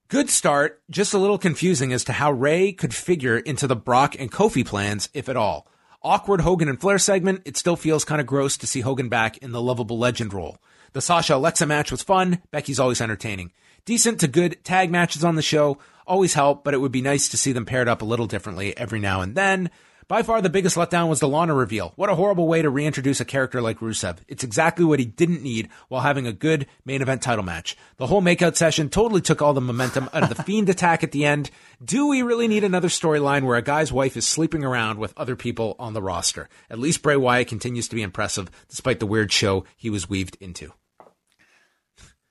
Good start, just a little confusing as to how Rey could figure into the Brock and Kofi plans, if at all. Awkward Hogan and Flair segment, it still feels kind of gross to see Hogan back in the lovable legend role. The Sasha Alexa match was fun, Becky's always entertaining. Decent to good tag matches on the show, always help, but it would be nice to see them paired up a little differently every now and then. By far the biggest letdown was the Lana reveal. What a horrible way to reintroduce a character like Rusev. It's exactly what he didn't need while having a good main event title match. The whole makeout session totally took all the momentum out of the Fiend attack at the end. Do we really need another storyline where a guy's wife is sleeping around with other people on the roster? At least Bray Wyatt continues to be impressive despite the weird show he was weaved into.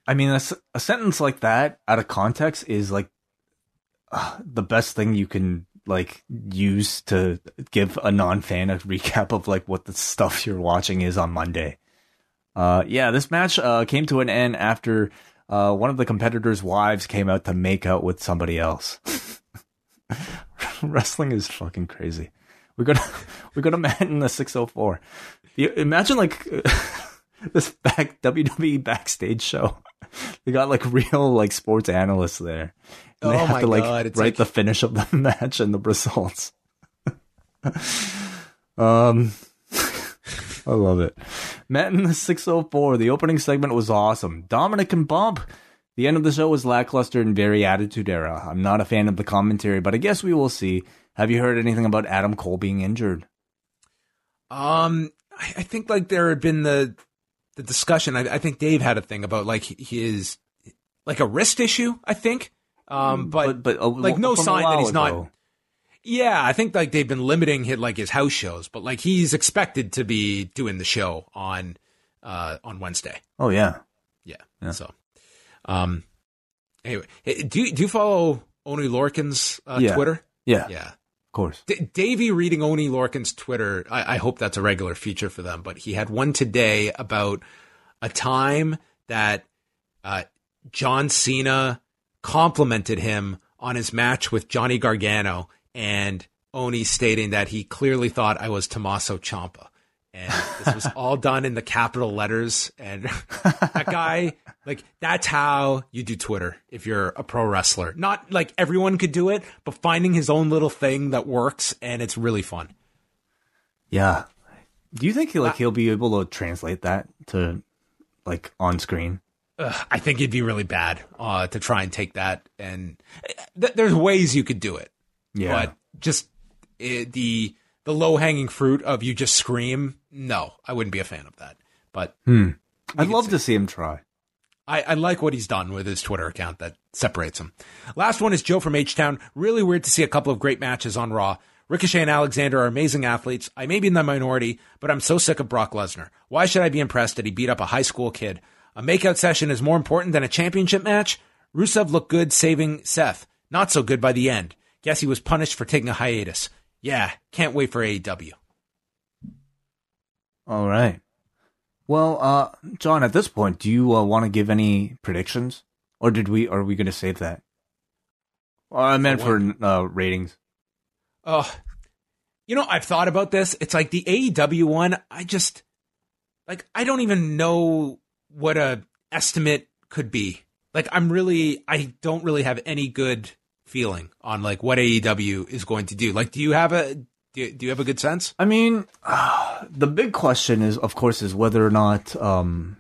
I mean, a sentence like that out of context is like uh, the best thing you can like use to give a non-fan a recap of like what the stuff you're watching is on Monday. Uh, yeah, this match uh, came to an end after uh, one of the competitors' wives came out to make out with somebody else. Wrestling is fucking crazy. We got we got a man in the 604. Imagine like this back WWE backstage show. They got like real like sports analysts there. And they Oh have my to like God, write like- the finish of the match and the results. um I love it. Matt in the 604, the opening segment was awesome. Dominik and Bump. The end of the show was lackluster and very attitude era. I'm not a fan of the commentary, but I guess we will see. Have you heard anything about Adam Cole being injured? Um, I, I think like there had been the the discussion. I, I think Dave had a thing about like his like a wrist issue. I think. Um, but, but, but uh, like no sign that he's not. Yeah, I think like they've been limiting hit like his house shows, but like he's expected to be doing the show on uh on Wednesday. Oh yeah. Yeah. So, um, anyway, do you, do you follow Oney Lorcan's uh, Yeah. Twitter? Yeah. Yeah. Course. D- Davey reading Oney Lorcan's Twitter, I-, I hope that's a regular feature for them, but he had one today about a time that uh, John Cena complimented him on his match with Johnny Gargano, and Oney stating that he clearly thought I was Tommaso Ciampa. And this was all done in the capital letters. And that guy, like, that's how you do Twitter if you're a pro wrestler. Not like everyone could do it, but finding his own little thing that works, and it's really fun. Yeah. Do you think he like he'll be able to translate that to like on screen? Ugh, I think it'd be really bad uh, to try and take that. And th- there's ways you could do it, Yeah. but just uh, the the low hanging fruit of you just scream. No, I wouldn't be a fan of that. But hmm. I'd love to see him try. I, I like what he's done with his Twitter account that separates him. Last one is Joe from H Town. Really weird to see a couple of great matches on Raw. Ricochet and Alexander are amazing athletes. I may be in the minority, but I'm so sick of Brock Lesnar. Why should I be impressed that he beat up a high school kid? A makeout session is more important than a championship match? Rusev looked good saving Seth. Not so good by the end. Guess he was punished for taking a hiatus. Yeah, can't wait for AEW. All right. Well, uh, John, at this point, do you uh, want to give any predictions, or did we? Are we going to save that? Or I meant for uh, ratings. Oh, you know, I've thought about this. It's like the AEW one. I just like I don't even know what a estimate could be. Like I'm really, I don't really have any good feeling on like what AEW is going to do. Like, do you have a do you, do you have a good sense? I mean, the big question is, of course, is whether or not, um,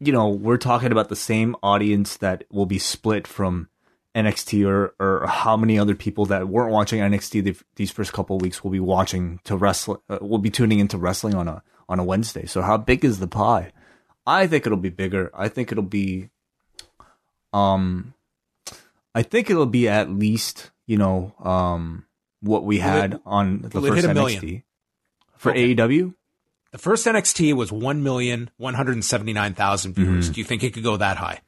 you know, we're talking about the same audience that will be split from NXT, or or how many other people that weren't watching NXT the, these first couple weeks will be watching to wrestle, uh, will be tuning into wrestling on a on a Wednesday. So how big is the pie? I think it'll be bigger. I think it'll be, um, I think it'll be at least you know, um, what we had it- on the first NXT million? for Okay. AEW. The first NXT was one million one hundred seventy nine thousand viewers. Do you think it could go that high?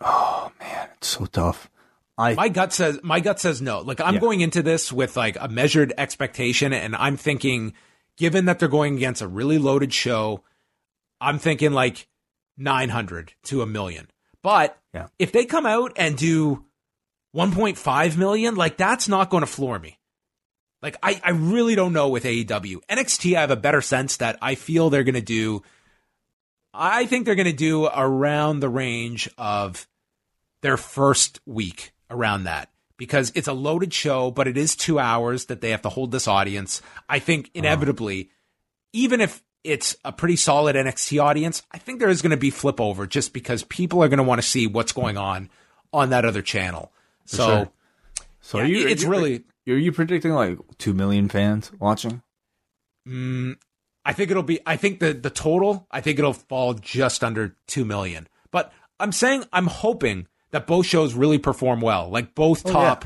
Oh man, it's so tough. I my gut says my gut says no. Like I'm Yeah. going into this with like a measured expectation, and I'm thinking, given that they're going against a really loaded show, I'm thinking like 900 to a million. But Yeah. if they come out and do 1.5 million, like that's not going to floor me. Like I, I really don't know with AEW. NXT, I have a better sense that I feel they're going to do. I think they're going to do around the range of their first week around that because it's a loaded show, but it is two hours that they have to hold this audience. I think uh-huh. inevitably, even if it's a pretty solid NXT audience, I think there is going to be flip over just because people are going to want to see what's going on on that other channel. So sure. so yeah, are you, it's are you- really- Are you predicting like two million fans watching? Mm, I think it'll be. I think the the total. I think it'll fall just under two million. But I'm saying I'm hoping that both shows really perform well. Like both Oh, top.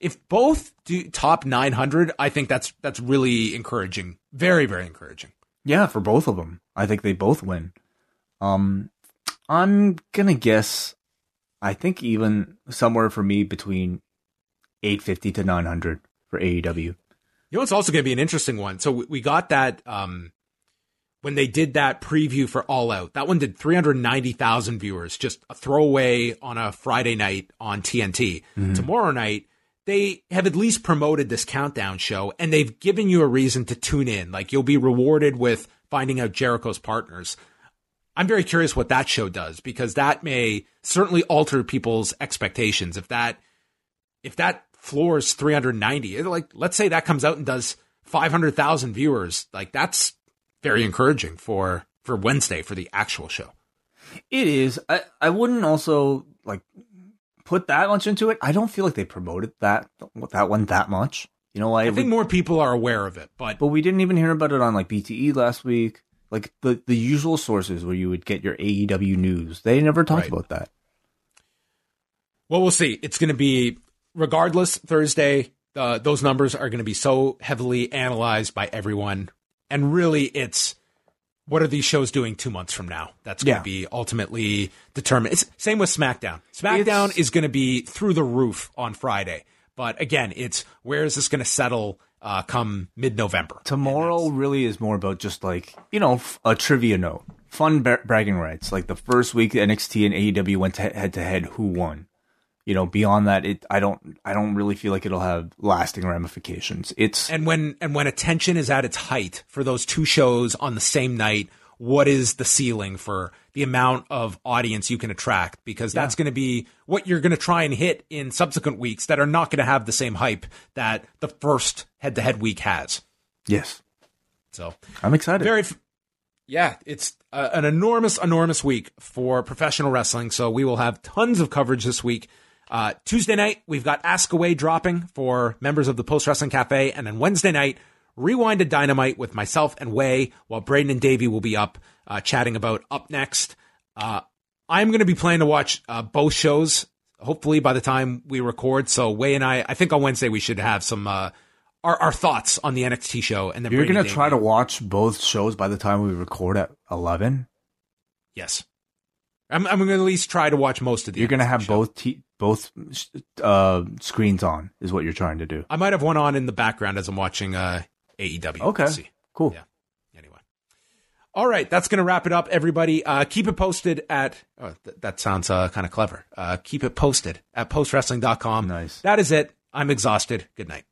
If both do top 900, I think that's that's really encouraging. Very very encouraging. Yeah, for both of them, I think they both win. Um, I'm gonna guess. I think even somewhere for me between eight fifty to nine hundred for AEW. You know, it's also going to be an interesting one. So we, we got that um, when they did that preview for All Out. That one did 390,000 viewers, just a throwaway on a Friday night on TNT. Tomorrow night, they have at least promoted this countdown show and they've given you a reason to tune in. Like you'll be rewarded with finding out Jericho's partners. I'm very curious what that show does because that may certainly alter people's expectations. If that if that floors 390, like let's say that comes out and does 500,000 viewers, like that's very encouraging for for Wednesday for the actual show. It is. I I wouldn't also like put that much into it. I don't feel like they promoted that that one that much. You know, I, I think more people are aware of it, but but we didn't even hear about it on like BTE last week. Like the the usual sources where you would get your AEW news, they never talked right. about that. Well, we'll see. It's going to be regardless Thursday. Uh, those numbers are going to be so heavily analyzed by everyone, and really, it's what are these shows doing two months from now? That's going to yeah. be ultimately determined. It's same with SmackDown. SmackDown it's, is going to be through the roof on Friday. But again, it's where is this going to settle uh, come mid November? Tomorrow really is more about just like, you know, a trivia note, fun bra- bragging rights. Like the first week NXT and AEW went head to head, who won? You know beyond that it i don't i don't really feel like it'll have lasting ramifications it's and when and when attention is at its height for those two shows on the same night what is the ceiling for the amount of audience you can attract because that's yeah. going to be what you're going to try and hit in subsequent weeks that are not going to have the same hype that the first head to head week has yes so i'm excited very yeah, it's uh, an enormous, enormous week for professional wrestling. So we will have tons of coverage this week. Uh, Tuesday night, we've got Ask Away dropping for members of the Post Wrestling Cafe. And then Wednesday night, Rewind to Dynamite with myself and Wai, while Braden and Davey will be up uh, chatting about Up Next. Uh, I'm going to be planning to watch uh, both shows, hopefully by the time we record. So Wai and I, I think on Wednesday we should have some uh, our, our thoughts on the NXT show. And then you're going to try to watch both shows by the time we record at 11. Yes. I'm, I'm going to at least try to watch most of the. You're going to have show. both t- both uh, screens on, is what you're trying to do. I might have one on in the background as I'm watching uh, AEW. Okay, cool. Yeah. Anyway, all right, that's going to wrap it up. Everybody, uh, keep it posted at. Oh, th- that sounds uh, kind of clever. Uh, keep it posted at postwrestling.com. Nice. That is it. I'm exhausted. Good night.